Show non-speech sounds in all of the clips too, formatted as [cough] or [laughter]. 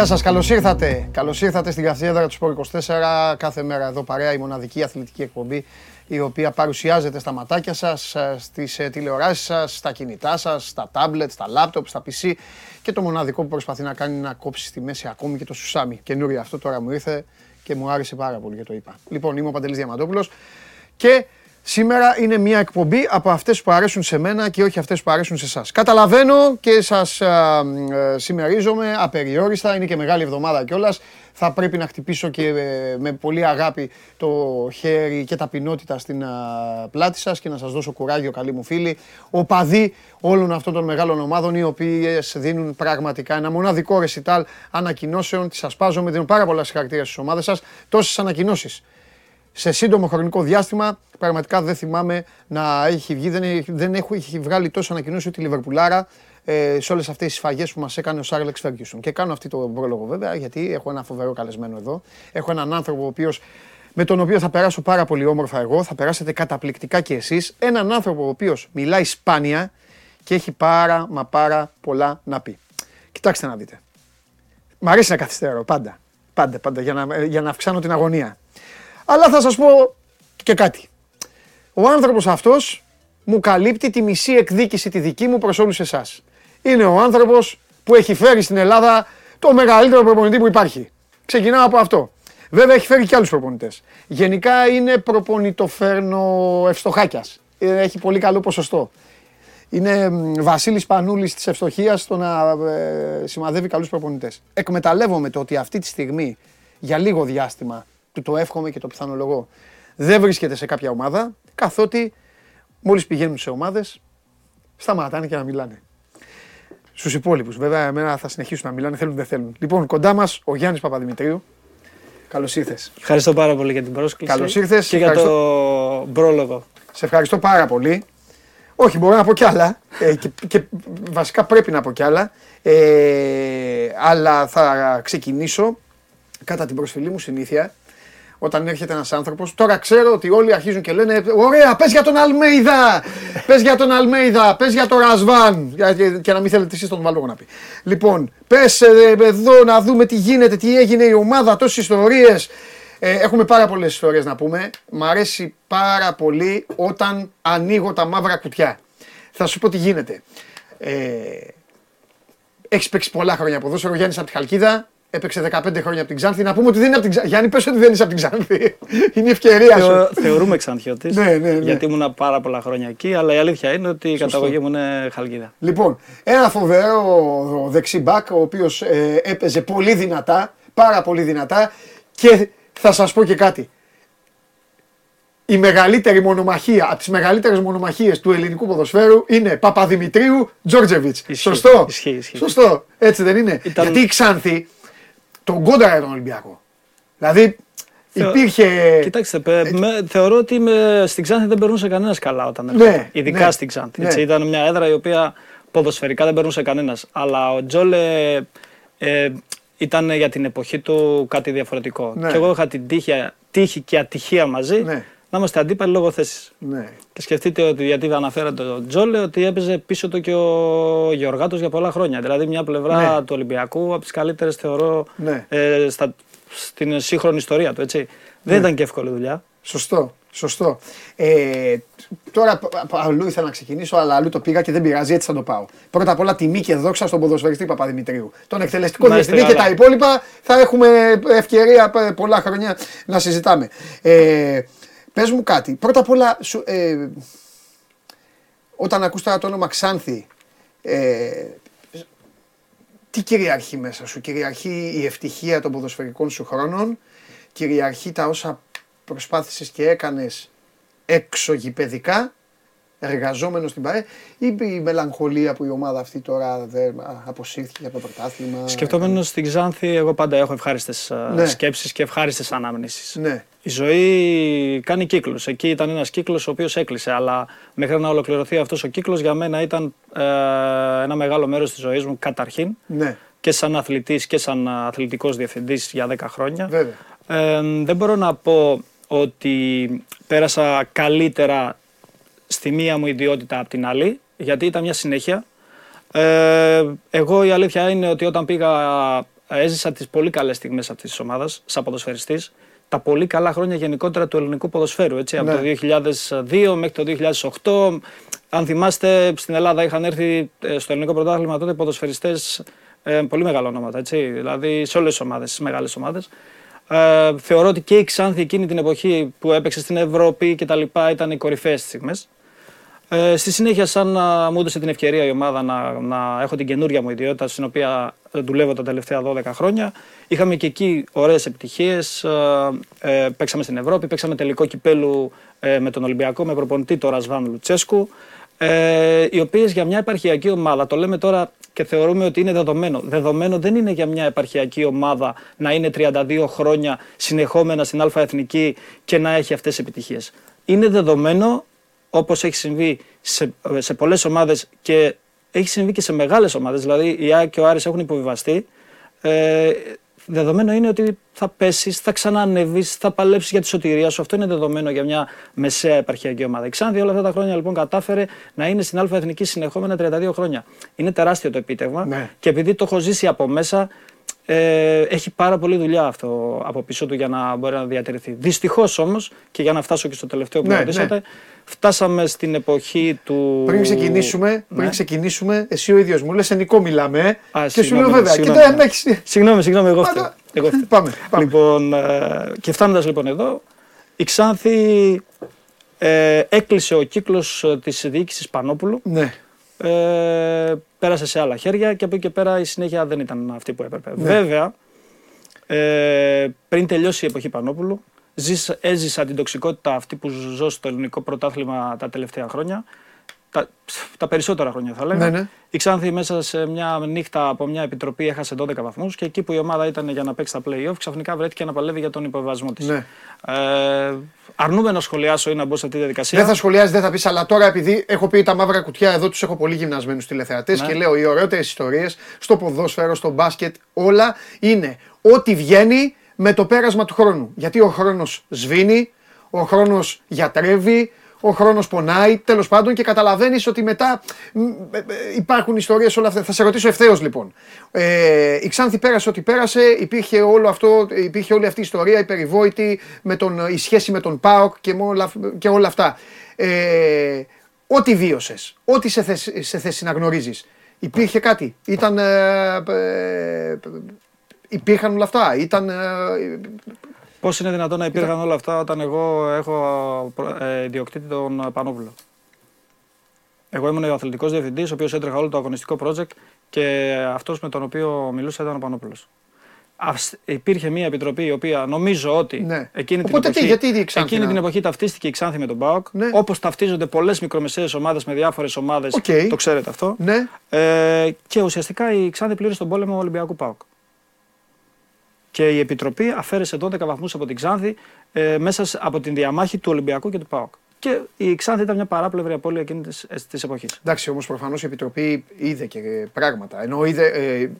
Γεια σας, καλώς ήρθατε. Καλώς ήρθατε στην καθιέδρα του Σπορ 24. Κάθε μέρα εδώ παρέα η μοναδική αθλητική εκπομπή η οποία παρουσιάζεται στα ματάκια σας, ε, στις ε, τηλεοράσεις σας, στα κινητά σας, στα τάμπλετ, στα λάπτοπ, στα PC και το μοναδικό που προσπαθεί να κάνει είναι να κόψει στη μέση ακόμη και το σουσάμι. Καινούριο αυτό τώρα μου ήρθε και μου άρεσε πάρα πολύ και το είπα. Λοιπόν, είμαι ο Παντελής Διαμαντόπουλος και Σήμερα είναι μια εκπομπή από αυτές που αρέσουν σε μένα και όχι αυτές που αρέσουν σε εσάς. Καταλαβαίνω και σας α, ε, συμμερίζομαι απεριόριστα, είναι και μεγάλη εβδομάδα κιόλας. Θα πρέπει να χτυπήσω και ε, με πολύ αγάπη το χέρι και ταπεινότητα στην α, πλάτη σας και να σας δώσω κουράγιο καλοί μου φίλοι. Οπαδοί όλων αυτών των μεγάλων ομάδων οι οποίες δίνουν πραγματικά ένα μοναδικό ρεσιτάλ ανακοινώσεων. Τις ασπάζομαι, δίνουν πάρα πολλά συγχαρητήρια στις ομάδες σας. Τόσες ανακοινώσεις σε σύντομο χρονικό διάστημα. Πραγματικά δεν θυμάμαι να έχει βγει, δεν, έχει, δεν έχω, έχει βγάλει τόσο ανακοινώσεις ούτε η Λιβερπουλάρα ε, σε όλες αυτές τις σφαγές που μας έκανε ο Σάρλεξ Φέργκισον. Και κάνω αυτή το πρόλογο βέβαια, γιατί έχω ένα φοβερό καλεσμένο εδώ. Έχω έναν άνθρωπο ο οποίος, με τον οποίο θα περάσω πάρα πολύ όμορφα εγώ, θα περάσετε καταπληκτικά κι εσείς. Έναν άνθρωπο ο οποίος μιλάει σπάνια και έχει πάρα μα πάρα πολλά να πει. Κοιτάξτε να δείτε. Μ' αρέσει να καθυστερώ πάντα. Πάντα, πάντα για να, για να αυξάνω την αγωνία. Αλλά θα σας πω και κάτι. Ο άνθρωπος αυτός μου καλύπτει τη μισή εκδίκηση τη δική μου προς όλους εσάς. Είναι ο άνθρωπος που έχει φέρει στην Ελλάδα το μεγαλύτερο προπονητή που υπάρχει. Ξεκινάω από αυτό. Βέβαια έχει φέρει και άλλους προπονητές. Γενικά είναι προπονητοφέρνο ευστοχάκιας. Ε, έχει πολύ καλό ποσοστό. Είναι Βασίλης Πανούλης της ευστοχίας στο να ε, σημαδεύει καλούς προπονητές. Εκμεταλλεύομαι το ότι αυτή τη στιγμή για λίγο διάστημα του το εύχομαι και το πιθανολογώ, δεν βρίσκεται σε κάποια ομάδα, καθότι μόλις πηγαίνουν σε ομάδες, σταματάνε και να μιλάνε. Στους υπόλοιπους, βέβαια, εμένα θα συνεχίσουν να μιλάνε, θέλουν δεν θέλουν. Λοιπόν, κοντά μας ο Γιάννης Παπαδημητρίου. Καλώς ήρθες. Ευχαριστώ πάρα πολύ για την πρόσκληση. Καλώς ήρθες. Και για το πρόλογο. Σε ευχαριστώ πάρα πολύ. Όχι, μπορώ να πω κι άλλα. Ε, και, και, βασικά πρέπει να πω κι άλλα. Ε, αλλά θα ξεκινήσω κατά την προσφυλή μου συνήθεια όταν έρχεται ένας άνθρωπος. Τώρα ξέρω ότι όλοι αρχίζουν και λένε: Ωραία, πες για τον Αλμέιδα! πες για τον Αλμέιδα, πες για τον Ρασβάν. Και να μην θέλετε εσείς τον Βαλόγο να πει. Λοιπόν, πες ε, εδώ να δούμε τι γίνεται, τι έγινε η ομάδα, τόσες ιστορίες. Ε, έχουμε πάρα πολλές ιστορίες να πούμε. Μ' αρέσει πάρα πολύ όταν ανοίγω τα μαύρα κουτιά. Θα σου πω τι γίνεται. Ε, έχεις παίξει πολλά χρόνια ποδόσφαιρο, Γιάννης από τη Χαλκίδα. Έπαιξε 15 χρόνια από την Ξάνθη. Να πούμε ότι δεν είναι από την Ξάνθη. Γιάννη, πες ότι δεν είσαι από την Ξάνθη. [laughs] είναι η ευκαιρία σου. θεωρούμε Ξανθιώτη. ναι, ναι, ναι. Γιατί ήμουν πάρα πολλά χρόνια εκεί. Αλλά η αλήθεια είναι ότι η καταγωγή μου είναι Χαλκίδα. Λοιπόν, ένα φοβερό δεξιμπάκ ο οποίος ε, έπαιζε πολύ δυνατά. Πάρα πολύ δυνατά. Και θα σας πω και κάτι. Η μεγαλύτερη μονομαχία, από τις μεγαλύτερες μονομαχίες του ελληνικού ποδοσφαίρου είναι Παπαδημητρίου Τζόρτζεβιτς. Σωστό. Ισχύει, ισχύει. Σωστό. Έτσι δεν είναι. Ήταν... Γιατί η Ξάνθη τον κόντρα τον Ολυμπιακό. Δηλαδή υπήρχε. Κοιτάξτε, με, θεωρώ ότι με, στην Ξάνθη δεν περνούσε κανένας καλά όταν ναι, έρχεται. Ναι, Ειδικά ναι, στην Ξάνθη. ναι. Έτσι, ήταν μια έδρα η οποία ποδοσφαιρικά δεν περνούσε κανένας. Αλλά ο Τζόλε ε, ήταν για την εποχή του κάτι διαφορετικό. Ναι. Και εγώ είχα την τύχη, τύχη και ατυχία μαζί Ναι. Να είμαστε αντίπαλοι λόγω θέσης. Ναι. Και σκεφτείτε ότι γιατί αναφέρατε τον Τζόλε, ότι έπαιζε πίσω του και ο Γεωργάτος για πολλά χρόνια. Δηλαδή, μια πλευρά Ναι. του Ολυμπιακού από τις καλύτερες θεωρώ Ναι. ε, στα, στην σύγχρονη ιστορία του. Έτσι. Δεν ήταν και εύκολη δουλειά. Σωστό. Σωστό. Ε, τώρα π- π- αλλού ήθελα να ξεκινήσω, αλλά αλλού το πήγα και δεν πειράζει, έτσι θα το πάω. Πρώτα απ' όλα τιμή και δόξα στον ποδοσφαιριστή Παπαδημητρίου. Τον εκτελεστικό Να είστε διευθυντή και καλά. τα υπόλοιπα θα έχουμε ευκαιρία π- πολλά χρόνια να συζητάμε. Ε, πες μου κάτι. Πρώτα απ' όλα, σου, ε, όταν ακούς τώρα το όνομα Ξάνθη, ε, τι κυριαρχεί μέσα σου; Κυριαρχεί η ευτυχία των ποδοσφαιρικών σου χρόνων, κυριαρχεί τα όσα προσπάθησες και έκανες εξωγηπαιδικά, εργαζόμενο στην ΠαΕ, ή η μελαγχολία που η ομάδα αυτή τώρα δεν α, αποσύρθηκε από το πρωτάθλημα. Σκεφτόμενος στην Ξάνθη, εγώ πάντα έχω ευχάριστες Ναι. σκέψεις και ευχάριστες ανάμνησει. Ναι, Η ζωή κάνει κύκλους. Εκεί ήταν ένας κύκλος ο οποίος έκλεισε, αλλά μέχρι να ολοκληρωθεί αυτός ο κύκλος για μένα ήταν ε, ένα μεγάλο μέρος της ζωής μου καταρχήν ναι, και σαν αθλητής και σαν αθλητικός διευθυντής για 10 χρόνια. βέβαια. Ε, δεν μπορώ να πω ότι πέρασα καλύτερα στη μία μου ιδιότητα από την άλλη, γιατί ήταν μια συνέχεια. Ε, εγώ η αλήθεια είναι ότι όταν πήγα έζησα τις πολύ καλές στιγμές αυτής της ομάδας, σαν ποδοσφαιριστής. Τα πολύ καλά χρόνια γενικότερα του ελληνικού ποδοσφαίρου. Έτσι, Από Ναι. το 2002 μέχρι το 2008. Αν θυμάστε, στην Ελλάδα είχαν έρθει ε, στο ελληνικό πρωτάθλημα τότε ποδοσφαιριστές ε, πολύ μεγάλα ονόματα. Έτσι, δηλαδή σε όλες τις ομάδες, στι μεγάλες ομάδες. Ε, θεωρώ ότι και η Ξάνθη εκείνη την εποχή που έπαιξε στην Ευρώπη και τα λοιπά ήταν οι κορυφαίες στιγμές. Ε, στη συνέχεια, σαν να μου έδωσε την ευκαιρία η ομάδα να, να έχω την καινούργια μου ιδιότητα, στην οποία δουλεύω τα τελευταία 12 χρόνια, είχαμε και εκεί ωραίες επιτυχίες. Ε, ε, παίξαμε στην Ευρώπη, παίξαμε τελικό κυπέλου ε, με τον Ολυμπιακό, με προπονητή το Ρασβάν Λουτσέσκου, ε, οι οποίες για μια επαρχιακή ομάδα, το λέμε τώρα και θεωρούμε ότι είναι δεδομένο. Δεδομένο δεν είναι για μια επαρχιακή ομάδα να είναι 32 χρόνια συνεχόμενα στην Α Εθνική και να έχει αυτές τις επιτυχίες. Είναι δεδομένο όπως έχει συμβεί σε, σε πολλές ομάδες και έχει συμβεί και σε μεγάλες ομάδες, δηλαδή η ΑΕΚ και ο Άρης έχουν υποβιβαστεί, ε, δεδομένο είναι ότι θα πέσεις, θα ξανανεύει, θα παλέψεις για τη σωτηρία σου. Αυτό είναι δεδομένο για μια μεσαία επαρχιακή ομάδα. Η Ξάνθη όλα αυτά τα χρόνια λοιπόν κατάφερε να είναι στην Α Εθνική συνεχόμενα 32 χρόνια. Είναι τεράστιο το επίτευγμα Ναι. και επειδή το έχω ζήσει από μέσα, ε, έχει πάρα πολλή δουλειά αυτό από πίσω του για να μπορεί να διατηρηθεί. Δυστυχώς όμως, και για να φτάσω και στο τελευταίο που Ναι, με ρωτήσατε, φτάσαμε στην εποχή του. Πριν ξεκινήσουμε, πριν Ναι. ξεκινήσουμε, εσύ ο ίδιος μου λες: Ενικό μιλάμε. ε, Α, και σου λέω συγγνώμη, βέβαια. συγγνώμη, Κοίτα, ναι. εντάξει. Συγγνώμη, συγγνώμη, εγώ Πάντα- φταίω. Εγώ φταίω. [laughs] Πάμε, πάμε. Λοιπόν, ε, και φτάνοντας λοιπόν εδώ, η Ξάνθη ε, έκλεισε ο κύκλος ε, της διοίκησης Πανόπουλου, Ναι. ε, πέρασε σε άλλα χέρια και από εκεί και πέρα η συνέχεια δεν ήταν αυτή που έπρεπε. Ναι. Βέβαια, ε, πριν τελειώσει η εποχή Πανόπουλου, ζήσα, έζησα την τοξικότητα αυτή που ζω στο ελληνικό πρωτάθλημα τα τελευταία χρόνια. Τα, τα περισσότερα χρόνια θα λέγαμε. Ναι, ναι. Η Ξάνθη μέσα σε μια νύχτα από μια επιτροπή έχασε 12 βαθμούς και εκεί που η ομάδα ήταν για να παίξει τα play-off ξαφνικά βρέθηκε να παλεύει για τον υποβασμό της. Ναι. Ε, αρνούμε να σχολιάσω ή να μπω σε αυτή τη διαδικασία. Δεν θα σχολιάζει, δεν θα πεις, αλλά τώρα επειδή έχω πει τα μαύρα κουτιά εδώ, τους έχω πολύ γυμνασμένους τηλεθεατές Ναι. και λέω οι ωραιότερες ιστορίες στο ποδόσφαιρο, στο μπάσκετ, όλα είναι ό,τι βγαίνει με το πέρασμα του χρόνου. Γιατί ο χρόνος σβήνει, ο χρόνος γιατρεύει, ο χρόνος πονάει, τέλος πάντων και καταλαβαίνεις ότι μετά μ, ε, ε, υπάρχουν ιστορίες όλα αυτά. Θα σε ρωτήσω ευθέως λοιπόν. Ε, η Ξάνθη πέρασε ό,τι πέρασε, υπήρχε, όλο αυτό, υπήρχε όλη αυτή η ιστορία, η περιβόητη, με τον, η σχέση με τον ΠΑΟΚ και, με όλα, και όλα αυτά. Ε, ό,τι βίωσες, ό,τι σε θες, σε θέση να γνωρίζεις. Υπήρχε κάτι, ήταν... Ε, ε, υπήρχαν όλα αυτά, ήταν... Ε, Πώς είναι δυνατόν να υπήρχαν όλα αυτά όταν εγώ έχω ε, ιδιοκτήτη τον Πανόπουλο; Εγώ ήμουν ο αθλητικός διευθυντής, ο οποίος έτρεχα όλο το αγωνιστικό project και αυτός με τον οποίο μιλούσα ήταν ο Πανόπουλος. Υπήρχε μια επιτροπή η οποία νομίζω ότι Ναι. εκείνη, την Οπότε τι, εποχή, γιατί η Ξάνθη εκείνη να- την εποχή ταυτίστηκε η Ξάνθη με τον ΠΑΟΚ. Ναι. Όπως ταυτίζονται πολλές μικρομεσαίες ομάδες με διάφορες ομάδες. Οκ. Το ξέρετε αυτό. ναι, Ε, και ουσιαστικά η Ξάνθη πλήρωσε τον πόλεμο Ολυμπιακού ΠΑΟΚ. Και η Επιτροπή αφαίρεσε 12 βαθμούς από την Ξάνθη ε, μέσα σε- από την διαμάχη του Ολυμπιακού και του ΠΑΟΚ. Και η Ξάνθη ήταν μια παράπλευρη απώλεια εκείνη της, ε, της εποχής. Εντάξει, όμως προφανώς η Επιτροπή είδε και πράγματα. Ενώ είδε, ε,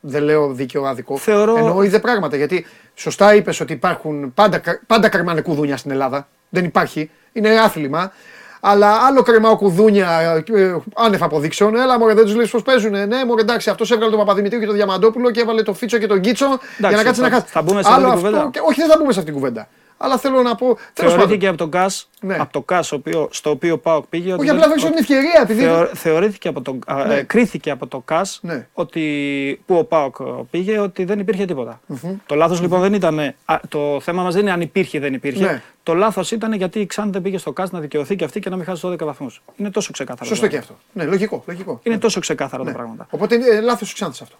δεν λέω δίκαιο άδικο, Θεωρώ- ενώ είδε πράγματα. Γιατί σωστά είπες ότι υπάρχουν πάντα, κα- πάντα καρμάνε κουδούνια στην Ελλάδα. Δεν υπάρχει. Είναι άθλημα. Αλλά άλλο κρεμάω κουδούνια ε, άνευ αποδείξεων. Έλα, μωρέ, δεν τους λες πώς παίζουν. Ναι, μωρέ, εντάξει, αυτός έβγαλε τον Παπαδημητρίου και τον Διαμαντόπουλο και έβαλε το Φίτσο και τον Κίτσο για να κάτσει θα- να χάσει. θα μπούμε σε Άλλο αυτή την αυτό κουβέντα. και- Όχι, δεν θα μπούμε σε αυτή την κουβέντα. Αλλά θέλω να πω. τέλος πάντων. Θεωρήθηκε από τον ΚΑΣ, Ναι. από το ΚΑΣ ο οποίο, στο οποίο ο ΠΑΟΚ πήγε. ότι Όχι, δεν- απλά δώσε την ευκαιρία. Επειδή... Θεω- θεωρήθηκε από τον, α, Ναι. ε, κρίθηκε από το ΚΑΣ Ναι. ότι, που ο ΠΑΟΚ πήγε ότι δεν υπήρχε τίποτα. Το λάθος λοιπόν δεν ήταν, α, το θέμα μας δεν είναι αν υπήρχε ή δεν υπήρχε. Ναι. Το λάθος ήταν γιατί η Ξάνθη δεν πήγε στο ΚΑΣ να δικαιωθεί και αυτή και να μην χάσει 12 βαθμούς. Είναι τόσο ξεκάθαρο. Σωστό το και πράγμα. αυτό. Ναι, λογικό. λογικό. Είναι τόσο ξεκάθαρα Ναι. τα πράγματα. Οπότε ε, λάθος σου Ξάνθης αυτό.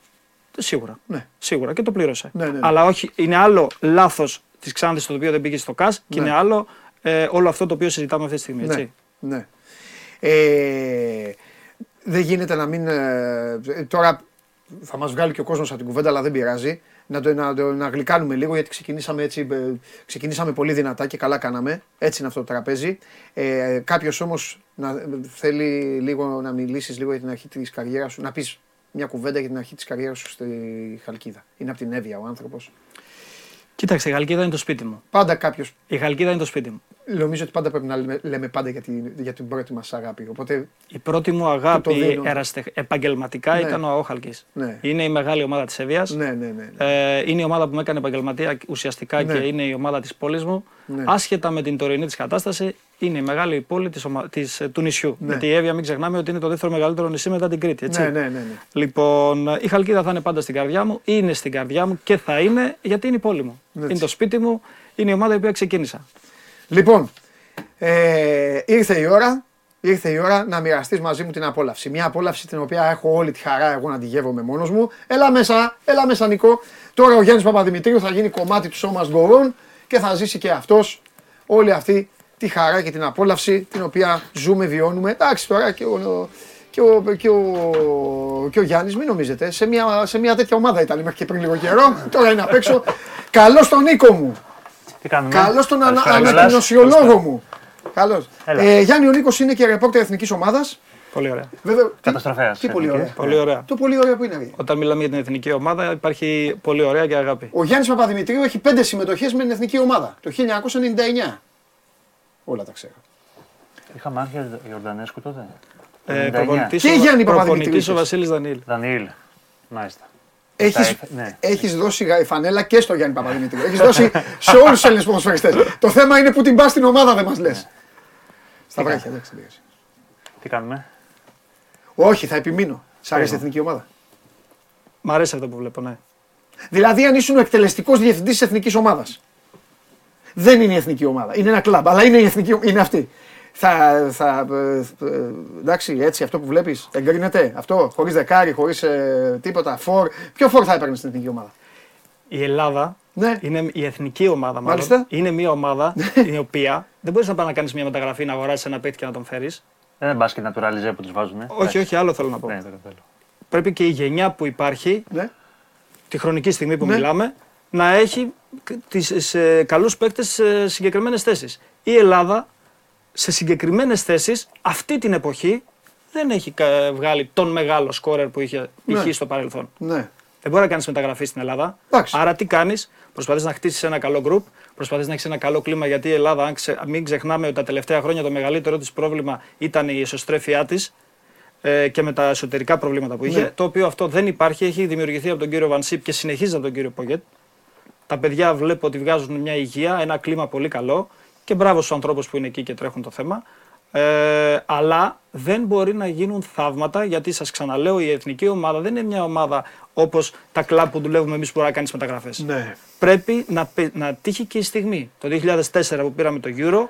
Σίγουρα. Ναι. Σίγουρα και το πλήρωσε. Ναι, ναι, ναι. Αλλά όχι, είναι άλλο λάθος της Ξάνθης το οποίο δεν πήγε στο ΚΑΣ και Ναι. είναι άλλο ε, όλο αυτό το οποίο συζητάμε αυτή τη στιγμή. Ναι. Έτσι. ναι. Ε, δεν γίνεται να μην. ε, τώρα θα μας βγάλει και ο κόσμος από την κουβέντα, αλλά δεν πειράζει. Να, το, να, το- να γλυκάνουμε λίγο γιατί ξεκινήσαμε έτσι. ε, ξεκινήσαμε πολύ δυνατά και καλά κάναμε. Έτσι είναι αυτό το τραπέζι. Ε, Κάποιος όμως θέλει λίγο να μιλήσεις λίγο για την αρχή της καριέρας σου, να πεις μια κουβέντα για την αρχή της καριέρας σου στη Χαλκίδα. Είναι από την Εύβοια ο άνθρωπος. Κοίταξε, η Χαλκίδα είναι το σπίτι μου. Πάντα κάποιος. Η Χαλκίδα είναι το σπίτι μου. Νομίζω ότι πάντα πρέπει να λέμε, λέμε πάντα για την, για την πρώτη μας αγάπη. Οπότε Η πρώτη μου το αγάπη δίνω. εραστε- επαγγελματικά Ναι. ήταν ο Όχαλκη. Ναι. Είναι η μεγάλη ομάδα της Εύβοια. ναι, ναι, ναι. Ε, είναι η ομάδα που με έκανε επαγγελματία ουσιαστικά Ναι. και είναι η ομάδα της πόλης μου. Ναι. Άσχετα με την τωρινή της κατάσταση, είναι η μεγάλη πόλη της, ομα... της, ε, του νησιού. Ναι. Γιατί η Εύβοια, μην ξεχνάμε ότι είναι το δεύτερο μεγαλύτερο νησί μετά την Κρήτη. Έτσι. ναι, ναι, ναι, ναι. Λοιπόν, η Χαλκίδα θα είναι πάντα στην καρδιά μου, είναι στην καρδιά μου και θα είναι γιατί είναι η πόλη μου. Έτσι. Είναι το σπίτι μου, είναι η ομάδα η οποία ξεκίνησα. Λοιπόν, ε, ήρθε η ώρα. Ήρθε η ώρα να μοιραστείς μαζί μου την απόλαυση. Μια απόλαυση την οποία έχω όλη τη χαρά εγώ να τη γεύομαι μόνος μου. Έλα μέσα, έλα μέσα Νικό. Τώρα ο Γιάννης Παπαδημητρίου θα γίνει κομμάτι του σώμα Γκορών και θα ζήσει και αυτός όλη αυτή τη χαρά και την απόλαυση την οποία ζούμε, βιώνουμε. Εντάξει τώρα και ο, και ο, και ο, και ο Γιάννης, μην νομίζετε, σε μια, σε μια τέτοια ομάδα ήταν μέχρι και πριν λίγο καιρό. Τώρα είναι απ' έξω. Καλώς τον Νίκο μου. Τι κάνουμε; Καλώς τον ανα, Καλησπέρα, κιόλας. ανακοινωσιολόγο μου. Καλώς. Έλα. Ε, Γιάννη, ο Νίκος είναι και ρεπόρτερ εθνικής ομάδας. Πολύ ωραία. Βέβαια. τι- Καταστροφέας Τι πολύ εθνικής. ωραία. Πολύ ωραία. Το πολύ ωραία που είναι. ρε. Όταν μιλάμε για την εθνική ομάδα, υπάρχει πολύ ωραία και αγάπη. Ο Γιάννης Παπαδημητρίου έχει πέντε συμμετοχές με την εθνική ομάδα το 1999. Όλα τα ξέρω. Είχαμε Άγια Ιορδανέσκου τότε; Ε, 99. προπονητής Και ο- Γιάννη Παπαδημητρίου προπονητής ο είχες. Βασίλης Δανίλ. Δανίλ. Μάλιστα. Έχεις, Στα- ναι. έχεις δώσει γα- φανέλα και στο Γιάννη Παπαδημητρίου. Έχεις δώσει σε όλους τους Έλληνες ποδοσφαιριστές. Το θέμα είναι που την πας στην ομάδα δεν μας λες. Στα βράχια, εντάξει. εντάξει. Τι κάνουμε; Όχι, θα επιμείνω. Σ' αρέσει η Πες μου. εθνική ομάδα. Μ' αρέσει αυτό που βλέπω, ναι. Δηλαδή, αν ήσουν ο εκτελεστικός διευθυντής της εθνικής ομάδας. Δεν είναι η εθνική ομάδα. Είναι ένα κλαμπ, αλλά είναι, η εθνική, είναι αυτή. Θα, θα, ε, ε, εντάξει, έτσι αυτό που βλέπεις, εγκρίνεται αυτό, χωρίς δεκάρι, χωρίς τίποτα, φορ. Ποιο φορ θα έπαιρνες στην εθνική ομάδα; Η Ελλάδα Ναι. είναι η εθνική ομάδα, μάλλον. Μάλιστα. Είναι μια ομάδα η οποία δεν μπορείς να πάει να κάνεις μια μεταγραφή, να αγοράσεις ένα παίκτη και να τον φέρεις. Δεν είναι μπάσκετ naturalize που τους βάζουν. Όχι, όχι, άλλο θέλω να πω. Ναι, δεν θέλω. Πρέπει και η γενιά που υπάρχει, Ναι. τη χρονική στιγμή που Ναι. μιλάμε, να έχει τις ε, καλούς παίκτες σε συγκεκριμένες θέσεις. Η Ελλάδα σε συγκεκριμένες θέσεις αυτή την εποχή δεν έχει κα- βγάλει τον μεγάλο σκόρερ που είχε π.χ. Ναι. στο παρελθόν. ναι. Δεν μπορεί να κάνεις μεταγραφή στην Ελλάδα. Εντάξει. Άρα τι κάνεις, προσπαθείς να χτίσεις ένα καλό γκρουπ, προσπαθείς να έχεις ένα καλό κλίμα γιατί η Ελλάδα, αν ξε- μην ξεχνάμε ότι τα τελευταία χρόνια το μεγαλύτερο της πρόβλημα ήταν η εσωστρέφειά της ε, και με τα εσωτερικά προβλήματα που είχε. Ναι. Το οποίο αυτό δεν υπάρχει, έχει δημιουργηθεί από τον κύριο Βανσίπ και συνεχίζει από τον κύριο Πογέτ. Τα παιδιά βλέπω ότι βγάζουν μια υγεία, ένα κλίμα πολύ καλό και μπράβο στους ανθρώπους που είναι εκεί και τρέχουν το θέμα. Ε, αλλά δεν μπορεί να γίνουν θαύματα γιατί σας ξαναλέω η εθνική ομάδα δεν είναι μια ομάδα όπως τα κλαμπ που δουλεύουμε εμείς που μπορεί να κάνεις μεταγραφές. ναι. Πρέπει να, πε- να τύχει και η στιγμή. Το 2004 που πήραμε το Euro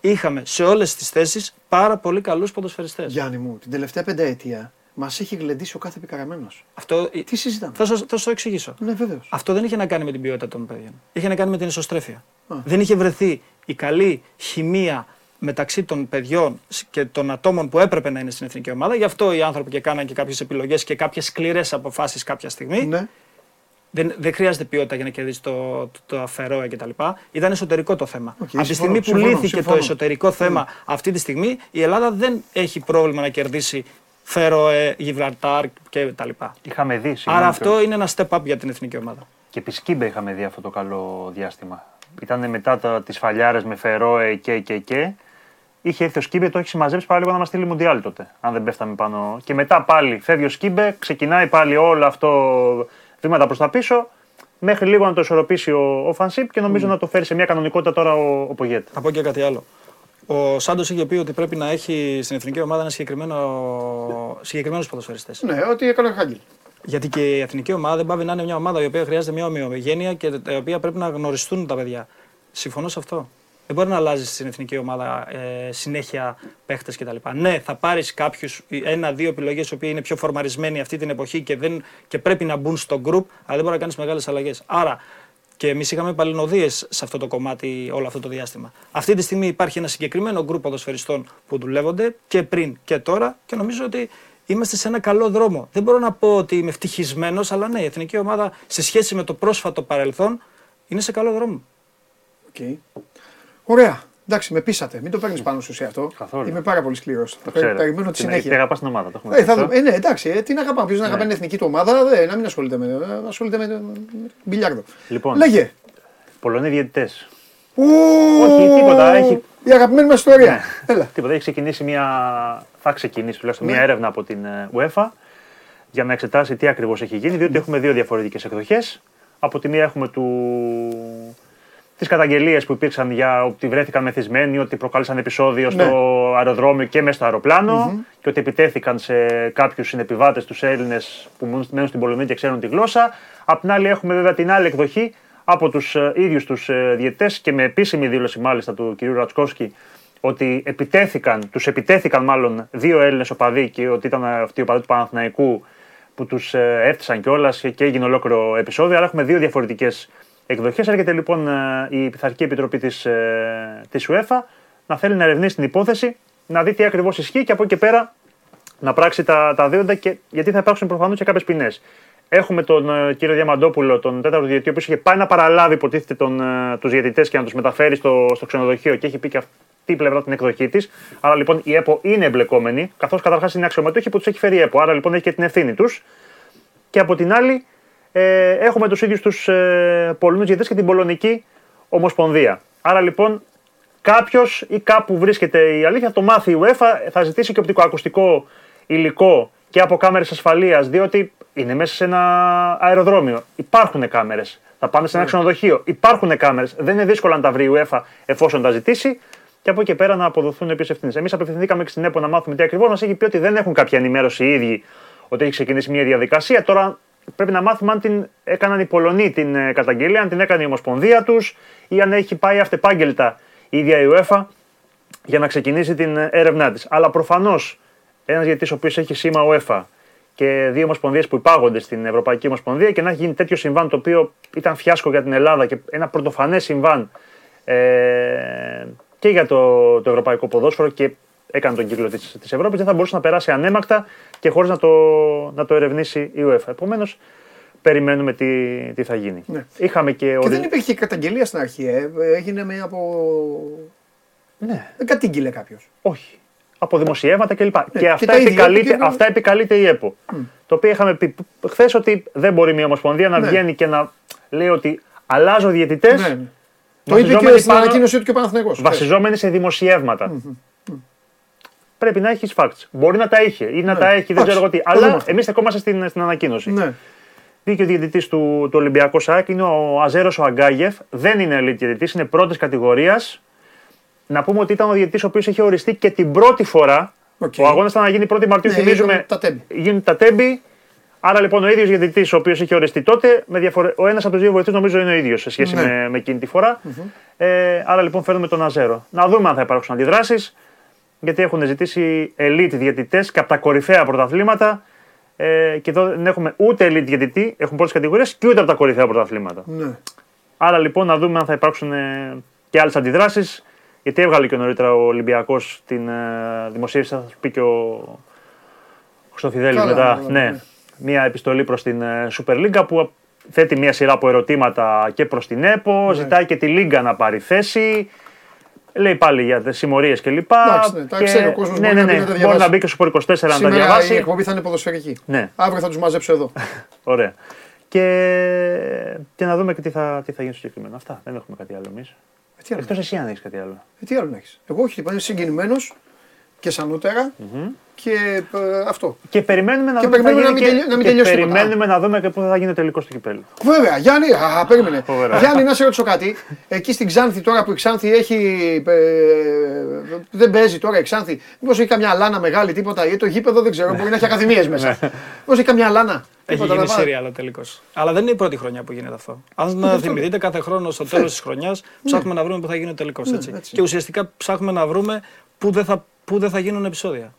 είχαμε σε όλες τις θέσεις πάρα πολύ καλούς ποδοσφαιριστές. Γιάννη μου, την τελευταία πενταετία μας έχει γλεντήσει ο κάθε επικαραμένος. Αυτό, Τι συζητάμε; θα, σας, θα σου το εξηγήσω. Ναι, βέβαιω. Αυτό δεν είχε να κάνει με την ποιότητα των παιδιών. Είχε να κάνει με την εσωστρέφεια. Α. Δεν είχε βρεθεί η καλή χημεία μεταξύ των παιδιών και των ατόμων που έπρεπε να είναι στην εθνική ομάδα. Γι' αυτό οι άνθρωποι και κάναν και κάποιες επιλογές και κάποιες σκληρές αποφάσεις κάποια στιγμή. Ναι. Δεν, δεν χρειάζεται ποιότητα για να κερδίσει το, το, τα Φερόε κτλ. Ήταν εσωτερικό το θέμα. Οκ, Από τη συμφωνώ, στιγμή που συμφωνώ, λύθηκε συμφωνώ. το εσωτερικό θέμα αυτή τη στιγμή, η Ελλάδα δεν έχει πρόβλημα να κερδίσει Φερόε, Γιβραλτάρ κτλ. Είχαμε δει. Άρα συγγνώμη, αυτό είναι ένα step up για την εθνική ομάδα. Και επί Σκίμπε είχαμε δει αυτό το καλό διάστημα. Ήταν μετά τα, τις σφαλιάρες με Φερόε και και και. Είχε έρθει ο Σκίμπε, το έχει συμμαζέψει πάλι λίγο να μας στείλει Μουντιάλ τότε. Αν δεν πέφταμε πάνω. Και μετά πάλι φεύγει ο Σκίμπε, ξεκινάει πάλι όλο αυτό βήματα προς τα πίσω. Μέχρι λίγο να το ισορροπήσει ο, ο Φανσίπ και νομίζω να το φέρει σε μια κανονικότητα τώρα ο, ο Πογέτ. Θα πω και κάτι άλλο. Ο Σάντος είχε πει ότι πρέπει να έχει στην εθνική ομάδα ένα συγκεκριμένο, συγκεκριμένους ποδοσφαιριστές. Ναι, ό,τι έκανε ο Χάγγελ. Γιατί και η εθνική ομάδα δεν πάβει να είναι μια ομάδα η οποία χρειάζεται μια ομοιογένεια και η οποία πρέπει να γνωριστούν τα παιδιά. Συμφωνώ σε αυτό. Δεν μπορεί να αλλάζει στην εθνική ομάδα ε, συνέχεια παίχτες κτλ. Ναι, θα πάρεις κάποιους, ένα-δύο επιλογές οι οποίοι είναι πιο φορμαρισμένοι αυτή την εποχή και, δεν, και πρέπει να μπουν στο group, αλλά δεν μπορεί να κάνεις μεγάλες αλλαγές. Άρα και εμείς είχαμε παλινοδίες σε αυτό το κομμάτι όλο αυτό το διάστημα. Αυτή τη στιγμή υπάρχει ένα συγκεκριμένο γκρουπ ποδοσφαιριστών που δουλεύονται και πριν και τώρα και νομίζω ότι είμαστε σε ένα καλό δρόμο. Δεν μπορώ να πω ότι είμαι ευτυχισμένος, αλλά ναι, η εθνική ομάδα σε σχέση με το πρόσφατο παρελθόν είναι σε καλό δρόμο. Οκ. Ωραία. Εντάξει, με πείσατε. Μην το παίρνεις πάνω σου σε αυτό. Καθόλου. Είμαι πάρα πολύ σκληρός. Το ξέρω. Περιμένω τη Την- συνέχεια. την αγαπάς την ομάδα, το έχουμε Ε, πει θα αυτό. δούμε. ε, ναι, εντάξει, ε, τι να αγαπάμε. Ποιος να αγαπάει την εθνική του ομάδα, δε, να μην ασχολείται με, ε, ασχολείται με, με μπιλιάρδο. Λοιπόν. Λέγε. Πολωνοί διαιτητές. Ου, Όχι, τίποτα, έχει- Η αγαπημένη μας ιστορία. Έλα. Τίποτα, έχει ξεκινήσει μια. Θα ξεκινήσει τουλάχιστον Ναι. μια έρευνα από την ε, UEFA για να εξετάσει τι ακριβώς έχει γίνει, διότι έχουμε δύο διαφορετικές εκδοχές. Από τη μία έχουμε του... τις καταγγελίες που υπήρξαν για ότι βρέθηκαν μεθυσμένοι, ότι προκάλεσαν επεισόδιο στο Ναι. αεροδρόμιο και μέσα στο αεροπλανο και ότι επιτέθηκαν σε κάποιους συνεπιβάτες τους Έλληνες που μένουν- μένουν στην Πολωνία και ξέρουν τη γλώσσα. Απ' την άλλη, έχουμε βέβαια την άλλη εκδοχή από τους ίδιους τους διαιτέ και με επίσημη δήλωση μάλιστα του κ. Ρατσκόσκη ότι επιτέθηκαν, τους επιτέθηκαν μάλλον δύο Έλληνες οπαδοί και ότι ήταν αυτοί οι οπαδοί του Παναθηναϊκού που τους ε, έφτισαν κιόλας και έγινε ολόκληρο επεισόδιο. Άρα έχουμε δύο διαφορετικές εκδοχές. Έρχεται λοιπόν ε, η Πειθαρχική Επιτροπή της, ε, της UEFA να θέλει να ερευνήσει την υπόθεση, να δει τι ακριβώς ισχύει και από εκεί και πέρα να πράξει τα, τα δέοντα και γιατί θα υπάρξουν προφανώς και κάποιες ποινές. Έχουμε τον ε, κύριο Διαμαντόπουλο, τον τέταρτο διαιτητή, ο οποίος είχε πάει να παραλάβει υποτίθεται τον, ε, τους διαιτητές και να τους μεταφέρει στο, στο ξενοδοχείο και έχει πει και αυτή η πλευρά την εκδοχή της. Άρα λοιπόν η ΕΠΟ είναι εμπλεκόμενη, καθώς καταρχάς είναι αξιωματούχοι που τους έχει φέρει η ΕΠΟ. Άρα λοιπόν έχει και την ευθύνη τους. Και από την άλλη ε, έχουμε τους ίδιους τους ε, Πολωνούς διαιτητέ και την Πολωνική Ομοσπονδία. Άρα λοιπόν κάποιος ή κάπου βρίσκεται η αλήθεια, θα το μάθει η UEFA, θα ζητήσει και οπτικοακουστικό υλικό και από κάμερες ασφαλείας, διότι είναι μέσα σε ένα αεροδρόμιο. Υπάρχουν κάμερες. Θα πάνε σε ένα ξενοδοχείο. Υπάρχουν κάμερες. Δεν είναι δύσκολο να τα βρει η UEFA εφόσον τα ζητήσει. Και από εκεί και πέρα να αποδοθούν επίση ευθύνες. Εμείς απευθυνθήκαμε και στην ΕΠΟ να μάθουμε τι ακριβώς. Μας έχει πει ότι δεν έχουν κάποια ενημέρωση οι ίδιοι ότι έχει ξεκινήσει μια διαδικασία. Τώρα πρέπει να μάθουμε αν την έκαναν οι Πολωνοί την ε, καταγγελία, αν την έκανε η Ομοσπονδία τους ή αν έχει πάει αυτεπάγγελτα η ίδια η UEFA για να ξεκινήσει την ε, έρευνά της. Αλλά προφανώς ένας γιατί ο οποίος έχει σήμα UEFA και δύο ομοσπονδίες που υπάγονται στην Ευρωπαϊκή Ομοσπονδία και να έχει γίνει τέτοιο συμβάν το οποίο ήταν φιάσκο για την Ελλάδα και ένα πρωτοφανές συμβάν ε, και για το, το ευρωπαϊκό ποδόσφαιρο και έκανε τον κύκλο της, της Ευρώπης, δεν θα μπορούσε να περάσει ανέμακτα και χωρίς να το, να το ερευνήσει η UEFA. Επομένως, περιμένουμε τι, τι θα γίνει. Ναι. Είχαμε και... Και ορι- δεν υπήρχε καταγγελία στην αρχή, ε. έγινε με από. Ναι, Δεν κατήγγειλε κάποιος. όχι. Από δημοσιεύματα κλπ. Ναι, και και αυτά, τα ίδια επικαλείται, είπε και- αυτά επικαλείται η ΕΠΟ. Το οποίο είχαμε πει χθες ότι δεν μπορεί μια ομοσπονδία να Ναι. βγαίνει και να λέει ότι αλλάζω διαιτητές. Ναι, ναι. Το είπε και στην ανακοίνωσή του και ο Παναθηναϊκός. βασιζόμενοι σε δημοσιεύματα. Πρέπει να έχεις facts. Μπορεί να τα είχε ή να τα έχει, δεν Εντάξει, ξέρω εγώ τι. το δούμε Αλλά αυτό. εμείς στεκόμαστε στην, στην ανακοίνωση. Ναι. Βγήκε ο διαιτητής του, του Ολυμπιακός ΑΕΚ, είναι ο Αζέρος ο Αγκάγεφ. Δεν είναι elite διαιτητής, είναι πρώτης κατηγορίας. Να πούμε ότι ήταν ο διαιτητής ο οποίος είχε οριστεί και την πρώτη φορά. Οκ. Ο αγώνας ήταν να γίνει 1η Μαρτίου, Ναι, θυμίζουμε. ήταν τα Τέμπη. Γίναν τα Τέμπη. Άρα λοιπόν ο ίδιος διαιτητής, ο οποίος είχε οριστεί τότε, με διαφορε... ο ένας από τους δύο βοηθούς νομίζω είναι ο ίδιος σε σχέση Ναι. με, με εκείνη τη φορα Ε, άρα λοιπόν φέρνουμε τον Αζέρο. Να δούμε αν θα υπάρξουν αντιδράσεις, γιατί έχουν ζητήσει elite διαιτητές και από τα κορυφαία πρωταθλήματα. Ε, και εδώ δεν έχουμε ούτε elite διαιτητή, έχουν πρώτε κατηγορίες και ούτε από τα κορυφαία πρωταθλήματα. Ναι. Άρα λοιπόν να δούμε αν θα υπάρξουν ε, και άλλες αντιδράσεις. Γιατί έβγαλε και νωρίτερα ο Ολυμπιακός την ε, δημοσίευση, θα σου πει και ο Χρυστοφιδέλης Καλά, μετά. καλά, ναι, ναι. μια επιστολή προς την ε, Super League που θέτει μια σειρά από ερωτήματα και προς την ΕΠΟ, Ναι. ζητάει και τη Λίγκα να πάρει θέση. Λέει πάλι για τις συμμορίες κλπ. Εντάξει, ναι, τα ξέρει ο κόσμος, ναι, μπορεί ναι, να μπει ναι, να τα μπορεί να διαβάσει. μπει και στο Sport 24 να τα Σήμερα η διαβάσει. εκπομπή θα είναι ποδοσφαιρική. Ναι. Αύριο θα τους μαζέψω εδώ. [laughs] Ωραία. Και, και να δούμε και τι θα, τι θα γίνει στο συγκεκριμένο. Αυτά. Δεν έχουμε κάτι άλλο εμείς. Ε, τι άλλο Εκτός εσύ αν έχεις κάτι άλλο. Ε, τι άλλο να έχεις; Εγώ όχι, είπα, είμαι συγκινημένος και σανότερα και ε, αυτό. Και περιμένουμε να Και δούμε τι θα περιμένουμε γίνει να μην τελει- να μην και τελειώσει τίποτα. περιμένουμε να δούμε και πού θα γίνει ο τελικό του κυπέλου. Βέβαια, Γιάννη, α, περίμενε. Φοβερά. Γιάννη, να σε ρωτήσω κάτι. Εκεί στην Ξάνθη, τώρα που η Ξάνθη έχει. ε, δεν παίζει τώρα η Ξάνθη. Μήπως έχει καμιά λάνα μεγάλη, τίποτα. Ή το γήπεδο δεν ξέρω, μπορεί να έχει ακαδημίες μέσα. Μήπως έχει καμιά λάνα. Έχει τίποτα γίνει να πάει. σύριαλο τελικώ. Αλλά δεν είναι η πρώτη χρονιά που γίνεται αυτό. Αν θυμηθείτε, κάθε χρόνο στο τέλος της χρονιάς ψάχνουμε να βρούμε πού θα γίνει ο τελικός. Ναι, έτσι. Και ουσιαστικά ψάχνουμε να βρούμε πού δεν θα, πού δεν θα γίνουν επεισόδια.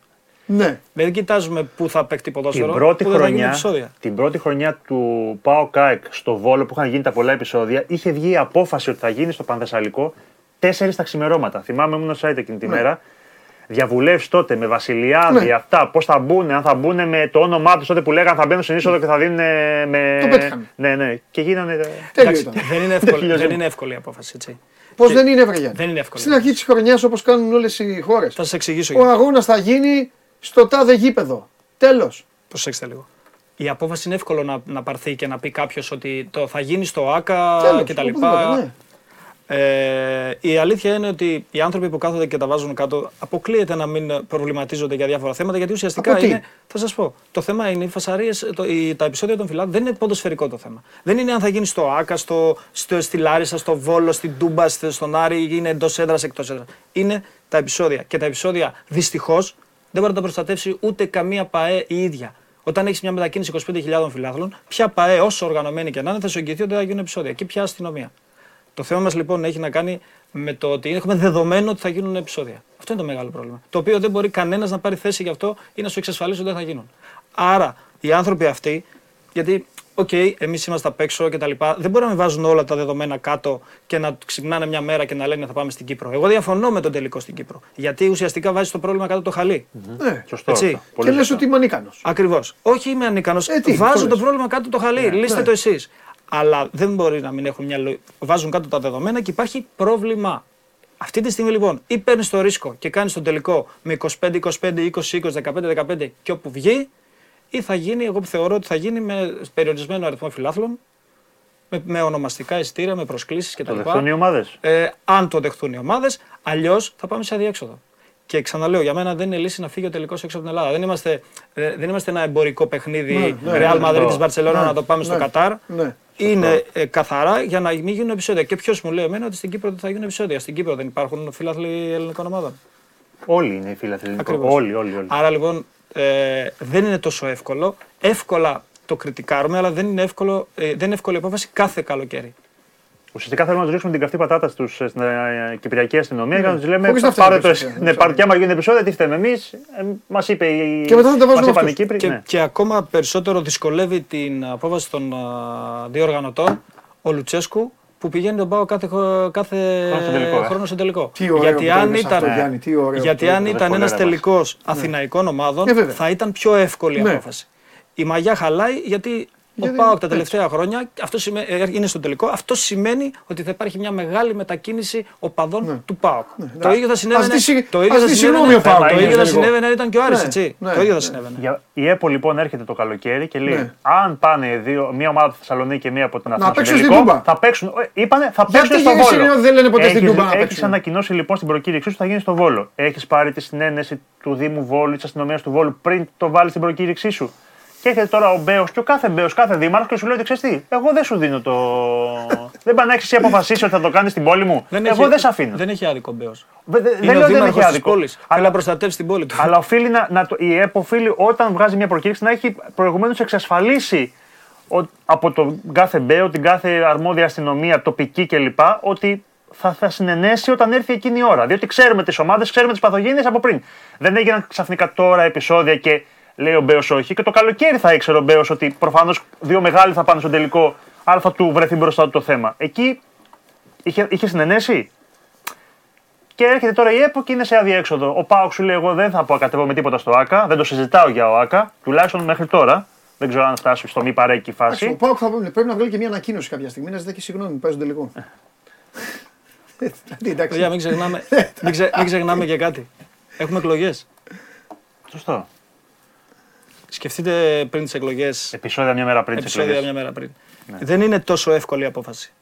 Ναι. Δεν κοιτάζουμε πού θα παίξει ποδόσφαιρο, Την πρώτη, πού δεν θα γίνουν χρονιά, επεισόδια. την πρώτη χρονιά του Πάο ΚΑΕΚ στο Βόλο που είχαν γίνει τα πολλά επεισόδια, είχε βγει η απόφαση ότι θα γίνει στο Πανθεσσαλικό 4 τα ξημερώματα. Θυμάμαι, ήμουν site εκείνη τη μέρα. Διαβουλεύσεις τότε με Βασιλιάδη, Ναι. αυτά, πώς θα μπουν, αν θα μπουν με το όνομά τους τότε που λέγανε θα μπαίνουν στην είσοδο και θα δίνουν με. Το πέτυχαν. Ναι, ναι. Και γίνανε. Τέλειο Εντάξει, ήταν. δεν, είναι εύκολη, [laughs] τελειώσαμε. δεν είναι εύκολη η απόφαση. Έτσι. Πώς δεν είναι, Βρε Γιάννη; Δεν είναι εύκολο. Στην αρχή της χρονιάς, όπως κάνουν όλες οι χώρες. Θα σας εξηγήσω. Ο γιατί. αγώνας θα γίνει στο τάδε γήπεδο. Τέλος. Προσέξτε λίγο. Η απόφαση είναι εύκολο να, να πάρθει και να πει κάποιος ότι το θα γίνει στο ΑΚΑ Τέλος, κτλ. οπουδήποτε, ναι. Ε, η αλήθεια είναι ότι οι άνθρωποι που κάθονται και τα βάζουν κάτω αποκλείεται να μην προβληματίζονται για διάφορα θέματα γιατί ουσιαστικά Από τι; είναι. Θα σας πω. Το θέμα είναι οι φασαρίες, τα επεισόδια των φυλάδων δεν είναι ποδοσφαιρικό το θέμα. Δεν είναι αν θα γίνει στο Άκα, στο, στο, στη Λάρισα, στο Βόλο, στην Τούμπα, στο- στον Άρη, είναι εντός έδρας, εκτός έδρας. Είναι τα επεισόδια. Και τα επεισόδια δυστυχώς δεν μπορεί να τα προστατεύσει ούτε καμία ΠαΕ η ίδια. Όταν έχεις μια μετακίνηση 25.000 φιλάθλων, ποια ΠαΕ, όσο οργανωμένη και να είναι, θα σου εγγυηθεί ότι δεν θα γίνουν επεισόδια. Και ποια αστυνομία. Το θέμα μας λοιπόν έχει να κάνει με το ότι έχουμε δεδομένο ότι θα γίνουν επεισόδια. Αυτό είναι το μεγάλο πρόβλημα. Το οποίο δεν μπορεί κανένας να πάρει θέση γι' αυτό ή να σου εξασφαλίσει ότι δεν θα γίνουν. Άρα οι άνθρωποι αυτοί, γιατί, οκ, εμείς είμαστε απ' έξω και τα λοιπά, δεν μπορεί να με βάζουν όλα τα δεδομένα κάτω και να ξυπνάνε μια μέρα και να λένε θα πάμε στην Κύπρο. Εγώ διαφωνώ με τον τελικό στην Κύπρο. Γιατί ουσιαστικά βάζει το πρόβλημα κάτω το χαλί. Ναι. Σωστό. Έτσι. αυτό. Πολύ Και λες σωστό. ότι είμαι ανίκανος. Ακριβώς. Όχι είμαι ανίκανος. Ε, τι, Βάζω το το λες. πρόβλημα κάτω το χαλί. Λύστε ναι. το εσείς. Αλλά δεν μπορεί να μην έχουν μια λογική. Βάζουν κάτω τα δεδομένα και υπάρχει πρόβλημα. Αυτή τη στιγμή λοιπόν ή παίρνεις το ρίσκο και κάνεις τον τελικό με 25, 25, 20, 20, 15, 15 και όπου βγει, ή θα γίνει, εγώ θεωρώ ότι θα γίνει με περιορισμένο αριθμό φιλάθλων, με, με ονομαστικά εισιτήρια, με προσκλήσεις κτλ. Το δεχτούν οι ομάδες. Ε, αν το δεχτούν οι ομάδες, αλλιώς θα πάμε σε αδιέξοδο. Και ξαναλέω, για μένα δεν είναι λύση να φύγει ο τελικός έξω από την Ελλάδα. Δεν είμαστε, ε, δεν είμαστε ένα εμπορικό παιχνίδι Ναι, ναι, Real ναι, Madrid ναι. Barcelona Ναι, να το πάμε στο ναι, Κατάρ. ναι. Είναι ε, καθαρά για να μην γίνουν επεισόδια. Και ποιος μου λέει εμένα ότι στην Κύπρο δεν θα γίνουν επεισόδια. Στην Κύπρο δεν υπάρχουν φίλαθλοι ελληνικών ομάδων. Όλοι είναι οι φίλοι αθλητικών. Ακριβώς. Όλοι, όλοι, όλοι. Άρα λοιπόν ε, δεν είναι τόσο εύκολο. Εύκολα το κριτικάρουμε, αλλά δεν είναι, εύκολο, ε, δεν είναι εύκολη επόφαση κάθε καλοκαίρι. Ουσιαστικά θέλουμε να τους ρίξουμε την καυτή πατάτα στους, στην ε, Κυπριακή αστυνομία και να τους λέμε: Χωρίς να φταίμε Πάρε το εμείς, εσύ. ε, Ναι, πάρε και άμα γίνουν επεισόδια, τι φταίμε εμείς. Μας είπε η. Και μετά θα τα βάζουμε μας είπαν οι αυτούς. Κύπροι. Και, ναι. και ακόμα περισσότερο δυσκολεύει την απόφαση των α, δύο οργανωτών ο Λουτσέσκου που πηγαίνει τον Πάο κάθε, χο- κάθε Χρόνο στο τελικό, ε. χρόνο στο τελικό. Τι ωραίο γιατί που το αν είπες ήταν, αυτό, Γιάννη, τι ωραίο γιατί που το αν είπες. ήταν Δεν ένας χωράει τελικός Αθηναϊκών ομάδων, Ε, βέβαια. θα ήταν πιο εύκολη η Ναι. απόφαση. Η μαγιά χαλάει γιατί Γιατί- ο Πάοκ τα έτσι. τελευταία χρόνια αυτό σημαίνει, ε, είναι στο τελικό. Αυτό σημαίνει ότι θα υπάρχει μια μεγάλη μετακίνηση οπαδών του Πάοκ. Το ίδιο θα συνέβαινε. Ναι. ζητήσει- το ίδιο ας θα ζητήσει συνέβαινε- συγγνώμη ο Πάοκ, το είναι ίδιο θα λίγο. συνέβαινε αν ήταν και ο Άρης, Ναι, έτσι. ναι, Το ίδιο θα ναι. συνέβαινε. Για- Η ΕΠΟ λοιπόν έρχεται το καλοκαίρι και λέει: Ναι. Αν πάνε δύο, μία ομάδα από τη Θεσσαλονίκη και μία από την Αθήνα. στο παίξουν στην τελικό, Τούμπα. Θα παίξουν. ε, Είπανε, θα Γιατί παίξουν στο γυρίσει Βόλο. ενώ δεν λένε ποτέ στην Τούμπα να Έχεις παίξουν. ανακοινώσει λοιπόν στην προκήρυξή σου ότι θα γίνεις στο Βόλο. Έχεις πάρει τη συνένεση του Δήμου Βόλου, της αστυνομίας του Βόλου πριν το βάλεις στην προκήρυξή σου. Και έρχεται τώρα ο Μπέος και ο κάθε Μπέος, κάθε δήμαρχος και σου λέει ότι ξέρεις τι, εγώ δεν σου δίνω το. δεν πάνε να έχεις εσύ αποφασίσεις ότι θα το κάνεις στην πόλη μου. εγώ έχει- δεν σε αφήνω. Δεν έχει άδικο ο Μπέος. Δε- δε- Είναι δεν λέω ο ότι δεν δήμαρχος έχει της άδικο. πόλης. Θέλει Αλλά να προστατεύσει την πόλη του. αλλά οφείλει να, να το, η ΕΠ οφείλει όταν βγάζει μια προκήρυξη να έχει προηγουμένως εξασφαλίσει ο- από τον κάθε μπέο, την κάθε αρμόδια αστυνομία, τοπική κλπ. ότι θα, θα συνενέσει όταν έρθει εκείνη η ώρα. Διότι ξέρουμε τις ομάδες, ξέρουμε τις παθογένειες από πριν. Δεν έγιναν ξαφνικά τώρα επεισόδια και λέει ο Μπέος όχι. Και το καλοκαίρι θα ήξερε ο Μπέος ότι προφανώς δύο μεγάλοι θα πάνε στον τελικό, άρα θα του βρεθεί μπροστά του το θέμα. Εκεί είχε, είχε συνενέσει. Και έρχεται τώρα η ΕΠΟ και είναι σε αδιέξοδο. Ο Πάοκ σου λέει: Εγώ δεν θα αποκατεύω με τίποτα στο ΑΚΑ, δεν το συζητάω για ο ΑΚΑ, τουλάχιστον μέχρι τώρα. Δεν ξέρω αν φτάσει στο μη παρέκει Εντάξει, Ο φάση. Πάοκ θα πρέπει να βγάλει και μια ανακοίνωση κάποια στιγμή να ζητάει και συγγνώμη που παίζει τον τελικό. Ε, δηλαδή, [laughs] εντάξει. Παιδιά, μην ξεχνάμε, [laughs] μην, ξε- μην ξεχνάμε και κάτι. Έχουμε εκλογές. Σωστό. Σκεφτείτε πριν τις εκλογές. Επισόδια μια μέρα πριν τις Επεισόδια εκλογές. μια μέρα πριν. Δεν είναι τόσο εύκολη η απόφαση.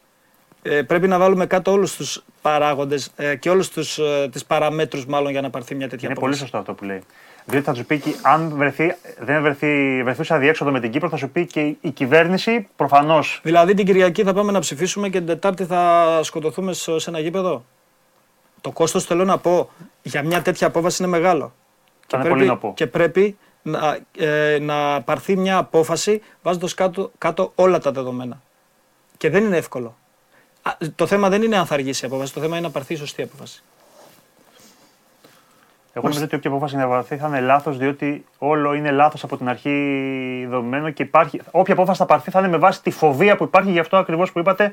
Ε, πρέπει να βάλουμε κάτω όλους τους παράγοντες ε, και όλους ε, τις παραμέτρους, μάλλον, για να πάρθει μια τέτοια Είναι πολύ απόφαση. σωστό αυτό που λέει. Διότι θα τους πει, και αν βρεθεί, δεν βρεθεί, βρεθούσε αδιέξοδο με την Κύπρο, θα σου πει και η κυβέρνηση προφανώς. Δηλαδή την Κυριακή θα πάμε να ψηφίσουμε και την Τετάρτη θα σκοτωθούμε σε σε ένα γήπεδο. Το κόστος θέλω να πω για μια τέτοια απόφαση είναι μεγάλο. Θα είναι πολύ να πω. και πρέπει να, ε, να πάρθει μια απόφαση βάζοντας κάτω, κάτω όλα τα δεδομένα. Και δεν είναι εύκολο. Α, το θέμα δεν είναι αν θα αργήσει η απόφαση, το θέμα είναι να πάρθει η σωστή απόφαση. Εγώ νομίζω ότι όποια απόφαση να βαρθεί θα είναι λάθος, διότι όλο είναι λάθος από την αρχή δομημένο και υπάρχει. Όποια απόφαση θα πάρθει θα είναι με βάση τη φοβία που υπάρχει, γι' αυτό ακριβώς που είπατε,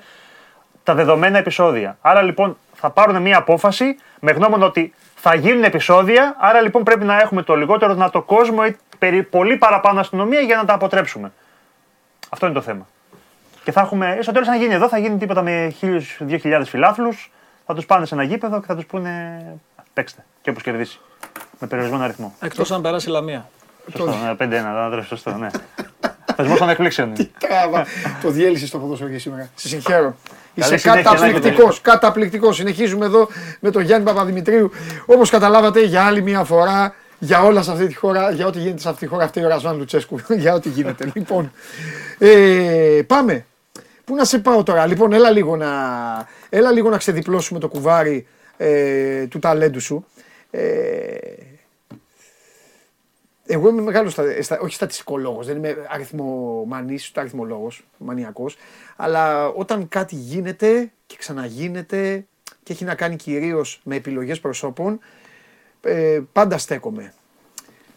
τα δεδομένα επεισόδια. Άρα λοιπόν θα πάρουν μια απόφαση με γνώμονα ότι θα γίνουν επεισόδια, άρα λοιπόν πρέπει να έχουμε το λιγότερο δυνατό κόσμο ή περί- πολύ παραπάνω αστυνομία για να τα αποτρέψουμε. Αυτό είναι το θέμα. Και θα έχουμε, στο τέλος, αν γίνει εδώ, θα γίνει τίποτα με 1.000-2.000 φιλάθλους. Θα τους πάνε σε ένα γήπεδο και θα τους πούνε παίξτε. Και όπως κερδίσει. Με περιορισμένο αριθμό. Εκτός αν περάσει η Λαμία. Σωστό, ναι, 5-1, δεν τρέχει, σωστό, ναι. [laughs] Θεσμός των εκπλήξεων. είναι. Τράβα. το διέλυσε στο ποδόσφαιρο και σήμερα. Σε συγχαίρω. Είσαι συνέχεια, καταπληκτικός. Νάκη, Καταπληκτικός. Συνεχίζουμε εδώ με τον Γιάννη Παπαδημητρίου. Όπως καταλάβατε, για άλλη μια φορά, για όλα σε αυτή τη χώρα, για ό,τι γίνεται σε αυτή τη χώρα, αυτή ο Ρασβάν Λουτσέσκου. [laughs] για ό,τι γίνεται. λοιπόν, ε, πάμε. Πού να σε πάω τώρα; Λοιπόν, έλα λίγο να, έλα λίγο να ξεδιπλώσουμε το κουβάρι ε, του ταλέντου σου. Ε, εγώ είμαι μεγάλος, στα, στα, όχι στατιστικολόγος, δεν είμαι αριθμομανής, ούτε αριθμολόγος, μανιακός. Αλλά όταν κάτι γίνεται και ξαναγίνεται και έχει να κάνει κυρίως με επιλογές προσώπων, ε, πάντα στέκομαι.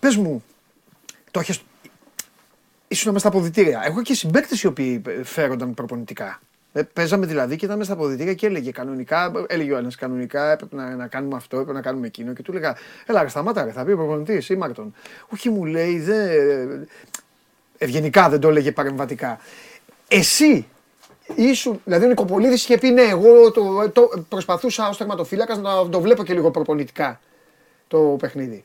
Πες μου, το έχεις, ήσουν μέσα στα αποδητήρια. Έχω και συμπαίκτες οι οποίοι φέρονταν προπονητικά. Ε, παίζαμε δηλαδή και ήταν μέσα στα αποδητήρια και έλεγε κανονικά, έλεγε ο ένας κανονικά έπρεπε να, να κάνουμε αυτό, έπρεπε να κάνουμε εκείνο. Και του έλεγα, Ελά, ρε, σταμάτα, ρε, θα πει ο προπονητής ή Μάρτον. Όχι, μου λέει, δεν. Ευγενικά δεν το έλεγε παρεμβατικά. Εσύ ήσουν, δηλαδή ο Νικοπολίδης είχε πει ναι, εγώ το, το, προσπαθούσα ως τερματοφύλακας να το βλέπω και λίγο προπονητικά το παιχνίδι.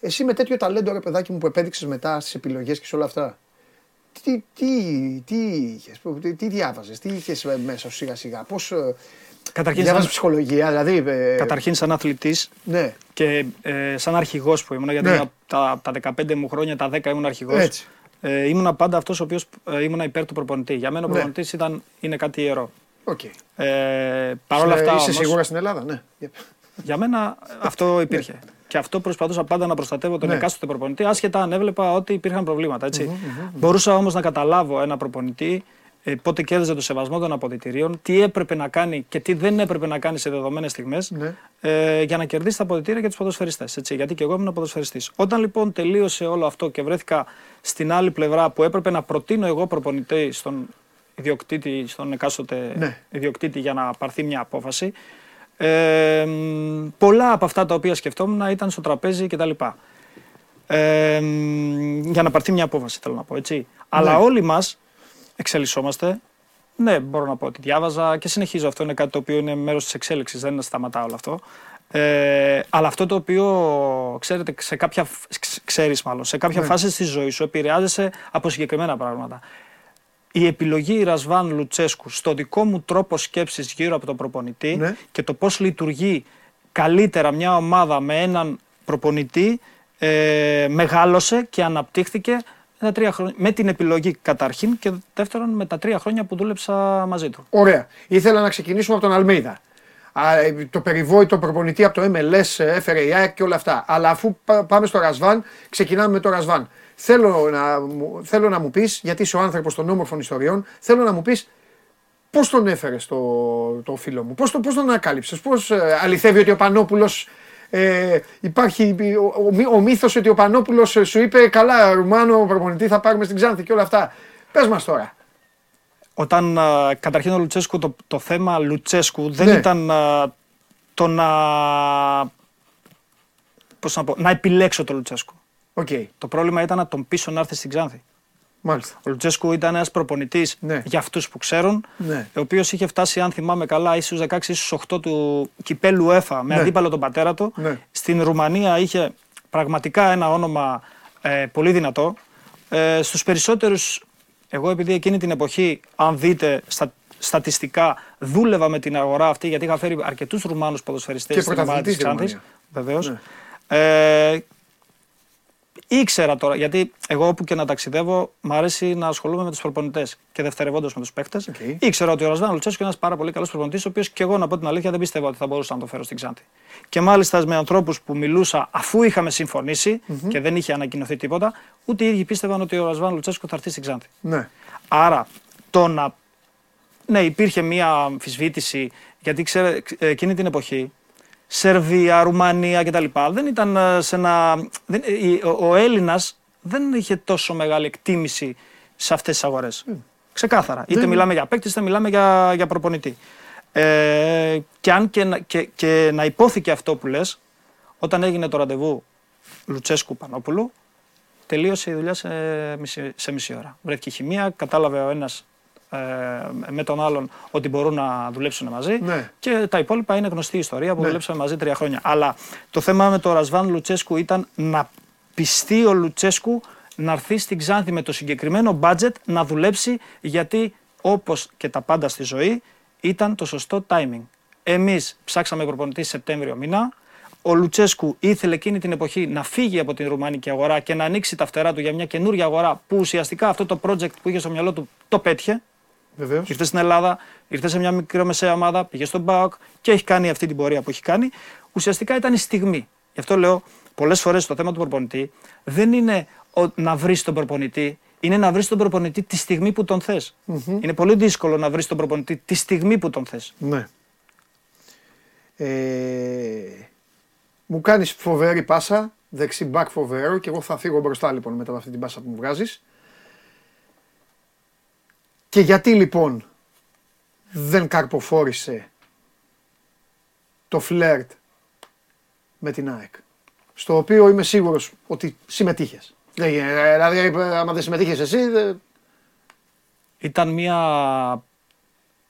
Εσύ με τέτοιο ταλέντο, ρε παιδάκι μου, που επέδειξες μετά στις επιλογές και σε όλα αυτά, τι, τι, τι είχες, τι, τι διάβαζες, τι είχες μέσα σου σιγά σιγά, πώς... ε, Καταρχήν, διάβαζες σαν, ψυχολογία, δηλαδή... ε, καταρχήν σαν αθλητής Ναι, και ε, σαν αρχηγός που ήμουν, γιατί Ναι. ήμουνα τα, τα 15 μου χρόνια, τα 10 ήμουν αρχηγός. έτσι. Ε, ήμουνα πάντα αυτός ο οποίος ε, ήμουνα υπέρ του προπονητή. Για μένα ο Ναι. προπονητής ήταν, είναι κάτι ιερό. Οκ. Ε, Παρ' όλα Σε- αυτά Είσαι όμως, σίγουρα στην Ελλάδα, ναι. για μένα αυτό υπήρχε. Και αυτό προσπαθούσα πάντα να προστατεύω τον Ναι. εκάστοτε προπονητή, άσχετα αν έβλεπα ότι υπήρχαν προβλήματα. Έτσι. Μπορούσα όμως να καταλάβω ένα προπονητή ε, πότε κέρδιζε το σεβασμό των αποδητηρίων, τι έπρεπε να κάνει και τι δεν έπρεπε να κάνει σε δεδομένες στιγμές Ναι. ε, για να κερδίσει τα αποδητήρια και τους ποδοσφαιριστές. Γιατί και εγώ ήμουν ποδοσφαιριστής. Όταν λοιπόν τελείωσε όλο αυτό και βρέθηκα στην άλλη πλευρά που έπρεπε να προτείνω εγώ προπονητή στον ιδιοκτήτη, στον εκάστοτε Ναι. ιδιοκτήτη για να πάρθει μια απόφαση. Ε, μ, πολλά από αυτά τα οποία σκεφτόμουν ήταν στο τραπέζι κτλ. Ε, μ, για να πάρθει μια απόφαση, θέλω να πω έτσι. Αλλά όλοι μας εξελισσόμαστε. Ναι, μπορώ να πω ότι διάβαζα και συνεχίζω. Αυτό είναι κάτι το οποίο είναι μέρος της εξέλιξης, δεν σταματά όλο αυτό. Ε, αλλά αυτό το οποίο ξέρετε, σε κάποια, φ- ξ- ξέρεις μάλλον, σε κάποια φάση της ζωής σου επηρεάζεσαι από συγκεκριμένα πράγματα. Η επιλογή Ρασβάν Λουτσέσκου στο δικό μου τρόπο σκέψης γύρω από τον προπονητή Ναι. και το πώς λειτουργεί καλύτερα μια ομάδα με έναν προπονητή ε, μεγάλωσε και αναπτύχθηκε τα τρία χρόνια, με την επιλογή καταρχήν και δεύτερον με τα τρία χρόνια που δούλεψα μαζί του. Ωραία. Ήθελα να ξεκινήσουμε από τον Αλμέιδα. Α, ε, το περιβόητο προπονητή από το MLS, ε, έφερε η ΑΕΚ και όλα αυτά. Αλλά αφού πά- πάμε στο Ρασβάν, ξεκινάμε με το Ρασβάν. Θέλω να, μου- θέλω να μου πεις, γιατί είσαι ο άνθρωπος των όμορφων ιστοριών, θέλω να μου πεις πώς τον έφερες το, το φίλο μου, πώς, το, πώς τον ανακάλυψες, πώς ε, αληθεύει ότι ο Πανόπουλος ε, υπάρχει ο, ο, μύ- ο μύθος ότι ο Πανόπουλος ε, σου είπε καλά Ρουμάνο προπονητή θα πάρουμε στην Ξάνθη και όλα αυτά. Πες μας τώρα. Όταν α, καταρχήν ο Λουτσέσκου, το, το θέμα Λουτσέσκου δεν Ναι. ήταν α, το να, πώς να, πω, να επιλέξω τον Λουτσέσκου. Οκ, Το πρόβλημα ήταν να τον πείσω να έρθει στην Ξάνθη. μάλιστα. Ο Λουτσέσκου ήταν ένας προπονητής Ναι. για αυτούς που ξέρουν, Ναι. ο οποίος είχε φτάσει, αν θυμάμαι καλά, ίσως 16 ίσως 8 του κυπέλλου ΟΥΕΦΑ με Ναι. αντίπαλο τον πατέρα του. Ναι. Στην Ρουμανία είχε πραγματικά ένα όνομα ε, πολύ δυνατό. Ε, Στους περισσότερους, εγώ επειδή εκείνη την εποχή, αν δείτε στα, στατιστικά, δούλευα με την αγορά αυτή γιατί είχα φέρει αρκετούς Ρουμάνους ποδοσφαιριστές Και στην ομάδα πρωταθλητής της στη Ξάνθης. Ρουμανία. Βεβαίως. Ναι. Ε, ήξερα τώρα, γιατί εγώ όπου και να ταξιδεύω, μου αρέσει να ασχολούμαι με τους προπονητές και δευτερευόντως με τους παίχτες. Οκ. Ήξερα ότι ο Ρασβάν Λουτσέσκου είναι ένας πάρα πολύ καλός προπονητής, ο οποίος και εγώ να πω την αλήθεια δεν πίστευα ότι θα μπορούσα να το φέρω στην Ξάνθη. Και μάλιστα με ανθρώπους που μιλούσα αφού είχαμε συμφωνήσει και δεν είχε ανακοινωθεί τίποτα, ούτε οι ίδιοι πίστευαν ότι ο Ρασβάν Λουτσέσκου θα έρθει στην Ξάνθη. Ναι. Άρα το να. Ναι, υπήρχε μία αμφισβήτηση γιατί ξέρε, εκείνη την εποχή Σερβία, Ρουμανία κτλ. Δεν ήταν ε, σε ένα. Δεν, η- ο, ο Έλληνας δεν είχε τόσο μεγάλη εκτίμηση σε αυτές τις αγορές. Ξεκάθαρα. Είτε μιλάμε για παίκτη, είτε μιλάμε για, για προπονητή. Ε, και αν και, να- και, και να υπόθηκε αυτό που λες, όταν έγινε το ραντεβού Λουτσέσκου Πανόπουλου, τελείωσε η δουλειά σε μισή, σε μισή ώρα. Βρέθηκε χημεία, κατάλαβε ο ένας ε, με τον άλλον ότι μπορούν να δουλέψουν μαζί Ναι. και τα υπόλοιπα είναι γνωστή ιστορία που Ναι. δουλέψαμε μαζί τρία χρόνια. Αλλά το θέμα με το Ρασβάν Λουτσέσκου ήταν να πιστεί ο Λουτσέσκου να έρθει στην Ξάνθη με το συγκεκριμένο budget να δουλέψει γιατί όπως και τα πάντα στη ζωή ήταν το σωστό timing. Εμείς ψάξαμε προπονητή Σεπτέμβριο μήνα. Ο Λουτσέσκου ήθελε εκείνη την εποχή να φύγει από την ρουμανική αγορά και να ανοίξει τα φτερά του για μια καινούργια αγορά που ουσιαστικά αυτό το project που είχε στο μυαλό του το πέτυχε. Βεβαίως. Ήρθε στην Ελλάδα, ήρθε σε μια μικρομεσαία ομάδα, πήγε στον ΠΑΟΚ και έχει κάνει αυτή την πορεία που έχει κάνει. Ουσιαστικά ήταν η στιγμή. Γι' αυτό λέω πολλές φορές το θέμα του προπονητή δεν είναι ο- να βρεις τον προπονητή, είναι να βρεις τον προπονητή τη στιγμή που τον θες. Είναι πολύ δύσκολο να βρεις τον προπονητή τη στιγμή που τον θες. Ναι. Ε, μου κάνεις φοβερή πάσα, δεξί μπακ φοβερό και εγώ θα φύγω μπροστά λοιπόν μετά από αυτή την πάσα που μου βγάζεις. Και γιατί λοιπόν δεν καρποφόρησε το φλερτ με την ΑΕΚ, στο οποίο είμαι σίγουρος ότι συμμετείχες. Δεν γίνεται, Δηλαδή, άμα δεν συμμετείχες εσύ, δεν- Ήταν μια.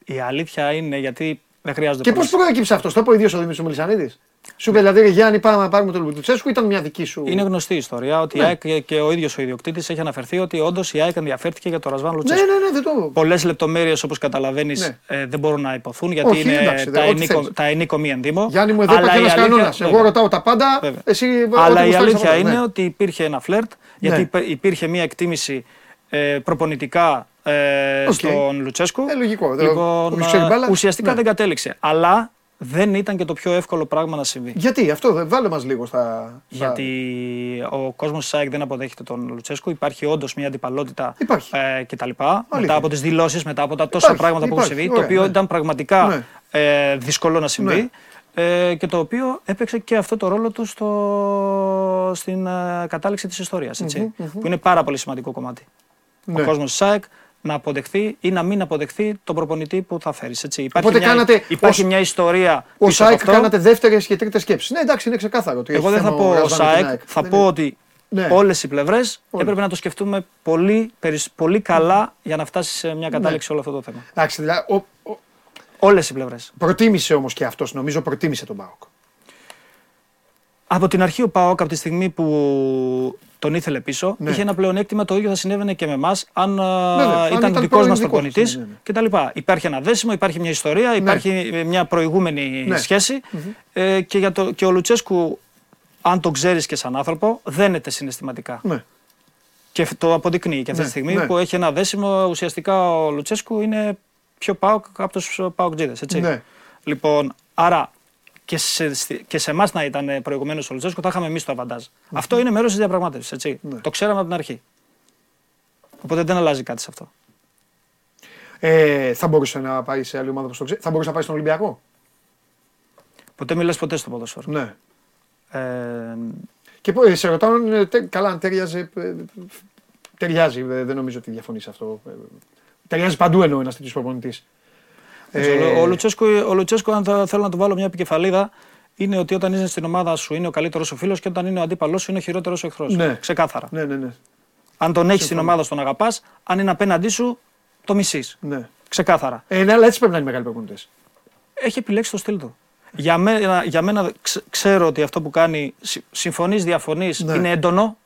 Η αλήθεια είναι γιατί δεν χρειάζεται Και πώς πολλές- προέκυψε αυτός, το είπε ο ίδιος ο Δημήτρης Μελισανίδης. Σου είπε δηλαδή, ρε Γιάννη, πάμε να πάρουμε τον Λουτσέσκου, ήταν μια δική σου. Είναι γνωστή η ιστορία ότι Ναι. η ΑΕΚ και ο ίδιος ο ιδιοκτήτης έχει αναφερθεί ότι όντως η ΑΕΚ ενδιαφέρθηκε για το Ρασβάν Ναι, Λουτσέσκου. ναι, ναι, δεν το. Πολλές λεπτομέρειες όπως καταλαβαίνεις Ναι. ε, δεν μπορούν να υποθούν γιατί Όχι, είναι εντάξει, τα, δε- ό,τι ενίκο, θέλεις. τα ενίκομη ενδύμο. Γιάννη μου, εδώ Αλλά υπάρχει η ένας αλήθεια- κανόνας. Εγώ βέβαια. ρωτάω τα πάντα. Βέβαια. Εσύ, Αλλά ό,τι η μου αλήθεια στέλνεις είναι από εδώ. ότι υπήρχε ένα φλερτ, γιατί Ναι. υπέ- υπήρχε μια εκτίμηση ε, προπονητικά ε, Οκ. στον Λουτσέσκου. Ε, λογικό. Δεν- Λοιπόν, όποιος ξέρει μπάλα, ουσιαστικά ναι. δεν κατέληξε. Αλλά δεν ήταν και το πιο εύκολο πράγμα να συμβεί. Γιατί; Αυτό, δε- βάλε μας λίγο στα. στα- Γιατί ο κόσμος της ΑΕΚ δεν αποδέχεται τον Λουτσέσκου. Υπάρχει όντως μια αντιπαλότητα Υπάρχει. ε, κτλ. Μετά Αλήθεια. από τις δηλώσεις, μετά από τα τόσα Υπάρχει, πράγματα που έχουν υπάρχει, συμβεί, ωραία, το οποίο ναι. ήταν πραγματικά Ναι. ε, δύσκολο να συμβεί. Ναι. Ε, και το οποίο έπαιξε και αυτό το ρόλο του στο, στην ε, κατάληξη της ιστορίας, έτσι, που είναι πάρα πολύ σημαντικό κομμάτι. Ναι. Ο κόσμος της ΑΕΚ να αποδεχθεί ή να μην αποδεχθεί τον προπονητή που θα φέρεις. Έτσι. Υπάρχει, Οπότε μια, κάνατε υπάρχει ως- μια ιστορία Ο πίσω από ΣΑΕΚ αυτό. κάνατε δεύτερες και τρίτες σκέψεις. Ναι, εντάξει, είναι ξεκάθαρο. ότι Εγώ έχει δεν θα θέμα πω ο ο Ρασβάν με την ΣΑΕΚ, ΑΕΚ. θα Δεν πω είναι- ότι Ναι. όλες οι πλευρές Όλοι. έπρεπε να το σκεφτούμε πολύ, περισ- πολύ καλά για να φτάσει σε μια κατάληξη όλο αυτό το θέμα. Εντάξει, δηλαδή, ο, ο, Όλες οι πλευρές. προτίμησε όμως και αυτός, νομίζω, προτίμησε τον Μπάουκ. Από την αρχή ο Πάοκ, από τη στιγμή που τον ήθελε πίσω, Ναι. είχε ένα πλεονέκτημα. Το ίδιο θα συνέβαινε και με εμάς αν, α, Βέβαια, αν ήταν, ήταν δικός πρώην μας δικός προπονητής μας, ναι, ναι. κτλ. Υπάρχει ένα δέσιμο, υπάρχει μια ιστορία, υπάρχει μια προηγούμενη Ναι. σχέση. Ε, και, για το, και ο Λουτσέσκου, αν το ξέρεις και σαν άνθρωπο, δένεται συναισθηματικά. Ναι. Και το αποδεικνύει και αυτή Ναι, τη στιγμή ναι. που έχει ένα δέσιμο. Ουσιαστικά ο Λουτσέσκου είναι πιο Πάοκ από του Πάοκτζίδε. Ναι. Λοιπόν, άρα και σε, στη- και σε εμάς να ήταν προηγουμένως ο Λουτσέσκου, θα είχαμε εμείς το αβανταζ Αυτό είναι μέρος της διαπραγμάτευσης. Ναι. Το ξέραμε από την αρχή. Οπότε δεν αλλάζει κάτι σε αυτό. Ε, θα μπορούσε να πάει σε άλλη ομάδα που το ξέρει. Θα μπορούσε να πάει στον Ολυμπιακό; Ποτέ μιλάς ποτέ στο ποδόσφαιρο. Ναι. Ε, Και πω- σε ρωτάω αν, ε, τε- καλά αν ταιριάζει. ε, Ταιριάζει, ε, δεν νομίζω ότι διαφωνείς σε αυτό. Ε, Ταιριάζει παντού εννοώ ένας τέτοιος προπονητής. Ο, ο, Λουτσέσκου, ο Λουτσέσκου, αν θα, θέλω να του βάλω μια επικεφαλίδα, είναι ότι όταν είσαι στην ομάδα σου είναι ο καλύτερος ο φίλος και όταν είναι ο αντίπαλός σου είναι ο χειρότερος ο εχθρός. Ναι. Ξεκάθαρα. Ναι, ναι, ναι. Αν τον έχεις στην ομάδα σου, τον αγαπάς. Αν είναι απέναντί σου, το μισείς. ναι. Ξεκάθαρα. Ε, ναι, αλλά έτσι πρέπει να είναι μεγάλοι προπονητές. έχει επιλέξει το στυλ του. Για μένα, για μένα ξ- ξέρω ότι αυτό που κάνει, συμ- συμφωνείς, διαφωνείς, Ναι. είναι έντονο.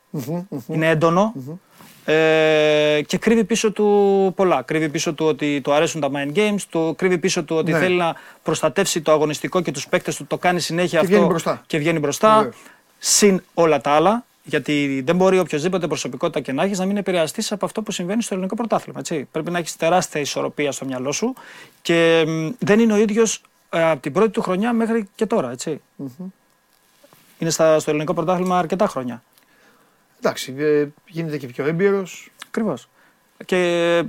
Είναι έντονο. Ε, και κρύβει πίσω του πολλά. Κρύβει πίσω του ότι του αρέσουν τα mind games, του κρύβει πίσω του ότι Ναι. θέλει να προστατεύσει το αγωνιστικό και τους παίκτες του, το κάνει συνέχεια Και αυτό βγαίνει μπροστά. και βγαίνει μπροστά. Βεβαίως. Συν όλα τα άλλα, γιατί δεν μπορεί οποιοδήποτε προσωπικότητα και να έχεις να μην επηρεαστείς από αυτό που συμβαίνει στο ελληνικό πρωτάθλημα. Έτσι. Πρέπει να έχεις τεράστια ισορροπία στο μυαλό σου και μ, δεν είναι ο ίδιος από την πρώτη του χρονιά μέχρι και τώρα. Έτσι. Είναι στα, στο ελληνικό πρωτάθλημα αρκετά χρόνια. Εντάξει, ε, γίνεται και πιο έμπειρος. Ακριβώς. Και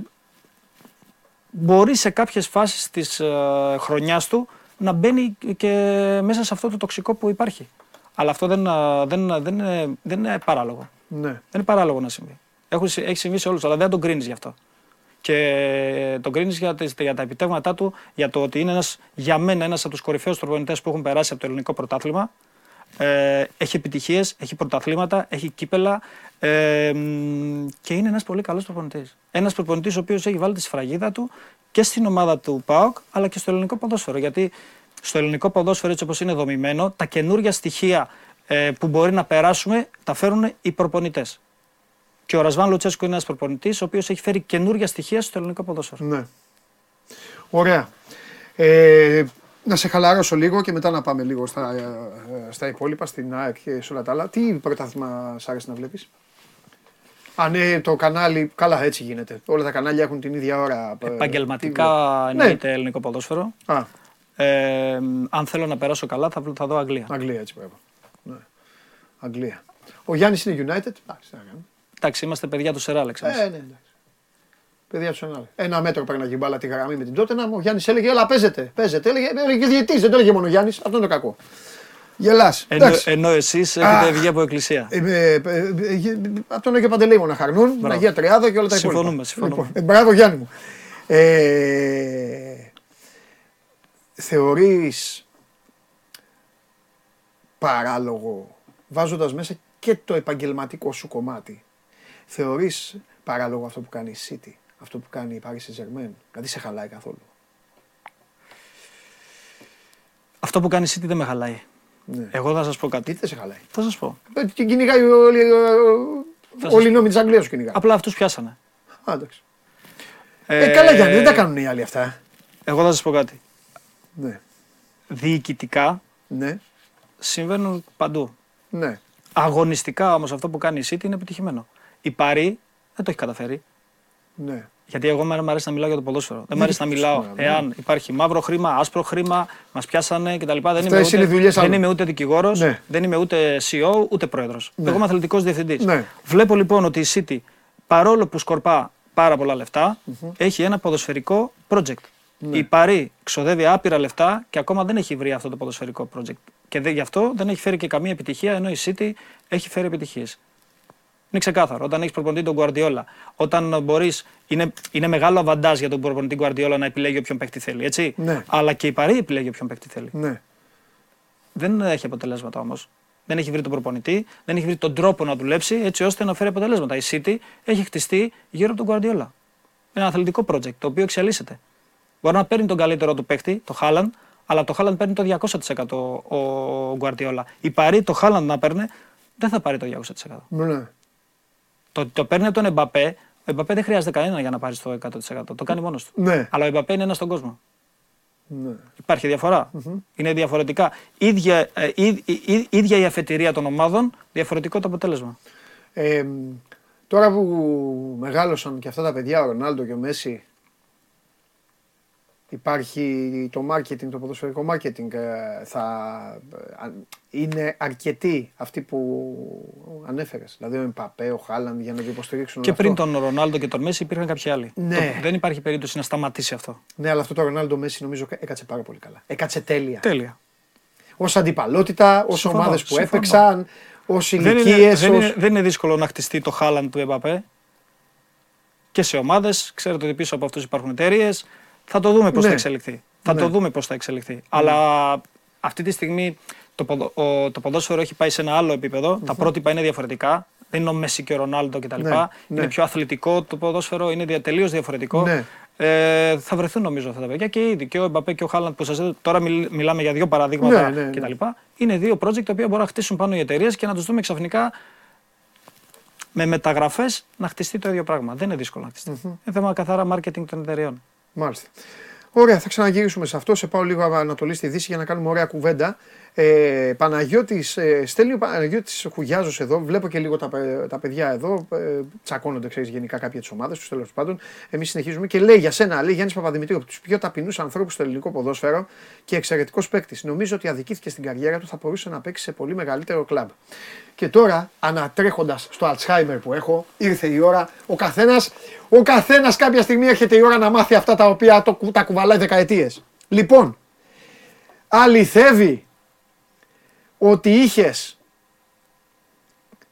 μπορεί σε κάποιες φάσεις της ε, χρονιάς του να μπαίνει και μέσα σε αυτό το τοξικό που υπάρχει. Αλλά αυτό δεν, ε, δεν, δεν, είναι, δεν είναι παράλογο. Ναι. Δεν είναι παράλογο να συμβεί. Έχουν, συ- έχει συμβεί σε όλους, αλλά δεν τον κρίνεις γι' αυτό. Και τον κρίνεις για, τις- για τα επιτεύγματά του, για το ότι είναι ένας, για μένα ένας από τους κορυφαίους προπονητέ που έχουν περάσει από το ελληνικό πρωτάθλημα. Ε, έχει επιτυχίες, έχει πρωταθλήματα, έχει κύπελα ε, μ, και είναι ένας πολύ καλός προπονητής. Ένας προπονητής ο οποίος έχει βάλει τη σφραγίδα του και στην ομάδα του ΠΑΟΚ αλλά και στο ελληνικό ποδόσφαιρο. Γιατί στο ελληνικό ποδόσφαιρο, έτσι όπως είναι δομημένο, τα καινούργια στοιχεία ε, που μπορεί να περάσουμε τα φέρουν οι προπονητές. Και ο Ρασβάν Λουτσέσκο είναι ένας προπονητής ο οποίος έχει φέρει καινούργια στοιχεία στο ελληνικό ποδόσφαιρο. ναι. Ωραία. Ε, να σε χαλαρώσω λίγο και μετά να πάμε λίγο στα, ε, στα υπόλοιπα, στην ΑΕΚ και σε όλα τα άλλα. Τι πρωτάθλημα σ' άρεσε να βλέπεις; Α, ναι, το κανάλι, καλά έτσι γίνεται. Όλα τα κανάλια έχουν την ίδια ώρα. ε, Επαγγελματικά τι- εννοείται ελληνικό ποδόσφαιρο. Ναι. Α, Ε, αν θέλω να περάσω καλά θα, θα δω Αγγλία. Αγγλία έτσι πρέπει. Ναι. Αγγλία. Ο Γιάννης είναι United. Εντάξει, τι να κάνουμε. Εντάξει, είμαστε παιδιά του Σεράλεξ. Ε, ναι, εντάξει. Παιδιά του Σενάλ. Ένα μέτρο παίρναγε η μπάλα τη γραμμή με την Τότενα. Ο Γιάννης έλεγε: Έλα, παίζετε. Παίζετε. Έλεγε, έλεγε και διαιτής, δεν το έλεγε μόνο ο Γιάννης. Αυτό είναι το κακό. Γελάς. Ενώ, ενώ εσείς έχετε βγει από εκκλησία. Ε, ε, ε, ε, από τον Αγίο Παντελεήμο να χαρνούν, την Μπράβο. Αγία Τριάδα και όλα τα υπόλοιπα. Συμφωνούμε, συμφωνούμε. Λοιπόν, ε, μπράβο Γιάννη μου. Ε, θεωρείς παράλογο, βάζοντας μέσα και το επαγγελματικό σου κομμάτι, θεωρείς παράλογο αυτό που κάνει η City, αυτό που κάνει η Paris Saint-Germain, δηλαδή σε χαλάει καθόλου. Αυτό που κάνει η City δεν με χαλάει. Ναι. Εγώ θα σας πω κάτι. Τι δεν σε χαλάει; Θα σας πω. Ε, Την κυνηγάει όλοι, σας όλοι οι νόμοι της Αγγλίας σου κυνηγάει. Απλά αυτούς πιάσανε. Α, εντάξει. Ε, καλά Γιάννη, δεν τα κάνουν οι άλλοι αυτά. Εγώ θα σας πω κάτι. Ναι, Διοικητικά ναι, συμβαίνουν παντού. ναι. Αγωνιστικά όμως αυτό που κάνει η City είναι επιτυχημένο. Η Παρή δεν το έχει καταφέρει. ναι. Γιατί εγώ μου αρέσει να μιλάω για το ποδόσφαιρο. Δεν μου Ναι, αρέσει να μιλάω σωστά, ναι. εάν υπάρχει μαύρο χρήμα, άσπρο χρήμα, μας πιάσανε κτλ. Δεν, Αυτές είμαι είναι ούτε, δουλειές δεν άλλων. είμαι ούτε δικηγόρος, Ναι. δεν είμαι ούτε CEO, ούτε πρόεδρος. Ναι. Εγώ είμαι αθλητικός διευθυντής. Ναι. Βλέπω λοιπόν ότι η City, παρόλο που σκορπά πάρα πολλά λεφτα έχει ένα ποδοσφαιρικό project. Ναι. Η Παρή ξοδεύει άπειρα λεφτά και ακόμα δεν έχει βρει αυτό το ποδοσφαιρικό project. Και δε, γι' αυτό δεν έχει φέρει και καμία επιτυχία, ενώ η City έχει φέρει επιτυχίες. Είναι ξεκάθαρο. Όταν έχεις προπονητή τον Guardiola, όταν μπορείς. Είναι, είναι μεγάλο αβαντάζ για τον προπονητή Guardiola να επιλέγει όποιον παίκτη θέλει. Έτσι. Ναι. Αλλά και η Παρή επιλέγει όποιον παίκτη θέλει. ναι. Δεν έχει αποτελέσματα όμως. Δεν έχει βρει τον προπονητή, δεν έχει βρει τον τρόπο να δουλέψει έτσι ώστε να φέρει αποτελέσματα. Η City έχει χτιστεί γύρω από τον Guardiola. Ένα αθλητικό project το οποίο εξελίσσεται. Μπορεί να παίρνει τον καλύτερο του παίκτη, το Χάλαν, αλλά το Χάλαν παίρνει το 200% ο Guardiola. Η Παρή το Χάλαν να παίρνει, δεν θα πάρει το 200%. ναι. Το, το παίρνει από τον Εμπαπέ. Ο Εμπαπέ δεν χρειάζεται κανένα για να πάρει το 100%. Το κάνει μόνος του. Ναι. Αλλά ο Εμπαπέ είναι ένας στον κόσμο. ναι. Υπάρχει διαφορά. Είναι διαφορετικά. Ίδια, ε, ί- ί- ίδια η αφετηρία των ομάδων, διαφορετικό το αποτέλεσμα. Ε, τώρα που μεγάλωσαν και αυτά τα παιδιά, ο Ρονάλντο και ο Μέση, υπάρχει το marketing, το ποδοσφαιρικό marketing. ε, θα, ε, αν- είναι αρκετοί αυτοί που ανέφερες. Δηλαδή ο Εμπαπέ, ο Χάλαντ για να το υποστηρίξουν Και όλο πριν αυτό. τον Ρονάλντο και τον Μέση υπήρχαν κάποιοι άλλοι. Ναι. Το- δεν υπάρχει περίπτωση να σταματήσει αυτό. Ναι, αλλά αυτό το Ρονάλντο Μέση νομίζω έκατσε πάρα πολύ καλά. Έκατσε τέλεια. Τέλεια. Ω αντιπαλότητα, ως Συμφωνώ, ομάδες που συμφωνώ. έπαιξαν, ως Δεν είναι, ηλικίες. δεν, είναι, δεν είναι δύσκολο να χτιστεί το Χάλαντ του Εμπαπέ και σε ομάδες. Ξέρετε ότι πίσω από αυτούς υπάρχουν εταιρείες. Θα το δούμε πώς Ναι. θα εξελιχθεί. Θα Ναι. το δούμε πώς θα εξελιχθεί. Αλλά αυτή τη στιγμή το, ποδο- ο- το ποδόσφαιρο έχει πάει σε ένα άλλο επίπεδο. Τα πρότυπα είναι διαφορετικά. Δεν είναι ο Μέση και ο Ρονάλντο κτλ. Ναι, Είναι ναι. πιο αθλητικό το ποδόσφαιρο, είναι τελείως διαφορετικό. Ναι. Ε, θα βρεθούν νομίζω αυτά τα παιδιά και ήδη. Και ο Εμπαπέ και ο Χάλαντ που σας τώρα μιλ- μιλάμε για δύο παραδείγματα Ναι, ναι, ναι. κτλ. Είναι δύο project τα οποία μπορούν να χτίσουν πάνω οι εταιρείες και να τους δούμε ξαφνικά με μεταγραφές να χτιστεί το ίδιο πράγμα. Δεν είναι δύσκολο να χτιστεί. Είναι θέμα καθαρά marketing των εταιρεών. Μάλιστα. Ωραία, θα ξαναγυρίσουμε σε αυτό. Σε πάω λίγο Ανατολή στη Δύση για να κάνουμε ωραία κουβέντα. Ε, Παναγιώτης, ε, στέλνει ο Παναγιώτης Χουγιάζος εδώ. Βλέπω και λίγο τα, παι- τα παιδιά εδώ. Ε, τσακώνονται, ξέρεις γενικά κάποια τη ομάδα τους. Τέλος πάντων, εμείς συνεχίζουμε και λέει για σένα, λέει Γιάννης Παπαδημητρίου, από τους πιο ταπεινούς ανθρώπους στο ελληνικό ποδόσφαιρο και εξαιρετικός παίκτης. Νομίζω ότι αδικήθηκε στην καριέρα του, θα μπορούσε να παίξει σε πολύ μεγαλύτερο κλαμπ. Και τώρα, ανατρέχοντας στο Αλτσχάιμερ που έχω, ήρθε η ώρα. Ο καθένας ο καθένας κάποια στιγμή έρχεται η ώρα να μάθει αυτά τα οποία το, κου- τα κουβαλάει δεκαετίες. Λοιπόν, αληθεύει ότι είχες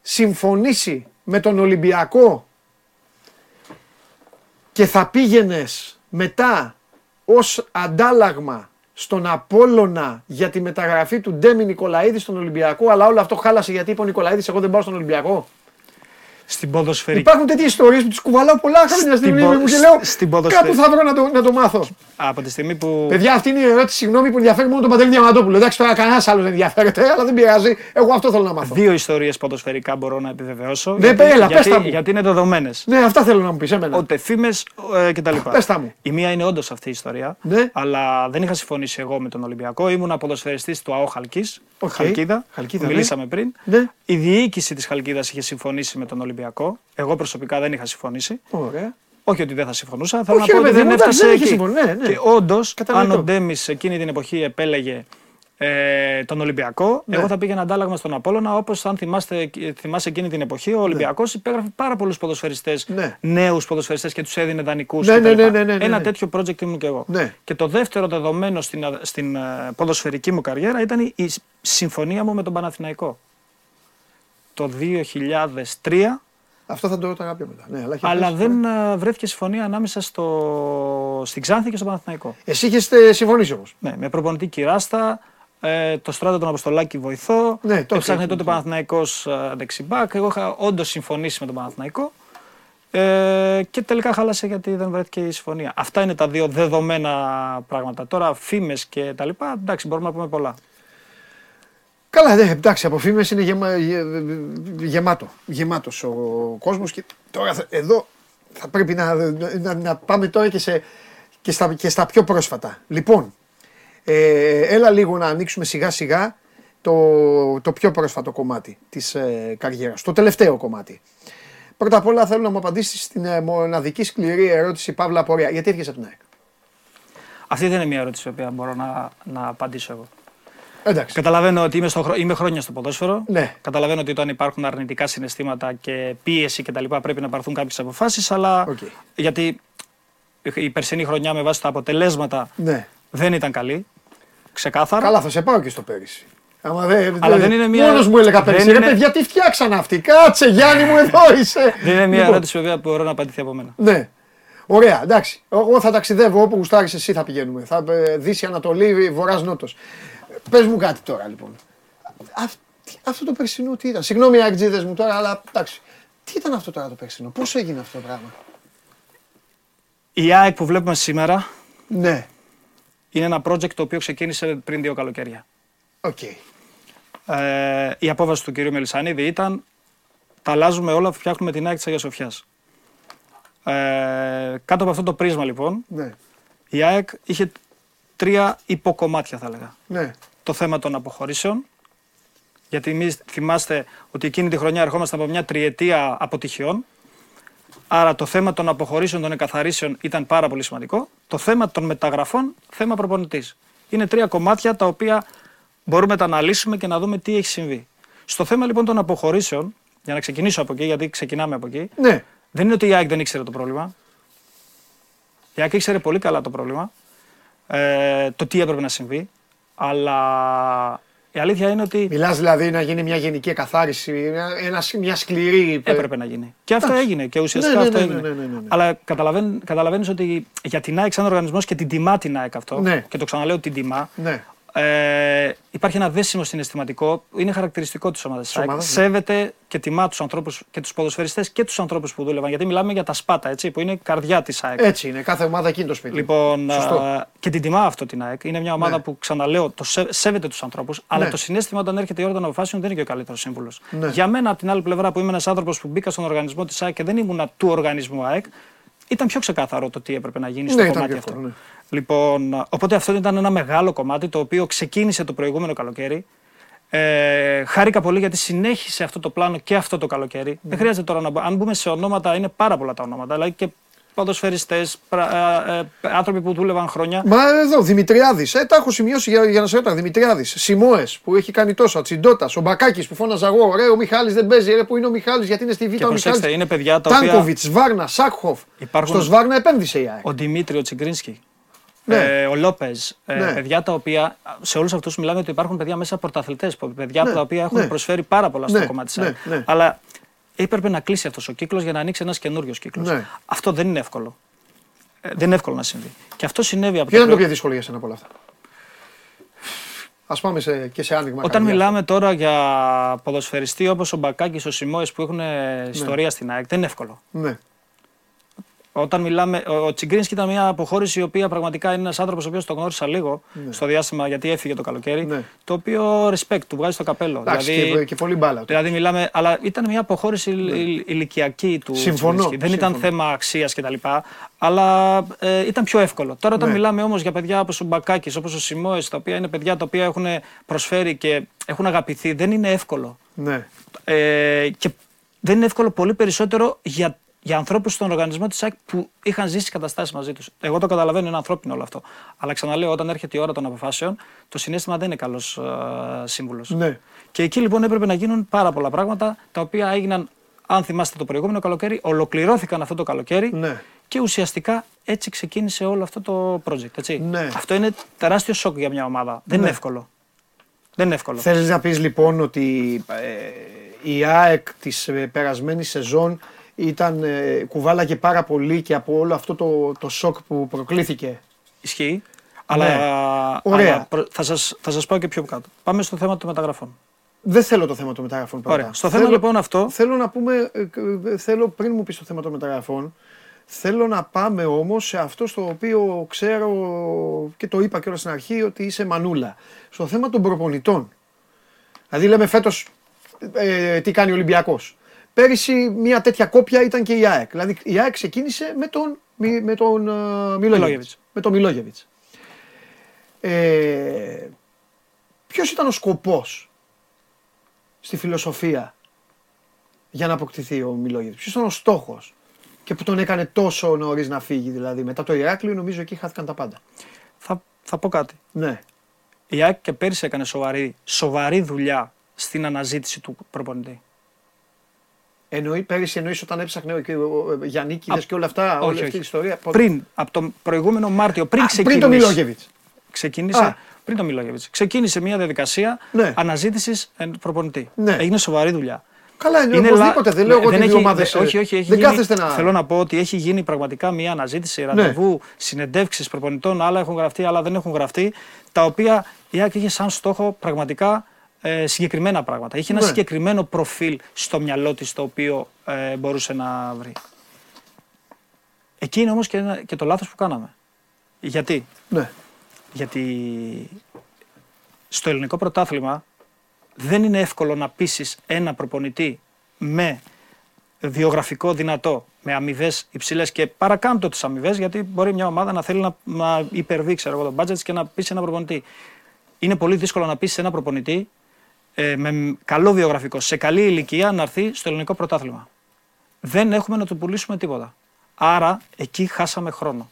συμφωνήσει με τον Ολυμπιακό και θα πήγαινες μετά ως αντάλλαγμα στον Απόλλωνα για τη μεταγραφή του Ντέμι Νικολαίδη στον Ολυμπιακό, αλλά όλο αυτό χάλασε γιατί είπε ο Νικολαίδης εγώ δεν πάω στον Ολυμπιακό. Στην ποδοσφαιρική. Υπάρχουν τέτοιες ιστορίες που τις κουβαλάω πολλά χρόνια στην Στην μνήμη πο- μου και λέω στην ποδοσφαι- κάπου θα βρω να το, να το μάθω. Από τη στιγμή που. Παιδιά, αυτή είναι η ερώτηση, συγγνώμη που ενδιαφέρει μόνο τον Παντελή Διαμαντόπουλο. Εντάξει, τώρα κανένας άλλος δεν ενδιαφέρεται, αλλά δεν πειράζει. Εγώ αυτό θέλω να μάθω. Δύο ιστορίες ποδοσφαιρικά μπορώ να επιβεβαιώσω. Ναι, έλα, πες γιατί, τα μου. γιατί είναι δεδομένες. Ναι, αυτά θέλω να μου πεις εμένα. Ούτε φήμες ε, κτλ. Πες τα μου. Η μία είναι όντως αυτή η ιστορία. Ναι. Αλλά δεν είχα συμφωνήσει εγώ με τον Ολυμπιακό. Ήμουν ποδοσφαιριστή του ΑΟ Χαλκής. Οκ. Χαλκίδα. Χαλκίδα, που ναι. μιλήσαμε πριν. Ναι. Η διοίκηση της Χαλκίδας είχε συμφωνήσει με τον Ολυμπιακό. Εγώ προσωπικά δεν είχα συμφωνήσει. Ωραία. Όχι ότι δεν θα συμφωνούσα. Θέλω Όχι, να πω ρε ότι παιδί δεν μου, εντάξει, έφτασε δεν είχε εκεί. συμφωνήσει, ναι, ναι. Και όντως, Κατανοητό. αν ο Ντέμις εκείνη την εποχή επέλεγε ε, τον Ολυμπιακό, Ναι. εγώ θα πήγαινα αντάλλαγμα στον Απόλλωνα. Όπως αν θυμάστε, θυμάσαι εκείνη την εποχή, ο Ολυμπιακός υπέγραφε πάρα πολλούς ποδοσφαιριστές, Ναι. νέους ποδοσφαιριστές και τους έδινε δανεικούς. Ναι, ναι, ναι, ναι, ναι, ναι, Ένα ναι. τέτοιο project ήμουν και εγώ. Ναι. Και το δεύτερο δεδομένο στην, α- στην ε, ποδοσφαιρική μου καριέρα ήταν η συμφωνία μου με τον Παναθηναϊκό. Το 2003 Αυτό θα το ρωτάω πιο μετά. Ναι, αλλά έχει αλλά πες, δεν ναι. ε, βρέθηκες συμφωνία ανάμεσα στο... στην Ξάνθη και στο Παναθηναϊκό. Εσύ είχες συμφωνήσει όμως. Ναι, με προπονητή Κυράστα, ε, το στράτο τον Αποστολάκη βοηθό. Ναι, τότε Έψαχνε ήταν, τότε ναι. Παναθηναϊκός ε, δεξιμπάκ. Εγώ είχα όντως συμφωνήσει με τον Παναθηναϊκό. Ε, και τελικά χάλασε γιατί δεν βρέθηκε η συμφωνία. Αυτά είναι τα δύο δεδομένα πράγματα. Τώρα φήμες και τα λοιπά, εντάξει, μπορούμε να πούμε πολλά. Καλά, ναι, εντάξει, από φήμες είναι γεμα, γε- γεμάτο. Γεμάτος ο κόσμος και τώρα θα- εδώ θα πρέπει να, να, να πάμε τώρα και, σε, και, στα, και στα πιο πρόσφατα. Λοιπόν, ε, έλα λίγο να ανοίξουμε σιγά σιγά το, το πιο πρόσφατο κομμάτι της ε, καριέρας, το τελευταίο κομμάτι. Πρώτα απ' όλα θέλω να μου απαντήσεις στην ε, μοναδική σκληρή ερώτηση παύλα απορία. Γιατί έρχεσαι από την ΑΕΚ; Αυτή δεν είναι μια ερώτηση που μπορώ να, να απαντήσω εγώ. Εντάξει. Καταλαβαίνω ότι είμαι, στο, χρό- είμαι χρόνια στο ποδόσφαιρο. Ναι. Καταλαβαίνω ότι όταν υπάρχουν αρνητικά συναισθήματα και πίεση κτλ. πρέπει να πάρθουν κάποιες αποφάσεις. Αλλά Οκ. γιατί η περσινή χρονιά με βάση τα αποτελέσματα Ναι. δεν ήταν καλή. Ξεκάθαρα. Καλά, θα σε πάω και στο πέρυσι. Άμα δε, Αλλά δεν είναι μια- Μόνος μου έλεγα δεν πέρυσι. Ρε είναι- παιδιά, τι φτιάξαν αυτοί. Κάτσε, Γιάννη μου, εδώ είσαι. Δεν είναι μια Λοιπόν, ερώτηση βέβαια που μπορώ να απαντηθεί από μένα. Ναι. Ωραία, εντάξει. Εγώ θα ταξιδεύω όπου γουστάρεις εσύ θα πηγαίνουμε. Θα ε, Δύση, Ανατολή, Βορράς, Νότος. Πες μου κάτι τώρα λοιπόν. Αυ- τι- αυτό το περσινό τι ήταν; Συγγνώμη αεκτζίδες μου τώρα, αλλά εντάξει. Τι ήταν αυτό τώρα το περσινό, πώς έγινε αυτό το πράγμα; Η ΑΕΚ που βλέπουμε σήμερα Ναι, είναι ένα project το οποίο ξεκίνησε πριν δύο καλοκαίρια. οκ. Ε, η απόφαση του κ. Μελισανίδη ήταν τα αλλάζουμε όλα, φτιάχνουμε την ΑΕΚ της Αγίας Σοφιάς. Ε, κάτω από αυτό το πρίσμα λοιπόν, Ναι, η ΑΕΚ είχε τρία υποκομμάτια θα έλεγα. ναι, Το θέμα των αποχωρήσεων, γιατί εμείς θυμάστε ότι εκείνη τη χρονιά ερχόμασταν από μια τριετία αποτυχιών. Άρα το θέμα των αποχωρήσεων, των εκαθαρίσεων ήταν πάρα πολύ σημαντικό. Το θέμα των μεταγραφών, θέμα προπονητής. Είναι τρία κομμάτια τα οποία μπορούμε να τα αναλύσουμε και να δούμε τι έχει συμβεί. Στο θέμα λοιπόν των αποχωρήσεων, για να ξεκινήσω από εκεί, γιατί ξεκινάμε από εκεί, ναι. δεν είναι ότι η ΑΕΚ δεν ήξερε το πρόβλημα. Η ΑΕΚ ήξερε πολύ καλά το πρόβλημα, ε, το τι έπρεπε να συμβεί, αλλά η αλήθεια είναι ότι Μιλάς δηλαδή να γίνει μια γενική εκαθάριση, μια, ένα, μια σκληρή... έπρεπε να γίνει. Και αυτό Εντάξει. έγινε και ουσιαστικά Ναι, ναι, αυτό ναι, έγινε. ναι, ναι, ναι, ναι. Αλλά καταλαβαίνει καταλαβαίνεις ότι για την ΑΕΚ σαν οργανισμός και την τιμά την ΑΕΚ αυτό, Ναι. και το ξαναλέω την τιμά, Ναι. Ε, υπάρχει ένα δέσιμο συναισθηματικό, είναι χαρακτηριστικό της ομάδας Της ομάδας, ναι. Σέβεται και τιμά τους ανθρώπους και τους ποδοσφαιριστές και τους ανθρώπους που δούλευαν. Γιατί μιλάμε για τα σπάτα, έτσι, που είναι η καρδιά της ΑΕΚ. Έτσι είναι, κάθε ομάδα εκείνη το σπίτι. Λοιπόν, Σωστό. α, και την τιμά αυτό την ΑΕΚ. Είναι μια ομάδα Ναι. που ξαναλέω, το σέ- σέβεται τους ανθρώπους, αλλά Ναι. το συνέστημα όταν έρχεται η ώρα των αποφάσεων δεν είναι και ο καλύτερος σύμβουλος. Ναι. Για μένα, από την άλλη πλευρά, που είμαι ένας άνθρωπος που μπήκα στον οργανισμό της ΑΕΚ και δεν ήμουνα του οργανισμού ΑΕΚ, ήταν πιο ξεκάθαρο το τι έπρεπε να γίνει στο Ναι, ήταν κομμάτι πιο αυτό. Εύκολο, ναι. Λοιπόν, α, οπότε αυτό ήταν ένα μεγάλο κομμάτι το οποίο ξεκίνησε το προηγούμενο καλοκαίρι. Ε, χάρηκα πολύ γιατί συνέχισε αυτό το πλάνο και αυτό το καλοκαίρι. Ναι. Δεν χρειάζεται τώρα να μπω. Αν μπούμε σε ονόματα, είναι πάρα πολλά τα ονόματα. Δηλαδή και ποδοσφαιριστές, άνθρωποι που δούλευαν χρόνια. Μα εδώ, Δημητριάδης. Ε, τα έχω σημειώσει για, για να σε ρωτάω. Δημητριάδης. Σιμόε που έχει κάνει τόσα. Τσιντότα. Ο Μπακάκης που φώναζα εγώ. Ρε, ο Μιχάλης δεν παίζει. Ρε, που είναι ο Μιχάλης γιατί είναι στη Β' Και ο προσέξτε, Μιχάλης. είναι παιδιά τα οποία. Τάνκοβιτς, Σβάρνα, Σάκχοφ. Υπάρχουν- Στο Σβάρνα επένδυσε η ΑΕΚ. Ο Δημήτριο Τσιγκρίνσκι. Ναι. Ε, ο Λόπες. Ε, Ναι. Παιδιά τα οποία. Σε όλους αυτούς μιλάμε ότι υπάρχουν παιδιά μέσα πρωταθλητές. Παιδιά Ναι, τα οποία έχουν ναι. προσφέρει πάρα πολλά στο Ναι, κομμάτι της ναι, ΑΕΚ. ναι. Αλλά έπρεπε να κλείσει αυτός ο κύκλος για να ανοίξει ένας καινούριος κύκλος. Ναι. Αυτό δεν είναι εύκολο. Ε, δεν είναι εύκολο να συμβεί. Και αυτό συνέβη από Ποιο ήταν το προ- πιο δύσκολο για σένα από όλα αυτά. Α πάμε σε, και σε άνοιγμα. Όταν καρδιάς. μιλάμε τώρα για ποδοσφαιριστή όπως ο Μπακάκης, ο Σιμόε που έχουν ιστορία στην ΑΕΚ, δεν είναι εύκολο. Ναι. Όταν μιλάμε, ο- ο Τσιγκρίνσκι ήταν μια αποχώρηση η οποία πραγματικά είναι ένας άνθρωπος ο οποίος το γνώρισα λίγο στο διάστημα γιατί έφυγε το καλοκαίρι. Ναι. Το οποίο respect του βγάζει το καπέλο. Εντάξει, δηλαδή, και, και πολύ μπάλα. του. δηλαδή μιλάμε, αλλά ήταν μια αποχώρηση ηλ- ηλ- ηλικιακή του Ναι. Συμφωνώ, Τσιγκρίνσκι. Δεν ήταν συμφωνώ. θέμα αξίας κτλ. Αλλά ε, ήταν πιο εύκολο. Τώρα, όταν Ναι. μιλάμε όμως για παιδιά όπως ο Μπακάκης, όπως ο Σιμόε, τα οποία είναι παιδιά τα οποία έχουν προσφέρει και έχουν αγαπηθεί, δεν είναι εύκολο. Ναι. Ε, και δεν είναι εύκολο πολύ περισσότερο για, για ανθρώπους στον οργανισμό της ΑΕΚ που είχαν ζήσει καταστάσεις μαζί τους. Εγώ το καταλαβαίνω, είναι ανθρώπινο όλο αυτό. Αλλά ξαναλέω, όταν έρχεται η ώρα των αποφάσεων, το συνέστημα δεν είναι καλός ε, σύμβουλος. Ναι. Και εκεί λοιπόν έπρεπε να γίνουν πάρα πολλά πράγματα τα οποία έγιναν, αν θυμάστε το προηγούμενο καλοκαίρι, ολοκληρώθηκαν αυτό το καλοκαίρι Ναι. και ουσιαστικά έτσι ξεκίνησε όλο αυτό το project. Έτσι. Ναι. Αυτό είναι τεράστιο σοκ για μια ομάδα. Δεν Ναι. είναι εύκολο. Δεν είναι εύκολο. Θέλεις να πεις λοιπόν ότι ε, η ΑΕΚ της ε, περασμένης σεζόν ήταν, ε, κουβάλαγε πάρα πολύ και από όλο αυτό το, το σοκ που προκλήθηκε. Ισχύει. Αλλά, Ναι. Ωραία. αλλά προ- θα, σας, θα σας πάω και πιο κάτω. Πάμε στο θέμα των μεταγραφών. Δεν θέλω το θέμα των μεταγραφών πρώτα. Ωραία. Στο θέμα λοιπόν αυτό- Θέλω να πούμε, ε, ε, θέλω πριν μου πεις το θέμα των μεταγραφών, θέλω να πάμε όμως σε αυτό στο οποίο ξέρω και το είπα και όλα στην αρχή ότι είσαι μανούλα. Στο θέμα των προπονητών. Δηλαδή λέμε φέτος ε, τι κάνει ο Ολυμπιακός. Πέρυσι μια τέτοια κόπια ήταν και η ΑΕΚ. Δηλαδή η ΑΕΚ ξεκίνησε με τον, Μι- με τον ε, Μιλόγεβιτς. Μιλόγεβιτς. Με τον Μιλόγεβιτς. Ε, ποιος ήταν ο σκοπός στη φιλοσοφία για να αποκτηθεί ο Μιλόγεβιτς; Ποιος ήταν ο στόχος και που τον έκανε τόσο νωρίς να φύγει δηλαδή. Μετά το Ηράκλειο νομίζω εκεί χάθηκαν τα πάντα. Θα, θα πω κάτι. Ναι. Η ΑΕΚ και πέρυσι έκανε σοβαρή, σοβαρή δουλειά στην αναζήτηση του προπονητή. Εννοεί, πέρυσι εννοείς όταν έψαχνε και ο ο Γιαννίκηδες και όλα αυτά, όλη όχι, αυτή η όχι. ιστορία. Πριν, από τον προηγούμενο Μάρτιο, πριν Α, ξεκινήσει. πριν το Μιλόγεβιτς. Ξεκίνησε, Α. πριν το Μιλόγεβιτς. Ξεκίνησε μια διαδικασία Ναι. αναζήτησης ε, προπονητή. Ναι. Έγινε σοβαρή δουλειά. Καλά, είναι, Είναι οπωσδήποτε. λα- Δεν λέω εγώ δεν ότι οι δύο έχει- ομάδες... δεν- ε, Όχι, όχι, έχει δεν γίνει, κάθεστε να... Ναι. Θέλω να πω ότι έχει γίνει πραγματικά μια αναζήτηση, ραντεβού, συνεντεύξεις προπονητών, άλλα έχουν γραφτεί, άλλα δεν έχουν γραφτεί, τα οποία η ΑΕΚ είχε σαν στόχο πραγματικά ε, συγκεκριμένα πράγματα. Είχε ένα Ναι. συγκεκριμένο προφίλ στο μυαλό της το οποίο ε, μπορούσε να βρει. Εκεί είναι όμως και, ένα- και το λάθος που κάναμε. Γιατί, Ναι. γιατί στο ελληνικό πρωτάθλημα δεν είναι εύκολο να πείσει ένα προπονητή με βιογραφικό δυνατό, με αμοιβές υψηλές και παρακάμπτω τις αμοιβές, γιατί μπορεί μια ομάδα να θέλει να, να υπερβεί ξέρω εγώ, το budget της και να πείσει ένα προπονητή. Είναι πολύ δύσκολο να πείσει ένα προπονητή ε, με καλό βιογραφικό, σε καλή ηλικία να έρθει στο ελληνικό πρωτάθλημα. Δεν έχουμε να του πουλήσουμε τίποτα. Άρα εκεί χάσαμε χρόνο.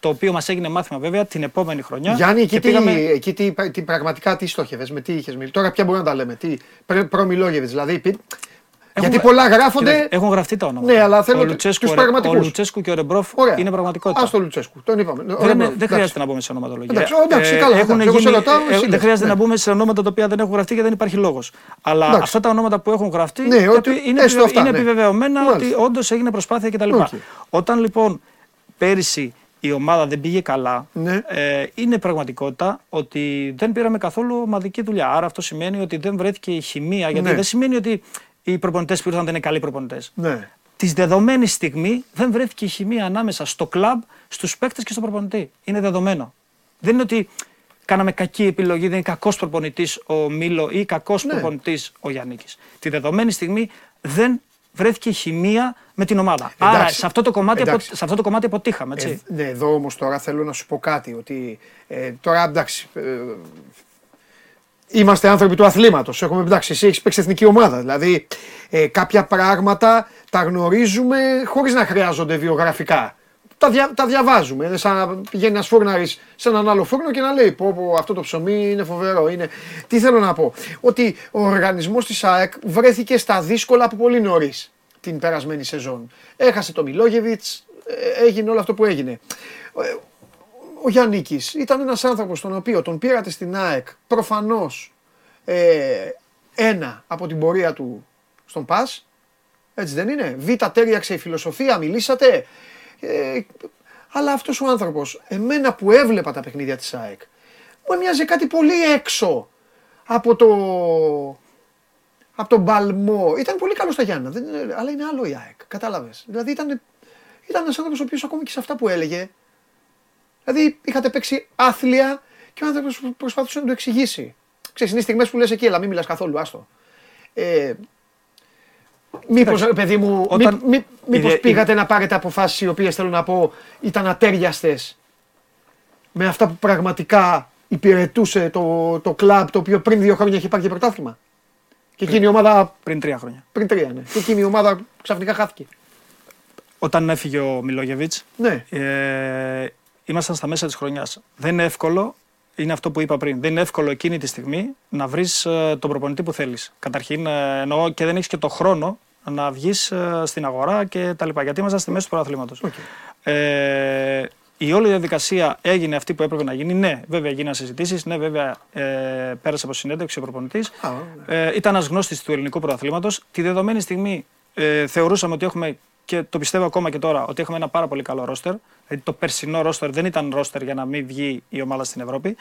Το οποίο μας έγινε μάθημα βέβαια την επόμενη χρονιά. Γιάννη, εκεί, και τι, πήγαμε- εκεί τι, τι, πραγματικά τι στόχευες, με τι είχες μιλήσει. Τώρα πια μπορούμε να τα λέμε. Τι, πρε- προ-Μιλόγεβιτς, δηλαδή. πι- Έχουν- Γιατί πολλά γράφονται. Κοίταξε, Έχουν γραφτεί τα ονόματα. Ναι, αλλά θέλω ο τους Λουτσέσκου, ο Ρε- πραγματικούς. ο Λουτσέσκου και ο Ρεμπρόφ Ωραία. είναι πραγματικότητα. Α το Λουτσέσκου. Τον είπαμε. δεν, Ωραία, είναι- εντάξει. δεν χρειάζεται να μπούμε σε ονοματολογία. Εντάξει, εντάξει, καλά, έχουν εντάξει, εγώ σε γίνει- ρωτάω, ε, εσύ δεν λες, χρειάζεται ναι. να μπούμε σε ονόματα τα οποία δεν έχουν γραφτεί και δεν υπάρχει λόγος. Αλλά Εντάξει. αυτά τα ονόματα που έχουν γραφτεί Ναι, επι- ότι- είναι, έστω επιβε- αυτά, είναι ναι. επιβεβαιωμένα Μάλιστα. ότι όντως έγινε προσπάθεια κτλ. Οκ. Όταν λοιπόν πέρυσι η ομάδα δεν πήγε καλά, Ναι. ε, είναι πραγματικότητα ότι δεν πήραμε καθόλου ομαδική δουλειά. Άρα αυτό σημαίνει ότι δεν βρέθηκε η χημεία, γιατί Ναι. δεν σημαίνει ότι οι προπονητές που ήρθαν δεν είναι καλοί προπονητές Ναι. της δεδομένης στιγμή δεν βρέθηκε η χημεία ανάμεσα στο κλαμπ, στους παίκτες και στον προπονητή. Είναι δεδομένο. Δεν είναι ότι κάναμε κακή επιλογή, δεν είναι κακός προπονητής ο Μίλο ή κακός Ναι. προπονητής ο Γιάννη. Τη δεδομένη στιγμή δεν βρέθηκε η χημεία με την ομάδα. Άρα Εντάξει. σε αυτό το κομμάτι, απο- Εντάξει. σε αυτό το κομμάτι αποτύχαμε. Έτσι. Ε, ναι, εδώ όμως τώρα θέλω να σου πω κάτι, ότι ε, τώρα εντάξει, ε, είμαστε άνθρωποι του αθλήματος, έχουμε εντάξει, εσύ έχεις παίξει εθνική ομάδα, δηλαδή ε, κάποια πράγματα τα γνωρίζουμε χωρίς να χρειάζονται βιογραφικά. Τα, δια, τα διαβάζουμε, είναι σαν να πηγαίνει ένας φούρναρης σε έναν άλλο φούρνο και να λέει πω, πω αυτό το ψωμί είναι φοβερό. Είναι... Τι θέλω να πω, ότι ο οργανισμός της ΑΕΚ βρέθηκε στα δύσκολα από πολύ νωρίς την περασμένη σεζόν. Έχασε το Μιλόγεβιτς, ε, έγινε όλο αυτό που έγινε. Ε, Ο Γιάννικης ήταν ένας άνθρωπος τον οποίο τον πήρατε στην ΑΕΚ προφανώς ε, ένα από την πορεία του στον ΠΑΣ, έτσι δεν είναι; Β, τέριαξε η φιλοσοφία, μιλήσατε. Ε, αλλά αυτός ο άνθρωπος, εμένα που έβλεπα τα παιχνίδια της ΑΕΚ, μου έμοιαζε κάτι πολύ έξω από το. Από τον Παλμό. Ήταν πολύ καλός στα Γιάννα, δεν, αλλά είναι άλλο η ΑΕΚ. Κατάλαβες. Δηλαδή ήταν, ήταν ένας άνθρωπος ο οποίος ακόμη και σε αυτά που έλεγε. Δηλαδή είχατε παίξει άθλια και ο άνθρωπος προσπαθούσε να το εξηγήσει. Ξέρεις, είναι στιγμές που λες εκεί, αλλά μην μιλάς καθόλου, άστο. Ε, μήπως, ρε παιδί μου, όταν- μη, μη- μήπως η- πήγατε να πάρετε αποφάσεις οι οποίες θέλω να πω ήταν ατέριαστες; Με αυτά που πραγματικά υπηρετούσε το, το κλαμπ το οποίο πριν δύο χρόνια είχε πάρει και πρωτάθλημα; Και εκείνη η ομάδα, Πριν τρία χρόνια. πριν τρία, ναι. Και εκείνη η ομάδα ξαφνικά χάθηκε. Όταν έφυγε ο Μιλόγεβιτς, Ναι. ε, ήμασταν στα μέσα της χρονιάς. Δεν είναι εύκολο, είναι αυτό που είπα πριν. Δεν είναι εύκολο εκείνη τη στιγμή να βρεις τον προπονητή που θέλεις. Καταρχήν, ε, εννοώ και δεν έχεις και το χρόνο να βγεις στην αγορά και τα λοιπά. Γιατί ήμασταν στη μέση του πρωταθλήματο. Ε, η όλη διαδικασία έγινε αυτή που έπρεπε να γίνει. Ναι, βέβαια γίνανε συζητήσεις. Ναι, βέβαια ε, πέρασε από συνέντευξη ο προπονητής. Α, Ε, ήταν ένας γνώστης του ελληνικού πρωταθλήματο. Τη δεδομένη στιγμή ε, θεωρούσαμε ότι έχουμε και το πιστεύω ακόμα και τώρα ότι έχουμε ένα πάρα πολύ καλό ρόστερ. Δηλαδή το περσινό ρόστερ δεν ήταν ρόστερ για να μην βγει η ομάδα στην Ευρώπη.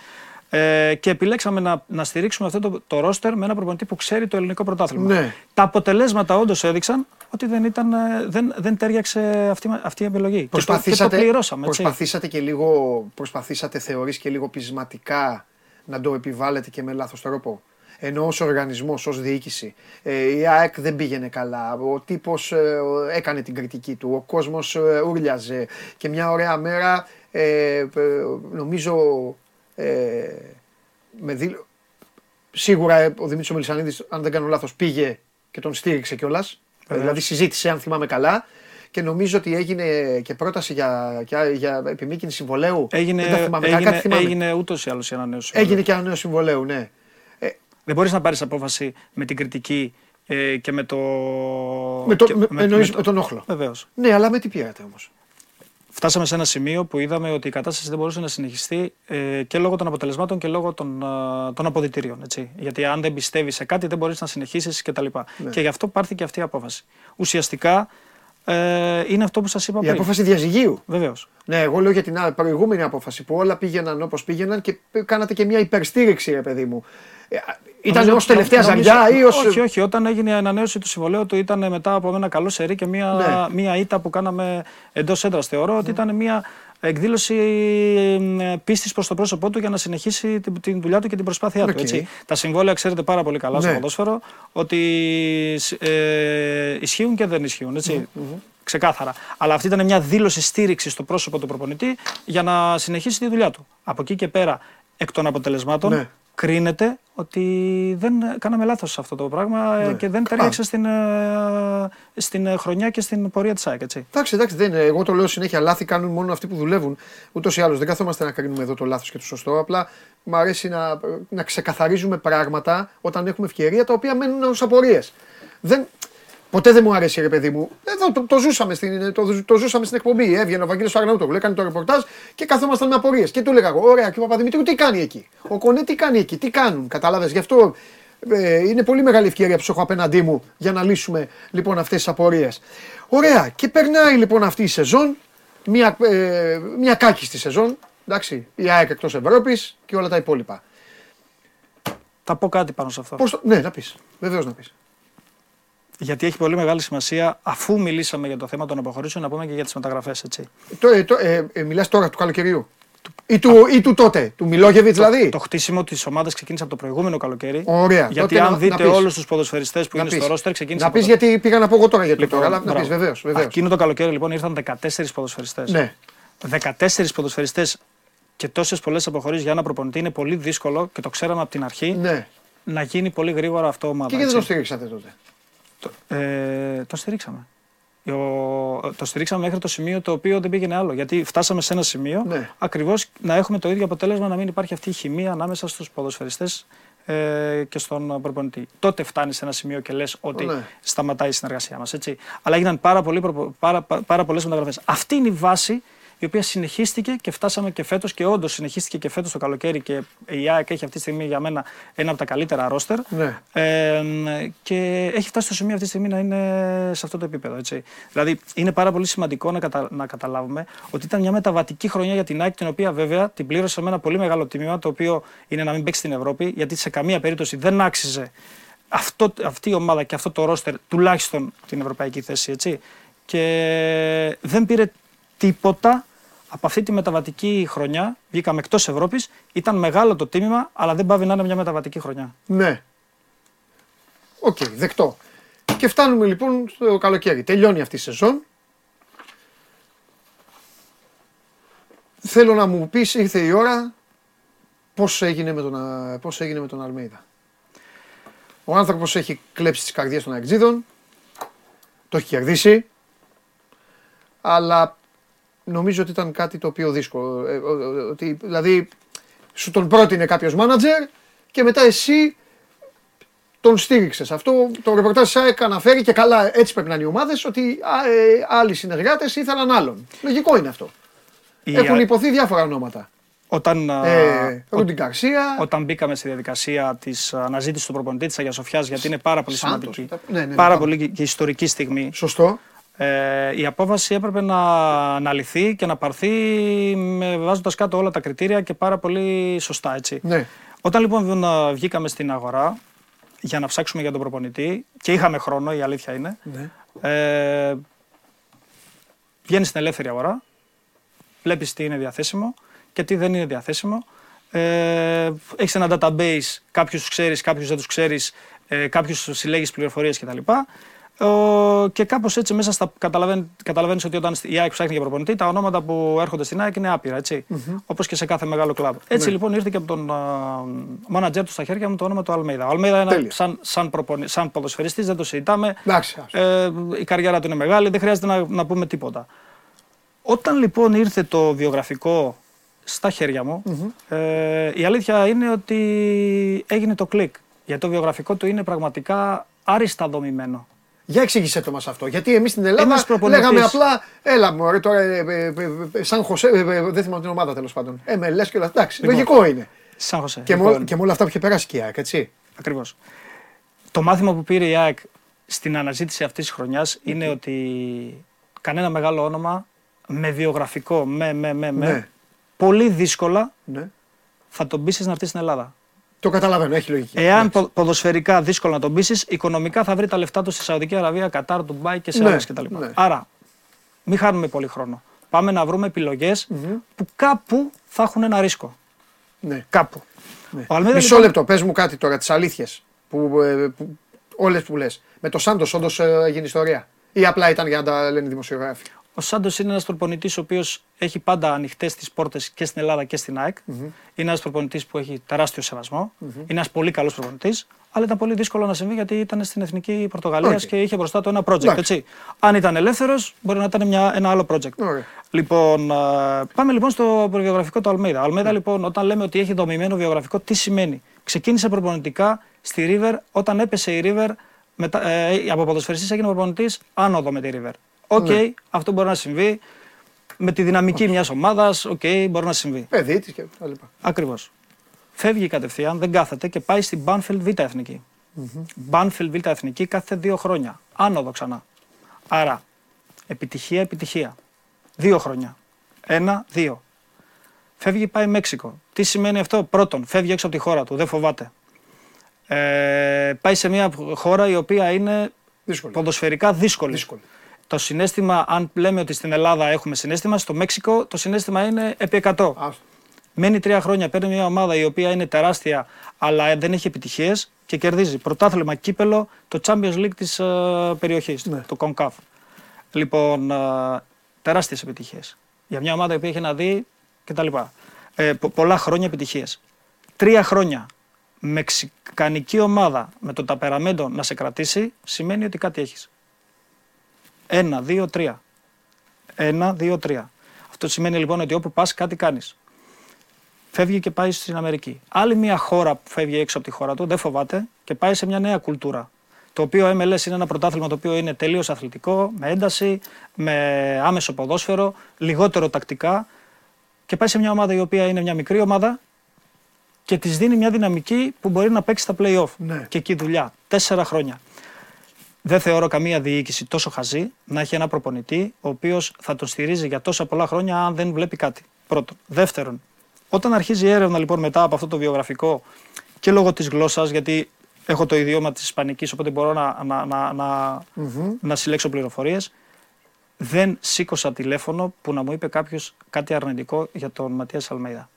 Ε, και επιλέξαμε να, να στηρίξουμε αυτό το, το ρόστερ με ένα προπονητή που ξέρει το ελληνικό πρωτάθλημα. Ναι. Τα αποτελέσματα όντως έδειξαν ότι δεν, ήταν, ε, δεν, δεν τέριαξε αυτή, αυτή η επιλογή. Και το, και το Προσπαθήσατε, πληρώσαμε. Έτσι. προσπαθήσατε και λίγο, προσπαθήσατε θεωρείς και λίγο πεισματικά να το επιβάλλετε και με λάθος τρόπο; Ενώ ως οργανισμός, ως διοίκηση, ε, η ΑΕΚ δεν πήγαινε καλά, ο τύπος ε, έκανε την κριτική του, ο κόσμος ε, ούρλιαζε και μια ωραία μέρα ε, ε, νομίζω ε, με δήλω... Σίγουρα ε, ο Δημήτρης ο Μελισανίδης, αν δεν κάνω λάθος, πήγε και τον στήριξε κιόλας. Δηλαδή συζήτησε, αν θυμάμαι καλά. Και νομίζω ότι έγινε και πρόταση για, για, για επιμήκυνση συμβολέου. Έγινε, δεν τα θυμάμαι, έγινε, κάτι θυμάμαι. έγινε ούτως ή άλλως η ανανέωση. Έγινε και ένα νέο συμβολέου, ναι. Ε, Δεν μπορείς να πάρεις απόφαση με την κριτική ε, και με το. με, το, και- με, εννοείς με τον όχλο. Βεβαίως. Ναι, αλλά με τι πήρατε όμως; Φτάσαμε σε ένα σημείο που είδαμε ότι η κατάσταση δεν μπορούσε να συνεχιστεί ε, και λόγω των αποτελεσμάτων και λόγω των, ε, των αποδητηρίων. Έτσι. Γιατί αν δεν πιστεύεις σε κάτι, δεν μπορείς να συνεχίσεις κτλ. Ναι. Και γι' αυτό πάρθηκε αυτή η απόφαση. Ουσιαστικά ε, είναι αυτό που σας είπα Η πριν. απόφαση διαζυγίου. Βεβαίως. Ναι, εγώ λέω για την άλλη- προηγούμενη απόφαση που όλα πήγαιναν όπως πήγαιναν και κάνατε και μια υπερστήριξη, ρε παιδί μου. Ε, Ήταν Νομίζω- ως τελευταία νομίζω- ζαριά ή ως... Όχι, όχι. Όταν έγινε η ανανέωση του συμβολαίου του ήταν μετά από ένα καλό σερί και μια, Ναι. μια ήττα που κάναμε εντός έδρας. Θεωρώ ότι ήταν μια εκδήλωση πίστης προς το πρόσωπό του για να συνεχίσει την, την δουλειά του και την προσπάθειά Οκ. του. Έτσι. Τα συμβόλαια ξέρετε πάρα πολύ καλά στο Ναι. ποδόσφαιρο ότι ε, ισχύουν και δεν ισχύουν. Έτσι. Ξεκάθαρα. Αλλά αυτή ήταν μια δήλωση στήριξης στο πρόσωπο του προπονητή για να συνεχίσει τη δουλειά του. Από εκεί και πέρα, εκ των αποτελεσμάτων, Ναι. Κρίνεται ότι δεν κάναμε λάθος σε αυτό το πράγμα ε, Ναι. και δεν ταιριάξε στην, ε, στην ε, χρονιά και στην πορεία της ΑΕΚ. Έτσι. Εντάξει, εντάξει, δεν είναι. Εγώ το λέω συνέχεια. Λάθη κάνουν μόνο αυτοί που δουλεύουν. Ούτως ή άλλως δεν καθόμαστε να κρίνουμε εδώ το λάθος και το σωστό. Απλά μου αρέσει να, να ξεκαθαρίζουμε πράγματα όταν έχουμε ευκαιρία τα οποία μένουν ως απορίες. Δεν, ποτέ δεν μου αρέσει, ρε παιδί μου. Εδώ το, το, ζούσαμε, στην, το, το ζούσαμε στην εκπομπή. Έβγαινε ο Βαγγέλης Αγναούτογλου, έκανε το ρεπορτάζ και καθόμασταν με απορίες. Και του έλεγα εγώ, ωραία, και ο Παπαδημητρίου τι κάνει εκεί; Ο Κονέ τι κάνει εκεί, τι κάνουν; Κατάλαβες. Γι' αυτό ε, είναι πολύ μεγάλη ευκαιρία που σου έχω απέναντί μου για να λύσουμε λοιπόν αυτές τις απορίες. Ωραία. Και περνάει λοιπόν αυτή η σεζόν, μια, ε, μια κάκιστη σεζόν. Εντάξει, η ΑΕΚ εκτός Ευρώπης και όλα τα υπόλοιπα. Θα πω κάτι πάνω σε αυτό. Πώς το... Ναι, να πεις. Βεβαίως να πεις. Γιατί έχει πολύ μεγάλη σημασία, αφού μιλήσαμε για το θέμα των αποχωρήσεων, να πούμε και για τις μεταγραφές. Έτσι. Το, ε, το, ε, ε, Μιλάς τώρα του καλοκαιριού. Ή του, ή του τότε, του Μιλόγεβιτς δηλαδή. Το χτίσιμο της ομάδας ξεκίνησε από το προηγούμενο καλοκαίρι. Ωραία. Γιατί Τότε αν να- δείτε να πεις. όλους τους ποδοσφαιριστές που Να είναι πεις. στο ρόστερ, ξεκίνησε Να από πεις τότε. γιατί πήγα να πω εγώ τώρα για το Λοιπόν, τώρα, αλλά να πεις μπράβο. βεβαίω. Βεβαίως. Εκείνο το καλοκαίρι λοιπόν ήρθαν 14 ποδοσφαιριστές. Ναι. 14 ποδοσφαιριστές και τόσες πολλές αποχωρήσεις για ένα προπονητή είναι πολύ δύσκολο και το ξέραμε από την αρχή ναι. να γίνει πολύ γρήγορα αυτό ομάδα. Και γιατί δεν το έτσι. στηρίξατε τότε; Το, ε, το στηρίξαμε. Ο, το στηρίξαμε μέχρι το σημείο το οποίο δεν πήγαινε άλλο. Γιατί φτάσαμε σε ένα σημείο Ναι. ακριβώς να έχουμε το ίδιο αποτέλεσμα, να μην υπάρχει αυτή η χημεία ανάμεσα στους ποδοσφαιριστές ε, και στον προπονητή. Τότε φτάνεις σε ένα σημείο και λες ότι Ναι. σταματάει η συνεργασία μας. Αλλά έγιναν πάρα, πολύ, προπο- πάρα, πάρα, πάρα πολλές μεταγραφές. Αυτή είναι η βάση η οποία συνεχίστηκε και φτάσαμε και φέτος και όντως συνεχίστηκε και φέτος το καλοκαίρι και η ΑΕΚ έχει αυτή τη στιγμή για μένα ένα από τα καλύτερα ρόστερ. Ναι. Ε, και έχει φτάσει στο σημείο αυτή τη στιγμή να είναι σε αυτό το επίπεδο. Έτσι. Δηλαδή είναι πάρα πολύ σημαντικό να, κατα, να καταλάβουμε ότι ήταν μια μεταβατική χρονιά για την ΑΕΚ, την οποία βέβαια την πλήρωσε με ένα πολύ μεγάλο τίμημα, το οποίο είναι να μην παίξει στην Ευρώπη, γιατί σε καμία περίπτωση δεν άξιζε αυτό, αυτή η ομάδα και αυτό το ρόστερ τουλάχιστον την ευρωπαϊκή θέση. Έτσι. Και δεν πήρε τίποτα από αυτή τη μεταβατική χρονιά. Βγήκαμε εκτός Ευρώπης. Ήταν μεγάλο το τίμημα, αλλά δεν πάβει να είναι μια μεταβατική χρονιά. Ναι. Ok, okay, δεκτό. Και φτάνουμε λοιπόν στο καλοκαίρι. Τελειώνει αυτή η σεζόν. Θέλω να μου πεις, ήρθε η ώρα, πώς έγινε με τον, πώς έγινε με τον Αλμέιδα; Ο άνθρωπος έχει κλέψει τις καρδιές των Αγγλίδων, το έχει κερδίσει, αλλά νομίζω ότι ήταν κάτι το οποίο δύσκολο. Ε, ότι, δηλαδή, σου τον πρότεινε κάποιος μάνατζερ και μετά εσύ τον στήριξες. Αυτό το ρεπορτάζ ΣΑΕΚ αναφέρει και καλά έτσι πρέπει να είναι οι ομάδες ότι ε, άλλοι συνεργάτες ήθελαν άλλον. Λογικό είναι αυτό. Έχουν υποθεί διάφορα ονόματα. Όταν, ε, Ρούντι Γκαρσία. Όταν μπήκαμε στη διαδικασία της αναζήτησης του προπονητή της Αγία Σοφιά, γιατί είναι πάρα πολύ Σάντος, σημαντική. ναι, ναι, ναι, πάρα ναι. πολύ και ιστορική στιγμή. Σωστό. Ε, η απόφαση έπρεπε να αναλυθεί και να πάρθει βάζοντας κάτω όλα τα κριτήρια και πάρα πολύ σωστά. Έτσι. Ναι. Όταν λοιπόν βγήκαμε στην αγορά για να ψάξουμε για τον προπονητή και είχαμε χρόνο, η αλήθεια είναι. Ναι. Ε, Βγαίνει στην ελεύθερη αγορά, βλέπεις τι είναι διαθέσιμο και τι δεν είναι διαθέσιμο. Ε, έχεις ένα database, κάποιους τους ξέρεις, κάποιους δεν τους ξέρεις, ε, κάποιους συλλέγεις πληροφορίες κτλ. Ε, και κάπως έτσι μέσα στα. Καταλαβαίνεις ότι όταν η ΑΕΚ ψάχνει για προπονητή, τα ονόματα που έρχονται στην ΑΕΚ είναι άπειρα, έτσι. Όπως και σε κάθε μεγάλο κλαμπ. Έτσι Ναι. λοιπόν ήρθε και από τον μάνατζερ του στα χέρια μου το όνομα του Αλμέιδα. Ο Αλμέιδα είναι Τέλεια. σαν, σαν, προπονη, σαν ποδοσφαιριστής, δεν το συζητάμε. Εντάξει. ας. Ε, η καριέρα του είναι μεγάλη, δεν χρειάζεται να, να πούμε τίποτα. Όταν λοιπόν ήρθε το βιογραφικό στα χέρια μου, ε, η αλήθεια είναι ότι έγινε το κλικ. Γιατί το βιογραφικό του είναι πραγματικά άριστα δομημένο. Για εξήγησέ το μας αυτό. Γιατί εμείς στην Ελλάδα Ένας προπονητής. λέγαμε απλά, έλα μου, τώρα, ε, ε, ε, ε, σαν Χωσέ, ε, ε, δεν θυμάμαι την ομάδα τέλος πάντων. Ε, με λες και όλα. Εντάξει, Λοιπόν. λογικό είναι. Σαν Χωσέ. Και, Λοιπόν, με, και με όλα αυτά που είχε περάσει και η ΑΕΚ, έτσι. Ακριβώς. Το μάθημα που πήρε η ΑΕΚ στην αναζήτηση αυτής της χρονιάς είναι ότι κανένα μεγάλο όνομα με βιογραφικό, με, με, με, με, Ναι. πολύ δύσκολα Ναι. θα τον πείσει να έρθει στην Ελλάδα. Το καταλαβαίνω, έχει λογική. Εάν Εντάξει. πο- ποδοσφαιρικά δύσκολο να τον πείσει, οικονομικά θα βρει τα λεφτά του στη Σαουδική Αραβία, Κατάρ, Ντουμπάι και σε Ναι, άλλες κτλ. ναι. Άρα, μην χάνουμε πολύ χρόνο. Πάμε να βρούμε επιλογές που κάπου θα έχουν ένα ρίσκο. Ναι. Κάπου. Ναι. Ο Αλμέιδα, Μισό λοιπόν, λεπτό, πες μου κάτι τώρα, τις αλήθειες. Που, ε, που, όλες που λες. Με το Σάντος όντως ε, έγινε ιστορία. Ή απλά ήταν για να τα λένε οι δημοσιογράφοι. Ο Σάντος είναι ένας προπονητής ο οποίος έχει πάντα ανοιχτές τις πόρτες και στην Ελλάδα και στην ΑΕΚ. Είναι ένας προπονητής που έχει τεράστιο σεβασμό. Είναι ένας πολύ καλός προπονητής. Αλλά ήταν πολύ δύσκολο να συμβεί γιατί ήταν στην εθνική Πορτογαλίας Οκ. και είχε μπροστά του ένα project. Εντάξει. Έτσι. Αν ήταν ελεύθερος, μπορεί να ήταν μια, ένα άλλο project. Ωραία. Λοιπόν, α, πάμε λοιπόν στο βιογραφικό του Αλμέιδα. Ο Αλμέιδα, λοιπόν, όταν λέμε ότι έχει δομημένο βιογραφικό, τι σημαίνει; Ξεκίνησε προπονητικά στη River όταν έπεσε η River. Μετά, ε, από ποδοσφαιριστής έγινε προπονητής άνοδο με τη River. Ok, Ναι. αυτό μπορεί να συμβεί. Με τη δυναμική μιας ομάδας, οκ, μπορεί να συμβεί. Παιδί της και τα λοιπά. Ακριβώς. Φεύγει κατευθείαν, δεν κάθεται και πάει στην Banfield Β' Εθνική. Banfield Β' Εθνική κάθε δύο χρόνια. Άνοδο ξανά. Άρα, επιτυχία, επιτυχία. Δύο χρόνια. Ένα, δύο. Φεύγει, πάει Μέξικο. Τι σημαίνει αυτό; Πρώτον, φεύγει έξω από τη χώρα του, δεν φοβάται. Ε, πάει σε μια χώρα η οποία είναι Δύσκολη. ποδοσφαιρικά δύσκολη. Δύσκολη. Το συνέστημα, αν λέμε ότι στην Ελλάδα έχουμε συνέστημα, στο Μέξικο το συνέστημα είναι επί 100. Άστο. Μένει τρία χρόνια, παίρνει μια ομάδα η οποία είναι τεράστια, αλλά δεν έχει επιτυχίες και κερδίζει πρωτάθλημα κύπελο το Champions League της περιοχής, Ναι. το CONCAF. Λοιπόν, τεράστιες επιτυχίες. Για μια ομάδα η οποία έχει να δει κτλ. Ε, πο- πολλά χρόνια επιτυχίες. Τρία χρόνια μεξικανική ομάδα με το ταπεραμέντο να σε κρατήσει σημαίνει ότι κάτι έχεις. Ένα, δύο, τρία. Ένα, δύο, τρία. Αυτό σημαίνει λοιπόν ότι όπου πας κάτι κάνεις. Φεύγει και πάει στην Αμερική. Άλλη μια χώρα που φεύγει έξω από τη χώρα του, δεν φοβάται και πάει σε μια νέα κουλτούρα. το οποίο MLS είναι ένα πρωτάθλημα το οποίο είναι τελείως αθλητικό, με ένταση, με άμεσο ποδόσφαιρο, λιγότερο τακτικά και πάει σε μια ομάδα η οποία είναι μια μικρή ομάδα και της δίνει μια δυναμική που μπορεί να παίξει στα play-off. Ναι. Και εκεί δουλειά. Τέσσερα χρόνια. Δεν θεωρώ καμία διοίκηση τόσο χαζή να έχει ένα προπονητή ο οποίος θα τον στηρίζει για τόσα πολλά χρόνια αν δεν βλέπει κάτι. Πρώτον. Δεύτερον, όταν αρχίζει η έρευνα λοιπόν μετά από αυτό το βιογραφικό και λόγω της γλώσσας, γιατί έχω το ιδιώμα της Ισπανικής, οπότε μπορώ να, να, να, να, να συλλέξω πληροφορίες. Δεν σήκωσα τηλέφωνο που να μου είπε κάποιος κάτι αρνητικό για τον Ματίας Αλμέιδα.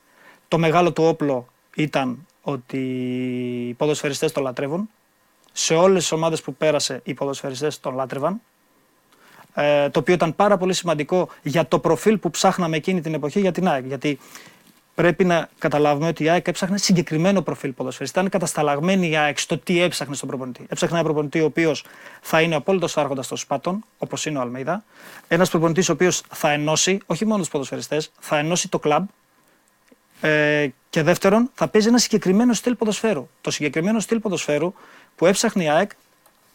Το μεγάλο του όπλο ήταν ότι οι ποδοσφαιριστές τον λατρεύουν. Σε όλες τις ομάδες που πέρασε οι ποδοσφαιριστές τον λάτρευαν. Ε, το οποίο ήταν πάρα πολύ σημαντικό για το προφίλ που ψάχναμε εκείνη την εποχή για την ΑΕΚ. Γιατί πρέπει να καταλάβουμε ότι η ΑΕΚ έψαχνε συγκεκριμένο προφίλ ποδοσφαιριστή. Ήταν κατασταλαγμένη η ΑΕΚ στο τι έψαχνε στον προπονητή. Έψαχνε ένα προπονητή ο οποίος θα είναι απόλυτος άρχοντας των σπάτων, όπως είναι ο Αλμίδα. Ένας προπονητής ο οποίος θα ενώσει όχι μόνο τους ποδοσφαιριστές, θα ενώσει το κλαμπ. Ε, και δεύτερον, θα παίζει ένα συγκεκριμένο στυλ ποδοσφαίρου. Το συγκεκριμένο στυλ ποδοσφαίρου που έψαχνε η ΑΕΚ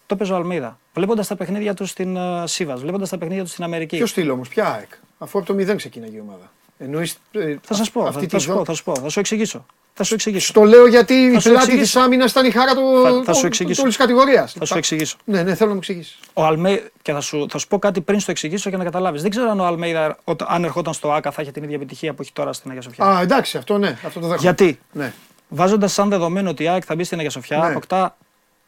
το παίζει ο Αλμίδα. Βλέποντας τα παιχνίδια τους στην uh, Σίβας, βλέποντας τα παιχνίδια τους στην Αμερική. Ποιος στυλ όμως, ποια ΑΕΚ, αφού από το 0 ξεκίναγε η ομάδα. Εννοείς, ε, Θα σας πω, θα, αυτή θα, τη σου πω, θα σου πω, θα σου εξηγήσω. Θα σου εξηγήσω. Στο λέω γιατί η Θα σου πλάτη της εξηγήσω. άμυνας ήταν η χαρά του Θα- θα σου εξηγήσω. όλη της κατηγορίας. Θα σου εξηγήσω. Ναι, ναι, θέλω να μου εξηγήσεις. Ο Αλμέιδα, και θα σου, θα σου πω κάτι πριν στο εξηγήσω για να καταλάβεις. Δεν ξέρω αν ο Αλμέιδα, όταν- αν ερχόταν στο ΑΚΑ, θα είχε την ίδια επιτυχία που έχει τώρα στην Αγία Σοφιά. Α, εντάξει, αυτό ναι, αυτό το δέχομαι. Γιατί, Ναι. βάζοντας σαν δεδομένο ότι η ΑΕΚ θα μπει στην Αγία Σοφιά, Ναι. αποκτά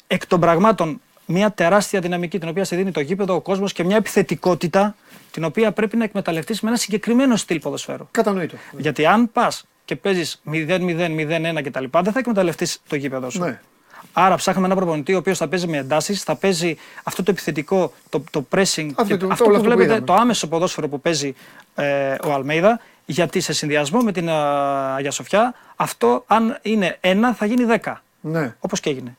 εκ των πραγμάτων μια τεράστια δυναμική την οποία σε δίνει το γήπεδο, ο κόσμος και μια επιθετικότητα την οποία πρέπει να εκμεταλλευτείς με ένα συγκεκριμένο στυλ ποδοσφαίρου. Κατανοητό. Γιατί αν πας και παίζεις 0-0-0-1 κτλ., δεν θα εκμεταλλευτείς το γήπεδο σου. Ναι. Άρα ψάχνουμε ένα προπονητή ο οποίος θα παίζει με εντάσεις, θα παίζει αυτό το επιθετικό, το, το pressing, Αυτό και το- αυτό όλο που αυτό που βλέπετε, είδαμε. το άμεσο ποδόσφαιρο που παίζει ε, ο Αλμέιδα, γιατί σε συνδυασμό με την ε, Αγία Σοφιά, αυτό αν είναι ένα θα γίνει δέκα. Ναι. Όπως και έγινε.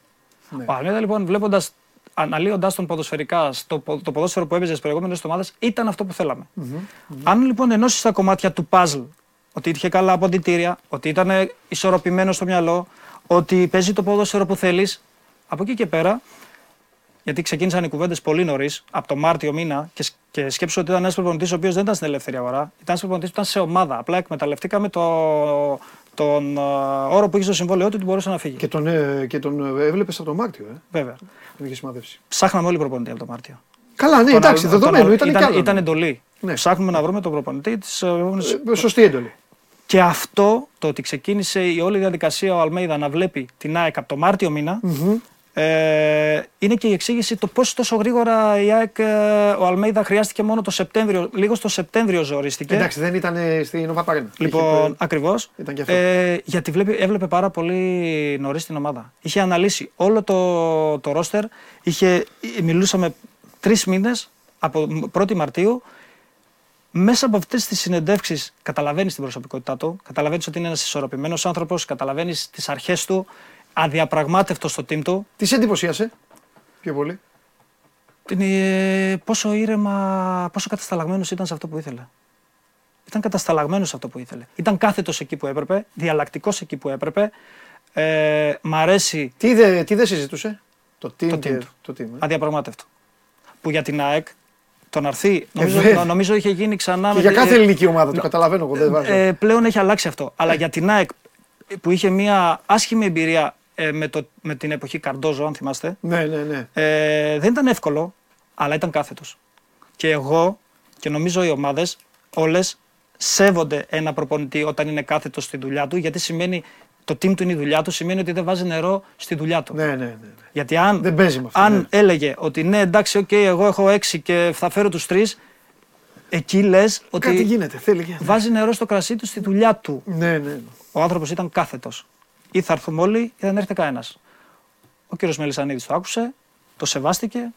Ναι. Ο Αλμέιδα λοιπόν βλέποντας, αναλύοντας τον ποδοσφαιρικά στο πο- το ποδόσφαιρο που έπαιζε στις προηγούμενες εβδομάδες, ήταν αυτό που θελαμε Αν λοιπόν ενώσεις τα κομμάτια του puzzle, ότι είχε καλά αποδητήρια, ότι ήταν ισορροπημένο στο μυαλό, ότι παίζει το ποδόσφαιρο που θέλεις, από εκεί και πέρα, γιατί ξεκίνησαν οι κουβέντες πολύ νωρίς, από το Μάρτιο μήνα, και, σ- και σκέψω ότι ήταν ένας προπονητής ο οποίος δεν ήταν στην ελεύθερη αγορά, ήταν ένας προπονητής που ήταν σε ομάδα. Απλά εκμεταλλευτήκαμε το, τον ε, όρο που είχε στο συμβόλαιό του ότι μπορούσε να φύγει. Και τον, ε, και τον έβλεπες από το Μάρτιο, ε; Βέβαια. Τον είχε σημαδεύσει. Ψάχναμε όλοι προπονητή από το Μάρτιο. Καλά, ναι, Τον εντάξει, Αλ- τον δεδομένο. Αλ- Ήταν, ήταν, κι άλλο. ήταν εντολή. Ναι. Ψάχνουμε να βρούμε τον προπονητή της Ε, Σωστή έντολη. Και αυτό το ότι ξεκίνησε η όλη διαδικασία ο Αλμέιδα να βλέπει την ΑΕΚ από το Μάρτιο μήνα, ε, είναι και η εξήγηση το πώς τόσο γρήγορα η ΑΕΚ, ε, ο Αλμέιδα χρειάστηκε μόνο το Σεπτέμβριο, λίγο στο Σεπτέμβριο ζορίστηκε. Εντάξει, δεν ήταν ε, στην Οβαπαρένα. Λοιπόν, ακριβώς. ήταν και αυτό. Ε, γιατί βλέπει, έβλεπε πάρα πολύ νωρίς την ομάδα. Είχε αναλύσει όλο το, το ρόστερ. Είχε, μιλούσαμε τρεις μήνες από 1η Μαρτίου. Μέσα από αυτές τις συνεντεύξεις καταλαβαίνεις την προσωπικότητά του, καταλαβαίνεις ότι είναι ένας ισορροπημένος άνθρωπος, καταλαβαίνεις τις αρχές του, αδιαπραγμάτευτος στο team του. Τις σε εντυπωσίασε πιο πολύ. Την, ε, πόσο ήρεμα, πόσο κατασταλαγμένος ήταν σε αυτό που ήθελε. Ήταν κατασταλαγμένος σε αυτό που ήθελε. Ήταν κάθετος εκεί που έπρεπε, διαλλακτικός εκεί που έπρεπε. Ε, μ' αρέσει Τι δεν τι δεν συζητούσε; Το team. το και- team του. Το team ε. αδιαπραγμάτευτο. Που για την ΑΕΚ το να έρθει, νομίζω, βέβαια. νομίζω είχε γίνει ξανά. Και με για τη- κάθε ε, ελληνική ομάδα, το καταλαβαίνω εγώ. Δεν βάζω. ε, πλέον έχει αλλάξει αυτό. Αλλά για την ΑΕΚ που είχε μια άσχημη εμπειρία ε, με, το, με την εποχή Καρντόζο, αν θυμάστε, Ναι, ναι, ναι. ε, δεν ήταν εύκολο, αλλά ήταν κάθετος. Και εγώ και νομίζω οι ομάδες όλες σέβονται ένα προπονητή όταν είναι κάθετος στη δουλειά του, γιατί σημαίνει το team του είναι η δουλειά του, σημαίνει ότι δεν βάζει νερό στη δουλειά του. ναι, ναι, ναι, ναι. Γιατί αν, Δεν παίζει με αυτό, αν ναι. έλεγε ότι ναι, εντάξει, οκ, εγώ έχω έξι και θα φέρω τους τρεις, εκεί λες ότι Κάτι γίνεται, θέλει και. βάζει νερό στο κρασί του στη δουλειά του. Ναι, ναι. Ο άνθρωπος ήταν κάθετος. Ή θα έρθουμε όλοι ή δεν έρθει κανένας. Ο κύριος Μελισανίδης το άκουσε, το σεβάστηκε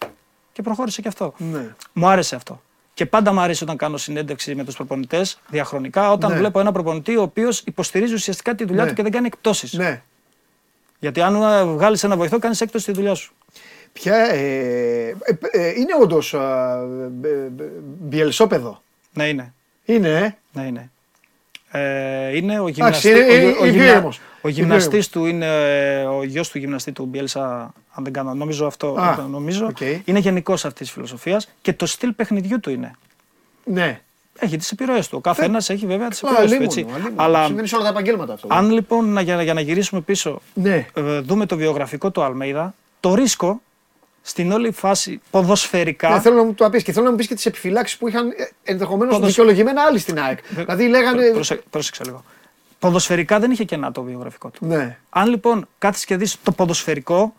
και προχώρησε και αυτό. ναι. Μου άρεσε αυτό. Και πάντα μου αρέσει όταν κάνω συνέντευξη με τους προπονητές διαχρονικά, όταν Ναι. βλέπω ένα προπονητή ο οποίος υποστηρίζει ουσιαστικά τη δουλειά Ναι. του και δεν κάνει εκπτώσεις. ναι. Γιατί αν βγάλεις ένα βοηθό, κάνεις έκπτωση στη δουλειά σου. Ποια, ε, ε, ε, είναι όντως μπιελσόπαιδο; Ναι, είναι. Είναι, ε. Ναι, είναι. Ε, είναι ο, Εντάξει, γυμναστη... είναι- ο, είναι- γυ- ο, είναι γυμνα- ήρεμος. Ο γυμναστής του είναι ε, ο γιος του γυμναστή του Μπιέλσα, αν δεν κάνω. Νομίζω αυτό. Α, νομίζω. οκ. Είναι γενικός αυτής της φιλοσοφίας και το στυλ παιχνιδιού του είναι. Ναι. Έχει τις επιρροές του. Ο κάθε ένα έχει βέβαια τις Α, επιρροές του. αλίμονο, Έτσι. αλίμονο. Αλλά Συμβαίνει σε όλα τα επαγγέλματα αυτό. αν λοιπόν να- για, να- για να γυρίσουμε πίσω, Ναι. ε, δούμε το βιογραφικό του Αλμέιδα, το ρίσκο στην όλη φάση ποδοσφαιρικά. Ναι, θέλω να μου το πεις και θέλω να μου πεις και τις επιφυλάξεις που είχαν ενδεχομένως Ποδοσ- δικαιολογημένα άλλοι στην ΑΕΚ. Δηλαδή λέγανε. Προσε- πρόσεξε λίγο. Ποδοσφαιρικά δεν είχε κενά το βιογραφικό του. Ναι. Αν λοιπόν κάτσει και δεις το ποδοσφαιρικό,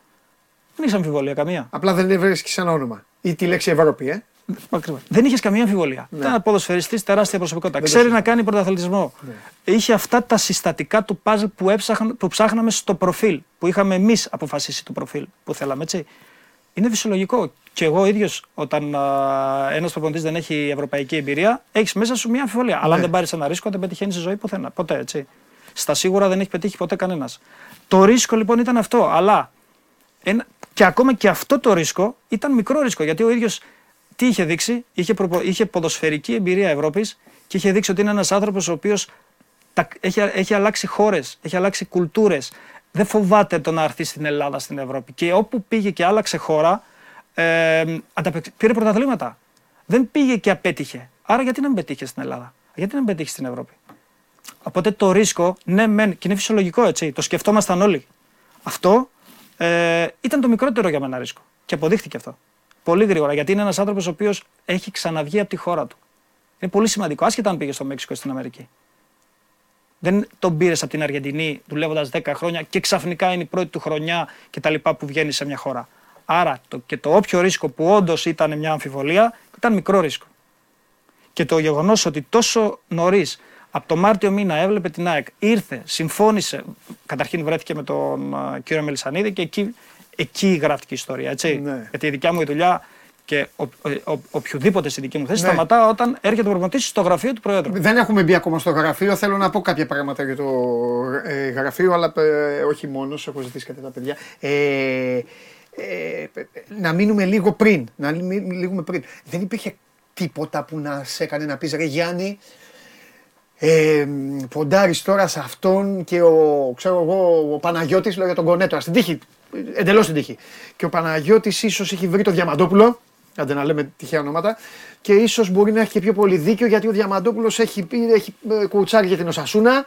δεν έχεις αμφιβολία καμία. Απλά δεν βρίσκει ένα όνομα. Ή τη λέξη Ευρώπη, ε. Ακριβώς. Δεν είχες καμία αμφιβολία. Ήταν ένα ποδοσφαιριστής τεράστια προσωπικότητα. Ναι. Δεν Ξέρει το να κάνει πρωταθλητισμό. Είχε αυτά τα συστατικά του παζλ που, έψαχν, που ψάχναμε στο προφίλ. Που είχαμε εμείς αποφασίσει το προφίλ που θέλαμε, έτσι. Είναι φυσιολογικό. Και εγώ ίδιος, όταν ένας προπονητής δεν έχει ευρωπαϊκή εμπειρία, έχεις μέσα σου μια αμφιβολία. Αλλά αν Ναι. δεν πάρεις ένα ρίσκο, δεν πετυχαίνεις στη ζωή πουθενά. Ποτέ, έτσι. Στα σίγουρα δεν έχει πετύχει ποτέ κανένας. Το ρίσκο λοιπόν ήταν αυτό. Αλλά ένα, και ακόμα και αυτό το ρίσκο ήταν μικρό ρίσκο γιατί ο ίδιος τι είχε δείξει, είχε, προπο- είχε ποδοσφαιρική εμπειρία Ευρώπης και είχε δείξει ότι είναι ένας άνθρωπος ο οποίος έχει, έχει αλλάξει χώρες, έχει αλλάξει κουλτούρες. Δεν φοβάται το να έρθει στην Ελλάδα, στην Ευρώπη. Και όπου πήγε και άλλαξε χώρα, ε, ανταπεξ- πήρε πρωταθλήματα. Δεν πήγε και απέτυχε. Άρα γιατί να μην πετύχει στην Ελλάδα, γιατί να μην πετύχει στην Ευρώπη; Οπότε το ρίσκο, ναι, μεν, και είναι φυσιολογικό έτσι, το σκεφτόμασταν όλοι. Αυτό ε, ήταν το μικρότερο για μένα ρίσκο. Και αποδείχτηκε αυτό. Πολύ γρήγορα, γιατί είναι ένας άνθρωπος ο οποίος έχει ξαναβγεί από τη χώρα του. Είναι πολύ σημαντικό, άσχετα αν πήγε στο Μέξικο ή στην Αμερική. Δεν τον πήρες από την Αργεντινή δουλεύοντας 10 χρόνια και ξαφνικά είναι η πρώτη του χρονιά και τα λοιπά που βγαίνει σε μια χώρα. Άρα το, και το όποιο ρίσκο που όντως ήταν μια αμφιβολία ήταν μικρό ρίσκο. Και το γεγονός ότι τόσο νωρίς από το Μάρτιο μήνα έβλεπε την ΑΕΚ, ήρθε, συμφώνησε. Καταρχήν βρέθηκε με τον α, κύριο Μελισανίδη και εκεί, εκεί γράφτηκε η ιστορία. Έτσι. Ναι. Γιατί η δικιά μου η δουλειά και ο, ο, ο, οποιοδήποτε στη δική μου θέση Ναι. σταματά όταν έρχεται ο προπονητής στο γραφείο του Προέδρου. Δεν έχουμε μπει ακόμα στο γραφείο. Θέλω να πω κάποια πράγματα για το ε, γραφείο, αλλά ε, όχι μόνος. Έχω ζητήσει κάτι τα παιδιά. Ε, ε, να μείνουμε λίγο πριν. Να μείνουμε λίγο πριν. Δεν υπήρχε τίποτα που να σε έκανε να πεις ρε Γιάννη, ε, ποντάρεις τώρα σε αυτόν και ο, ξέρω εγώ, ο Παναγιώτης, λέω για τον Κονέτο, στην τύχη, εντελώς στην τύχη. Και ο Παναγιώτης ίσως έχει βρει το Διαμαντόπουλο, άντε να λέμε τυχαία ονόματα, και ίσως μπορεί να έχει και πιο πολύ δίκιο γιατί ο Διαμαντόπουλος έχει, πει- έχει ε, κουτσάρει για την Οσασούνα,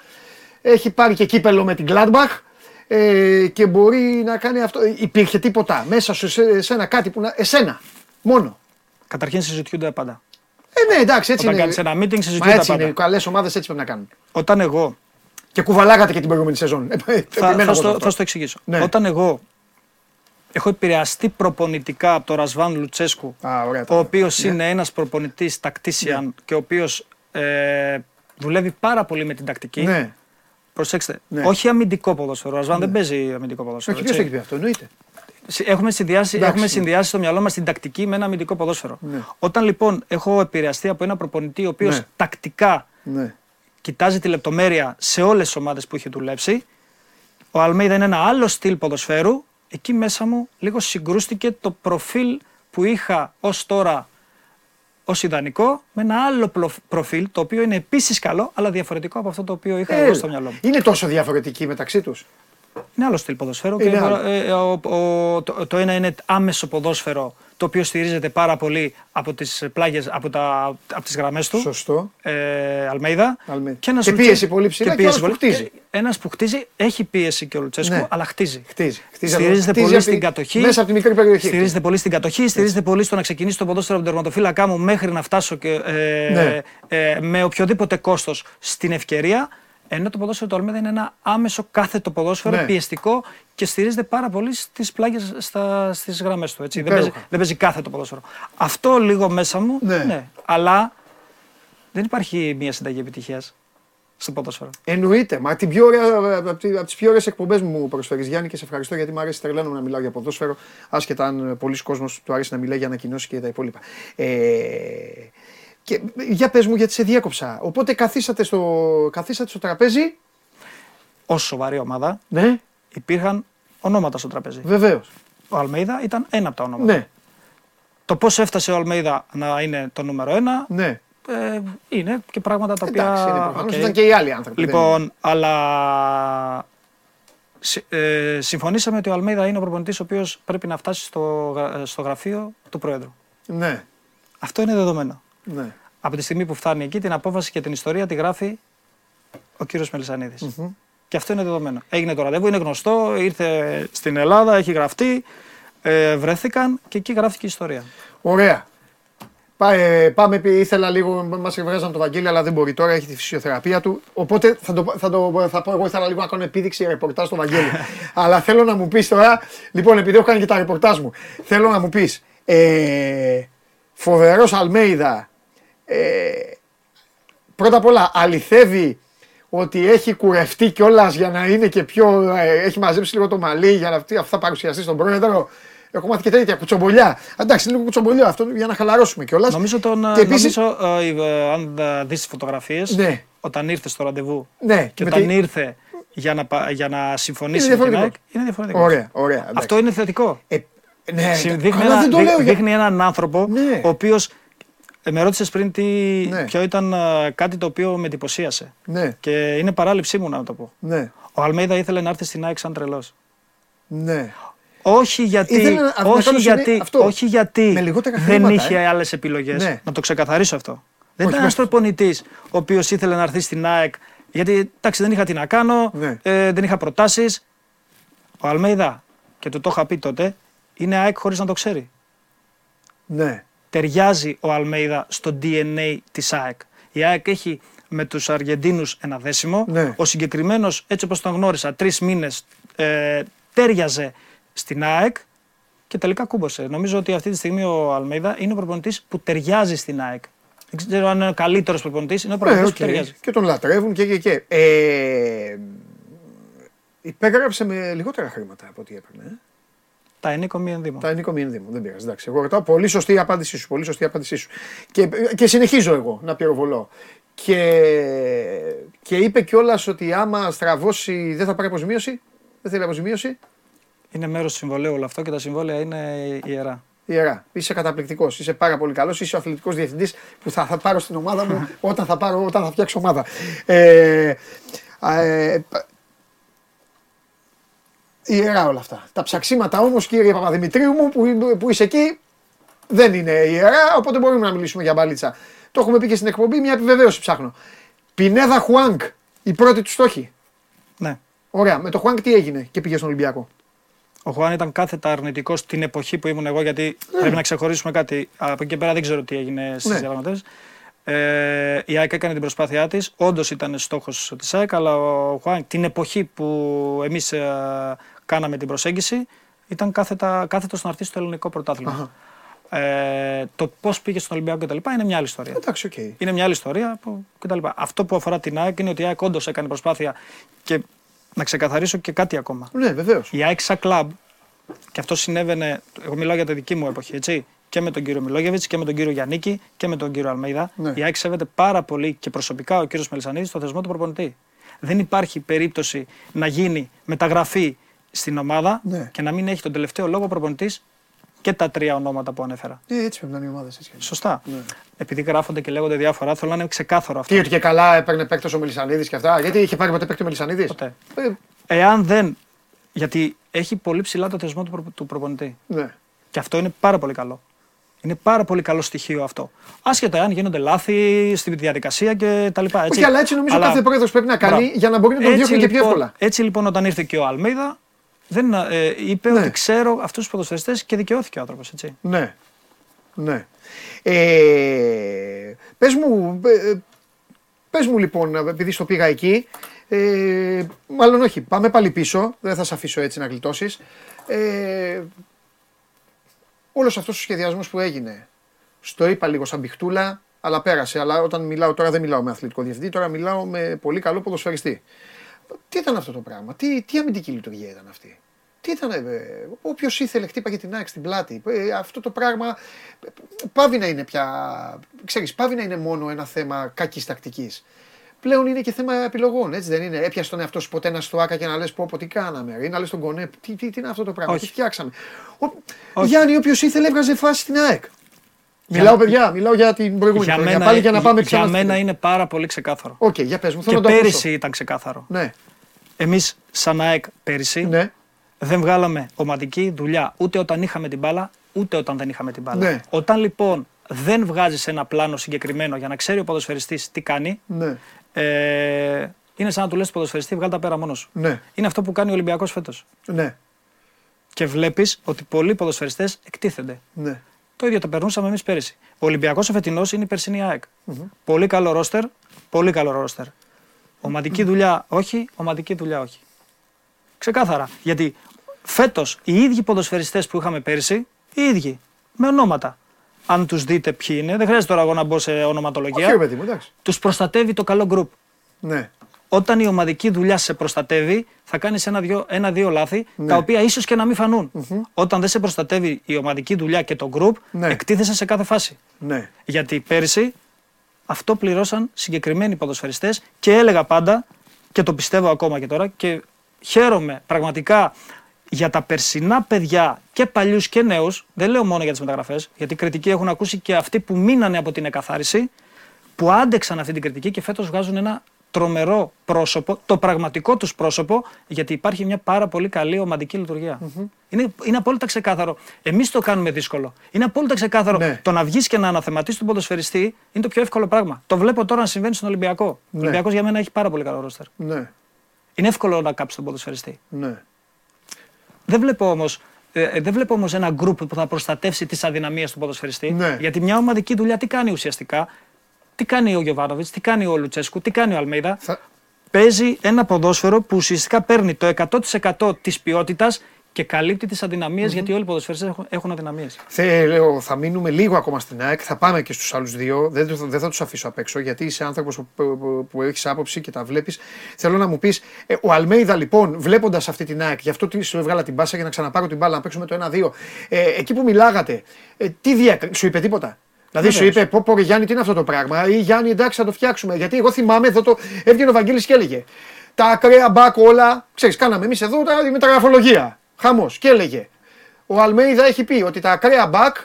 έχει πάρει και κύπελο με την Gladbach ε, και μπορεί να κάνει αυτό. Ε, Υπήρχε τίποτα μέσα σου, σε, εσένα κάτι που να. Εσένα, μόνο. Καταρχήν συζητιούνται πάντα. Ε, ναι, εντάξει, έτσι Όταν είναι. κάνεις ένα meeting, Μα συζητιούνται έτσι πάντα. είναι. Οι καλές ομάδες έτσι πρέπει να κάνουν. Όταν εγώ. Και κουβαλάγατε και την προηγούμενη σεζόν. Ε, Θα, επιμένω θα, εγώ στο, αυτό. θα στο εξηγήσω. Ναι. Όταν εγώ έχω επηρεαστεί προπονητικά από τον Ρασβάν Λουτσέσκου, Α, ωραία, τα ο λέω. οποίος Ναι. είναι ένας προπονητής tactician και ο οποίος ε, δουλεύει πάρα πολύ με την τακτική. Ναι. Προσέξτε, Ναι. όχι αμυντικό ποδόσφαιρο. Ο Ρασβάν δεν παίζει αμυντικό ποδόσφαιρο. Όχι, ποιος το έτσι. έχει πει αυτό, εννοείται. Συ- Έχουμε συνδυάσει, Εντάξει, έχουμε ναι. συνδυάσει στο μυαλό μας την τακτική με ένα αμυντικό ποδόσφαιρο. Ναι. Όταν λοιπόν έχω επηρεαστεί από ένα προπονητή ο οποίος Ναι. τακτικά Ναι. κοιτάζει τη λεπτομέρεια σε όλες τις ομάδες που έχει δουλέψει, ο Αλμέιδα είναι ένα άλλο στυλ ποδοσφαίρου. Εκεί μέσα μου λίγο συγκρούστηκε το προφίλ που είχα ως τώρα ως ιδανικό με ένα άλλο πλο- προφίλ το οποίο είναι επίσης καλό αλλά διαφορετικό από αυτό το οποίο είχα εγώ Ε, στο μυαλό μου. Είναι τόσο διαφορετικοί μεταξύ τους. Είναι άλλο στυλ ποδοσφαίρου. Είναι και άλλο. ε, ο- ο- το, το ένα είναι άμεσο ποδόσφαιρο, το οποίο στηρίζεται πάρα πολύ από τις πλάγες, από, τα, από τις γραμμές του. Σωστό. Ε, Αλμέιδα. Αλμέιδα. ένας Και Λουτσέ- πίεση πολύ ψηλά και πίεση άλλος που πολύ- χτίζει. και Ένας που χτίζει, έχει πίεση και ο Λουτσέσκου, Ναι. αλλά χτίζει. Χτίζει. χτίζει Στηρίζεται χτίζει πολύ από στην τη- κατοχή. Μέσα από τη μικρή περιοχή. Στηρίζεται πολύ στην κατοχή, στηρίζεται πολύ στο να ξεκινήσει το ποδόσφαιρο από τον τερματοφύλακά μου μέχρι να φτάσω και, ε, Ναι. ε, με οποιοδήποτε κόστος στην ευκαιρία. Ενώ το ποδόσφαιρο του Αλμέδα είναι ένα άμεσο κάθετο ποδόσφαιρο, Ναι. πιεστικό και στηρίζεται πάρα πολύ στις πλάγε, στις γραμμές του. Έτσι. Δεν, Υπέροχα. παίζει, δεν παίζει κάθετο ποδόσφαιρο. Αυτό λίγο μέσα μου, Ναι. Αλλά δεν υπάρχει μια συνταγή επιτυχίας στο ποδόσφαιρο. Εννοείται. Μα την πιο ωραία, από τι από τις πιο ωραίες εκπομπές μου προσφέρεις Γιάννη και σε ευχαριστώ γιατί μου αρέσει τρελαίνω να μιλάω για ποδόσφαιρο. Άσχετα αν πολλοί κόσμος του αρέσει να μιλάει για ανακοινώσεις και τα υπόλοιπα. Ε, και για πες μου γιατί σε διέκοψα. Οπότε καθίσατε στο, καθίσατε στο τραπέζι. Ω σοβαρή ομάδα Ναι, υπήρχαν ονόματα στο τραπέζι. βεβαίως. Ο Αλμέιδα ήταν ένα από τα ονόματα. Ναι, Το πώς έφτασε ο Αλμέιδα να είναι το νούμερο ένα ναι. ε, είναι και πράγματα τα οποία. Εντάξει, είναι προφανώς. οκ. Ήταν και οι άλλοι άνθρωποι. Λοιπόν, αλλά συ- ε, συμφωνήσαμε ότι ο Αλμέιδα είναι ο προπονητής ο οποίος πρέπει να φτάσει στο, γρα- στο γραφείο του Πρόεδρου. Ναι, Αυτό είναι δεδομένο. Ναι. Από τη στιγμή που φτάνει εκεί, την απόφαση και την ιστορία τη γράφει ο κύριος Μελισανίδης. Και αυτό είναι δεδομένο. Έγινε το ραντεβού, είναι γνωστό, ήρθε στην Ελλάδα, έχει γραφτεί, ε, βρέθηκαν και εκεί γράφτηκε η ιστορία. Ωραία. Πάμε, πάμε, πει, ήθελα λίγο, μας εβγάζαν το Βαγγέλη, αλλά δεν μπορεί τώρα, έχει τη φυσιοθεραπεία του. Οπότε θα, το, θα, το, θα πω, εγώ ήθελα λίγο να κάνω επίδειξη ρεπορτάζ στο Βαγγέλη. [laughs] αλλά θέλω να μου πεις τώρα, λοιπόν, επειδή έχω κάνει και τα ρεπορτάζ μου, θέλω να μου πεις, ε, φοβερός Αλμέιδα, ε, πρώτα απ' όλα αληθεύει ότι έχει κουρευτεί κιόλας για να είναι και πιο. ε, έχει μαζέψει λίγο το μαλλί για να αυτή, αυτά παρουσιαστεί στον πρόεδρο. Έχω μάθει και τέτοια κουτσομπολιά. Εντάξει, λίγο κουτσομπολιό αυτό για να χαλαρώσουμε κιόλας. Νομίζω, τον, Και επίσης- νομίζω ε, ε, αν δεις τις φωτογραφίες, Ναι. όταν ήρθε στο ραντεβού Ναι, και με όταν τη- ήρθε για να, πα- για να συμφωνήσει Είναι με την διαφορετικό. ΑΕΚ, είναι διαφορετικό. Ωραία, ωραία. εντάξει. Αυτό είναι θετικό. Ε, ναι, Συ- Δείχνει, αλλά ένα, δεν το δεί- λέω για- δείχνει έναν άνθρωπο Ναι. ο οποίος. Με ρώτησες πριν τι, Ναι. ποιο ήταν ε, κάτι το οποίο με εντυπωσίασε. Ναι, Και είναι παράληψή μου να το πω. ναι, Ο Αλμέιδα ήθελε να έρθει στην ΑΕΚ σαν τρελός. ναι. Όχι γιατί, Ήθελε να- να όχι κάνω γιατί, συνέ- αυτό. όχι γιατί Με λιγότερα δεν χρήματα, είχε ε. άλλες επιλογές. Ναι. Να το ξεκαθαρίσω αυτό. Δεν Όχι, ήταν ένας πες το. προπονητή ο οποίος ήθελε να έρθει στην ΑΕΚ. Γιατί εντάξει, δεν είχα τι να κάνω, Ναι. ε, δεν είχα προτάσεις. Ο Αλμέιδα, και του το είχα πει τότε, είναι ΑΕΚ χωρίς να το ξέρει. ναι. Ταιριάζει ο Αλμέιδα στο DNA της ΑΕΚ. Η ΑΕΚ έχει με τους Αργεντίνους ένα δέσιμο. Ναι. Ο συγκεκριμένος, έτσι όπως τον γνώρισα, τρεις μήνες ε, ταίριαζε στην ΑΕΚ και τελικά κούμπωσε. Νομίζω ότι αυτή τη στιγμή ο Αλμέιδα είναι ο προπονητής που ταιριάζει στην ΑΕΚ. Δεν ξέρω αν είναι ο καλύτερος προπονητής, είναι ο Ναι, προπονητής οκ. που ταιριάζει. Και τον λατρεύουν και και και. Ε, υπέγραψε με λιγότερα χρήματα από ό,τι έπαιρνε. Ε. Τα εν οίκω μη εν δήμω. Τα εν οίκω μη εν δήμω. Δεν πειράζει. Εντάξει. Εγώ ρωτάω. Πολύ σωστή η απάντησή σου. Πολύ σωστή η απάντησή σου. Και, και συνεχίζω εγώ να πυροβολώ. Και, και είπε κιόλας ότι άμα στραβώσει δεν θα πάρει αποζημίωση; Δεν θέλει αποζημίωση; Είναι μέρος του συμβολέου όλο αυτό και τα συμβόλαια είναι ιερά. Ιερά. Είσαι καταπληκτικός. Είσαι πάρα πολύ καλός. Είσαι ο αθλητικός διευθυντής που θα, θα πάρω στην ομάδα μου όταν θα, πάρω, όταν θα φτιάξω ομάδα. Ε, ε, πα- ιερά όλα αυτά. Τα ψαξίματα όμως, κύριε Παπαδημητρίου μου, που, που είσαι εκεί, δεν είναι ιερά, οπότε μπορούμε να μιλήσουμε για μπαλίτσα. Το έχουμε πει και στην εκπομπή, μια επιβεβαίωση ψάχνω. Πινέδα Χουάνκ, η πρώτη του στόχη. Ναι. Ωραία. Με το Χουάνκ τι έγινε και πήγε στον Ολυμπιακό; Ο Χουάν ήταν κάθετα αρνητικός την εποχή που ήμουν εγώ, γιατί Ναι. πρέπει να ξεχωρίσουμε κάτι. Από εκεί και πέρα δεν ξέρω τι έγινε στις Ναι. διαπραγματεύσεις. Ε, η ΑΕΚ έκανε την προσπάθειά της. Όντως ήταν στόχος της ΑΕΚ, αλλά ο Χουάν την εποχή που εμείς κάναμε την προσέγγιση ήταν κάθετα, κάθετος να έρθει στο ελληνικό πρωτάθλημα. Ε, το πώς πήγε στον Ολυμπιακό κτλ. είναι μια άλλη ιστορία. Εντάξει, οκ. Είναι μια άλλη ιστορία που, κτλ. Αυτό που αφορά την ΑΕΚ είναι ότι η ΑΕΚ όντως έκανε προσπάθεια και να ξεκαθαρίσω και κάτι ακόμα. Ναι, βεβαίως. Η ΑΕΚ σαν κλαμπ, και αυτό συνέβαινε, εγώ μιλάω για τη δική μου εποχή, έτσι, και με τον κύριο Μιλόγεβιτς και με τον κύριο Γιαννίκη και με τον κύριο Αλμέιδα. Ναι. Η ΑΕΚ σέβεται πάρα πολύ και προσωπικά ο κύριος Μελισανίδης στο θεσμό του προπονητή. Δεν υπάρχει περίπτωση να γίνει μεταγραφή στην ομάδα Ναι. και να μην έχει τον τελευταίο λόγο προπονητής και τα τρία ονόματα που ανέφερα. Ε, έτσι πρέπει να είναι οι ομάδε. Σωστά. Επειδή γράφονται και λέγονται διάφορα, θέλω να είναι ξεκάθαρο αυτό. Τι, ότι και καλά έπαιρνε παίκτο ο Μελισανίδης και αυτά. Γιατί είχε πάρει ποτέ παίκτο ο Μελισανίδης; Ποτέ. Ε, Εάν δεν. Γιατί έχει πολύ ψηλά το θεσμό του, προ- του προπονητή. ναι. Και αυτό είναι πάρα πολύ καλό. Είναι πάρα πολύ καλό στοιχείο αυτό. Άσχετα αν γίνονται λάθη στη διαδικασία και τα λοιπά. Έτσι. Όχι, αλλά έτσι νομίζω Αλλά- κάθε πρόεδρος πρέπει να κάνει Μπράβο. για να μπορεί να τον Έτσι, διώχνει και πιο λοιπόν- εύκολα. Έτσι λοιπόν, όταν ήρθε και ο Αλμίδα, δεν, ε, είπε Ναι. ότι ξέρω αυτούς τους ποδοσφαιριστές και δικαιώθηκε ο άνθρωπος. Έτσι. Ναι. Ναι. Ε, πες μου, ε, πες μου λοιπόν, επειδή στο πήγα εκεί, ε, μάλλον όχι, πάμε πάλι πίσω, δεν θα σε αφήσω έτσι να γλιτώσεις. Ε, όλος αυτός ο σχεδιασμός που έγινε, στο είπα λίγο σαν πιχτούλα, αλλά πέρασε. Αλλά όταν μιλάω τώρα δεν μιλάω με αθλητικό διευθυντή, τώρα μιλάω με πολύ καλό ποδοσφαιριστή. Τι ήταν αυτό το πράγμα, τι, τι αμυντική λειτουργία ήταν αυτή; Τι ήταν, ε, όποιος ήθελε χτύπαγε την άκρη στην πλάτη. Ε, αυτό το πράγμα ε, πάβει να είναι πια, ξέρεις, πάβει να είναι μόνο ένα θέμα κακής τακτικής. Πλέον είναι και θέμα επιλογών, έτσι δεν είναι; Έπιασε τον εαυτό σου ποτέ να στο άκα και να λες πω, πω τι κάναμε, ρε, ή να λες τον κονέ, τι, τι, τι είναι αυτό το πράγμα, Όχι. τι φτιάξαμε. Ο, Όχι. Γιάννη, όποιος ήθελε έβγαζε φάση στην ΑΕΚ. Μιλάω παιδιά, μιλάω για την προηγούμενη Για χρονιά. μένα, Πάλι για να πάμε για ξανά. μένα στην- είναι πάρα πολύ ξεκάθαρο. Οκ, για πες μου, θέλω Και να το ακούσω. πέρυσι ήταν ξεκάθαρο. Ναι, εμείς σαν ΑΕΚ πέρυσι Ναι. δεν βγάλαμε ομαδική δουλειά ούτε όταν είχαμε την μπάλα, ούτε όταν δεν είχαμε την μπάλα. Ναι. Όταν λοιπόν δεν βγάζεις ένα πλάνο συγκεκριμένο για να ξέρει ο ποδοσφαιριστής τι κάνει, Ναι. ε, είναι σαν να του λες στο ποδοσφαιριστή, βγάλ' τα πέρα μόνος σου. Ναι. Είναι αυτό που κάνει ο Ολυμπιακός φέτος. Ναι. Και βλέπεις ότι πολλοί ποδοσφαιριστές εκτίθενται. Ναι. Το ίδιο το περνούσαμε εμείς πέρυσι. Ο Ολυμπιακός ο φετινός είναι η περσινή ΑΕΚ. Πολύ καλό ρόστερ, πολύ καλό ρόστερ. Ομαδική δουλειά όχι, ομαδική δουλειά όχι. Ξεκάθαρα. Γιατί φέτος οι ίδιοι ποδοσφαιριστές που είχαμε πέρυσι, οι ίδιοι, με ονόματα. Αν τους δείτε ποιοι είναι, δεν χρειάζεται τώρα εγώ να μπω σε Όχι, ρε ονοματολογία. παιδί μου, εντάξει. Τους προστατεύει το καλό γκρουπ. Ναι. Όταν η ομαδική δουλειά σε προστατεύει, θα κάνεις ένα-δύο ένα, δύο λάθη, Ναι. τα οποία ίσως και να μην φανουν Όταν δεν σε προστατεύει η ομαδική δουλειά και το γκρουπ, Ναι. εκτίθεσαι σε κάθε φάση. Ναι. Γιατί πέρυσι αυτό πληρώσαν συγκεκριμένοι ποδοσφαιριστές και έλεγα πάντα και το πιστεύω ακόμα και τώρα και χαίρομαι πραγματικά για τα περσινά παιδιά και παλιούς και νέους, δεν λέω μόνο για τις μεταγραφές, γιατί κριτική έχουν ακούσει και αυτοί που μείνανε από την εκαθάριση, που άντεξαν αυτή την κριτική και φέτος βγάζουν ένα τρομερό πρόσωπο, το πραγματικό τους πρόσωπο, γιατί υπάρχει μια πάρα πολύ καλή ομαδική λειτουργία. Είναι, είναι απόλυτα ξεκάθαρο. Εμείς το κάνουμε δύσκολο. Είναι απόλυτα ξεκάθαρο. Ναι. Το να βγεις και να αναθεματίσεις τον ποδοσφαιριστή είναι το πιο εύκολο πράγμα. Το βλέπω τώρα να συμβαίνει στον Ολυμπιακό. Ο Ναι. Ολυμπιακός για μένα έχει πάρα πολύ καλό ρόστερ. Ναι. Είναι εύκολο να κάψει τον ποδοσφαιριστή. Ναι. Δεν βλέπω όμως. Ε, δεν βλέπω όμως ένα γκρουπ που θα προστατεύσει τις αδυναμίες του ποδοσφαιριστή. Ναι. Γιατί μια ομαδική δουλειά τι κάνει ουσιαστικά; Τι κάνει ο Γιωβάνοβιτς, τι κάνει ο Λουτσέσκου, τι κάνει ο Αλμέιδα. Θα... Παίζει ένα ποδόσφαιρο που ουσιαστικά παίρνει το 100% της ποιότητας και καλύπτει τις αδυναμίες γιατί όλοι οι ποδοσφαιριστές έχουν, έχουν αδυναμίες. Θέλω, θα μείνουμε λίγο ακόμα στην ΑΕΚ. Θα πάμε και στους άλλους δύο. Δεν, το- δεν θα τους αφήσω απ' έξω γιατί είσαι άνθρωπος που, που, που έχεις άποψη και τα βλέπεις. Θέλω να μου πεις, ε, ο Αλμέιδα λοιπόν, βλέποντας αυτή την ΑΕΚ, γι' αυτό τι σου έβγαλα την μπάσα για να ξαναπάρω την μπάλα, να παίξουμε το 1-2. Ε, εκεί που μιλάγατε, ε, τι διακρι... σου είπε τίποτα; Δηλαδή σου Βεβαίως. είπε, πω, πω, ρε Γιάννη, τι είναι αυτό το πράγμα. Ή Γιάννη, εντάξει, θα το φτιάξουμε. Γιατί εγώ θυμάμαι εδώ το. Έβγαινε ο Βαγγέλης και έλεγε. Τα ακραία μπακ όλα. Ξέρεις, κάναμε εμείς εδώ τα, η μεταγραφολογία. Χαμός. Και έλεγε. Ο Αλμέιδα έχει πει ότι τα ακραία μπακ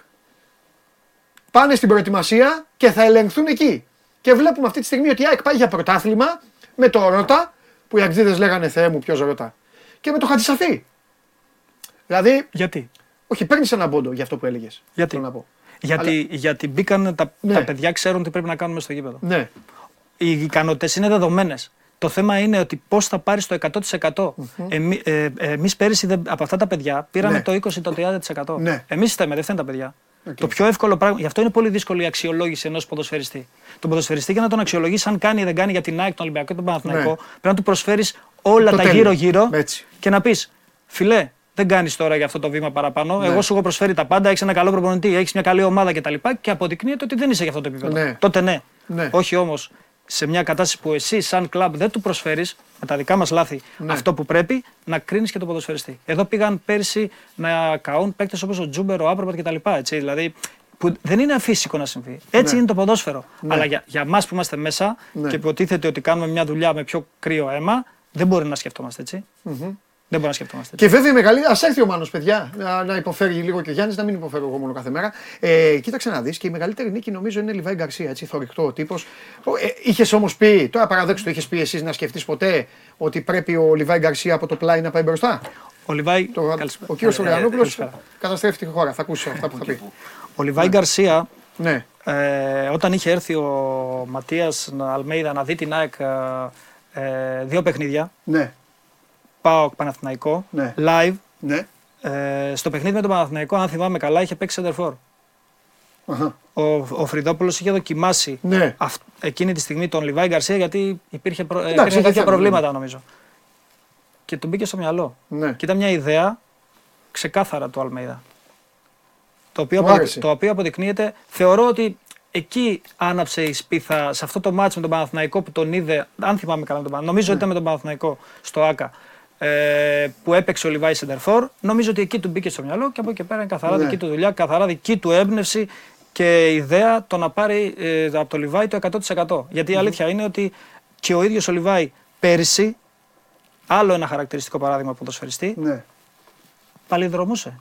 πάνε στην προετοιμασία και θα ελεγχθούν εκεί. Και βλέπουμε αυτή τη στιγμή ότι η ΑΕΚ πάει για πρωτάθλημα με το Ρώτα, που οι Αγγλίδες λέγανε Θεέ μου, ποιος Ρώτα, και με το Χατζησαφή. Δηλαδή, Γιατί; όχι, παίρνεις ένα πόντο για αυτό που έλεγες. Γιατί; να πω. Γιατί, γιατί μπήκαν τα, Ναι. τα παιδιά, ξέρουν τι πρέπει να κάνουν μέσα στο γήπεδο. Ναι, Οι ικανότητες είναι δεδομένες. Το θέμα είναι ότι πώς θα πάρεις το 100%. Εμεί ε, εμείς πέρυσι δεν- από αυτά τα παιδιά πήραμε Ναι. το 20-30%. Ναι. Εμείς φταίμε, δεν φταίνε τα παιδιά. Το πιο εύκολο πράγμα, γι' αυτό είναι πολύ δύσκολη η αξιολόγηση ενός ποδοσφαιριστή. Τον ποδοσφαιριστή για να τον αξιολογήσει αν κάνει ή δεν κάνει για την ΑΕΚ, τον Ολυμπιακό και τον Παναθηναϊκό, Ναι. πρέπει να του προσφέρεις όλα Το τα τέλειο. γύρω-γύρω Έτσι. και να πεις, φιλέ, δεν κάνεις τώρα για αυτό το βήμα παραπάνω. Ναι. Εγώ σου έχω προσφέρει τα πάντα, έχεις ένα καλό προπονητή, έχεις μια καλή ομάδα κτλ. Και, και αποδεικνύεται ότι δεν είσαι για αυτό το επίπεδο. Ναι. Τότε ναι. Ναι. Όχι όμως σε μια κατάσταση που εσύ, σαν κλαμπ, δεν του προσφέρεις με τα δικά μας λάθη Ναι. αυτό που πρέπει, να κρίνεις και τον ποδοσφαιριστή. Εδώ πήγαν πέρσι να καούν παίκτες όπως ο Τζούμπερ, ο Άπροπατ κτλ. Έτσι, δηλαδή, που δεν είναι αφύσικο να συμβεί. Έτσι Ναι. είναι το ποδόσφαιρο. Ναι. Αλλά για, για εμά που είμαστε μέσα Ναι. και υποτίθεται ότι κάνουμε μια δουλειά με πιο κρύο αίμα, δεν μπορεί να σκεφτόμαστε έτσι. Δεν μπορεί να σκεφτόμαστε έτσι. Και βέβαια η μεγάλη. Α έρθει ο Μάνος, παιδιά, να, να υποφέρει λίγο και ο Γιάννης, να μην υποφέρω εγώ μόνο κάθε μέρα. Ε, κοίταξε να δεις και η μεγαλύτερη νίκη νομίζω είναι Λιβάη Γκαρσία, έτσι, θορυκτό ο τύπος. Ε, είχες όμως πει, τώρα παραδέξου το είχες πει εσύ να σκεφτείς ποτέ ότι πρέπει ο Λιβάη Γκαρσία από το πλάι να πάει μπροστά; Ο Λιβάη, Το, Καλησπέρα. ο κύριος Ε, ε, Οριανόπουλο καλησπέρα. καταστρέφει τη χώρα. Θα ακούσεις αυτά που θα πει. Ο Λιβάη Γκαρσία, Ναι, ε, όταν είχε έρθει ο Ματίας Αλμέιδα να δει την ΑΕΚ ε, ε, δύο παιχνίδια, ναι, πάω Παναθηναϊκό, Ναι. live, ναι. ε, στο παιχνίδι με τον Παναθηναϊκό, αν θυμάμαι καλά, είχε παίξει center for. Αχα. Ο, ο Φρυδόπουλος είχε δοκιμάσει Ναι. αυ- εκείνη τη στιγμή τον Λιβάη Γκαρσία γιατί υπήρχε, προ, ε, Εντάξει, υπήρχαν είχε κάποια θέμα, προβλήματα νομίζω. Και του μπήκε στο μυαλό. Ναι. Και ήταν μια ιδέα ξεκάθαρα του Αλμέιδα. Το οποίο, Μου αποδεικ- άρεσε. το οποίο αποδεικνύεται, θεωρώ ότι εκεί άναψε η σπίθα σε αυτό το μάτσο με τον Παναθηναϊκό που τον είδε, αν θυμάμαι καλά με τον Παναθηναϊκό, νομίζω ότι ήταν με τον Παναθηναϊκό στο ΑΚΑ, ε, που έπαιξε ο Λιβάη Σεντερφόρ. Νομίζω ότι εκεί του μπήκε στο μυαλό και από εκεί και πέρα είναι καθαρά Ναι. δική του δουλειά, καθαρά δική του έμπνευση και ιδέα το να πάρει ε, από το Λιβάη το 100%. Γιατί η αλήθεια είναι ότι και ο ίδιος ο Λιβάη πέρυσι, άλλο ένα χαρακτηριστικό παράδειγμα ποδοσφαιριστή, Ναι. παλιδρομούσε.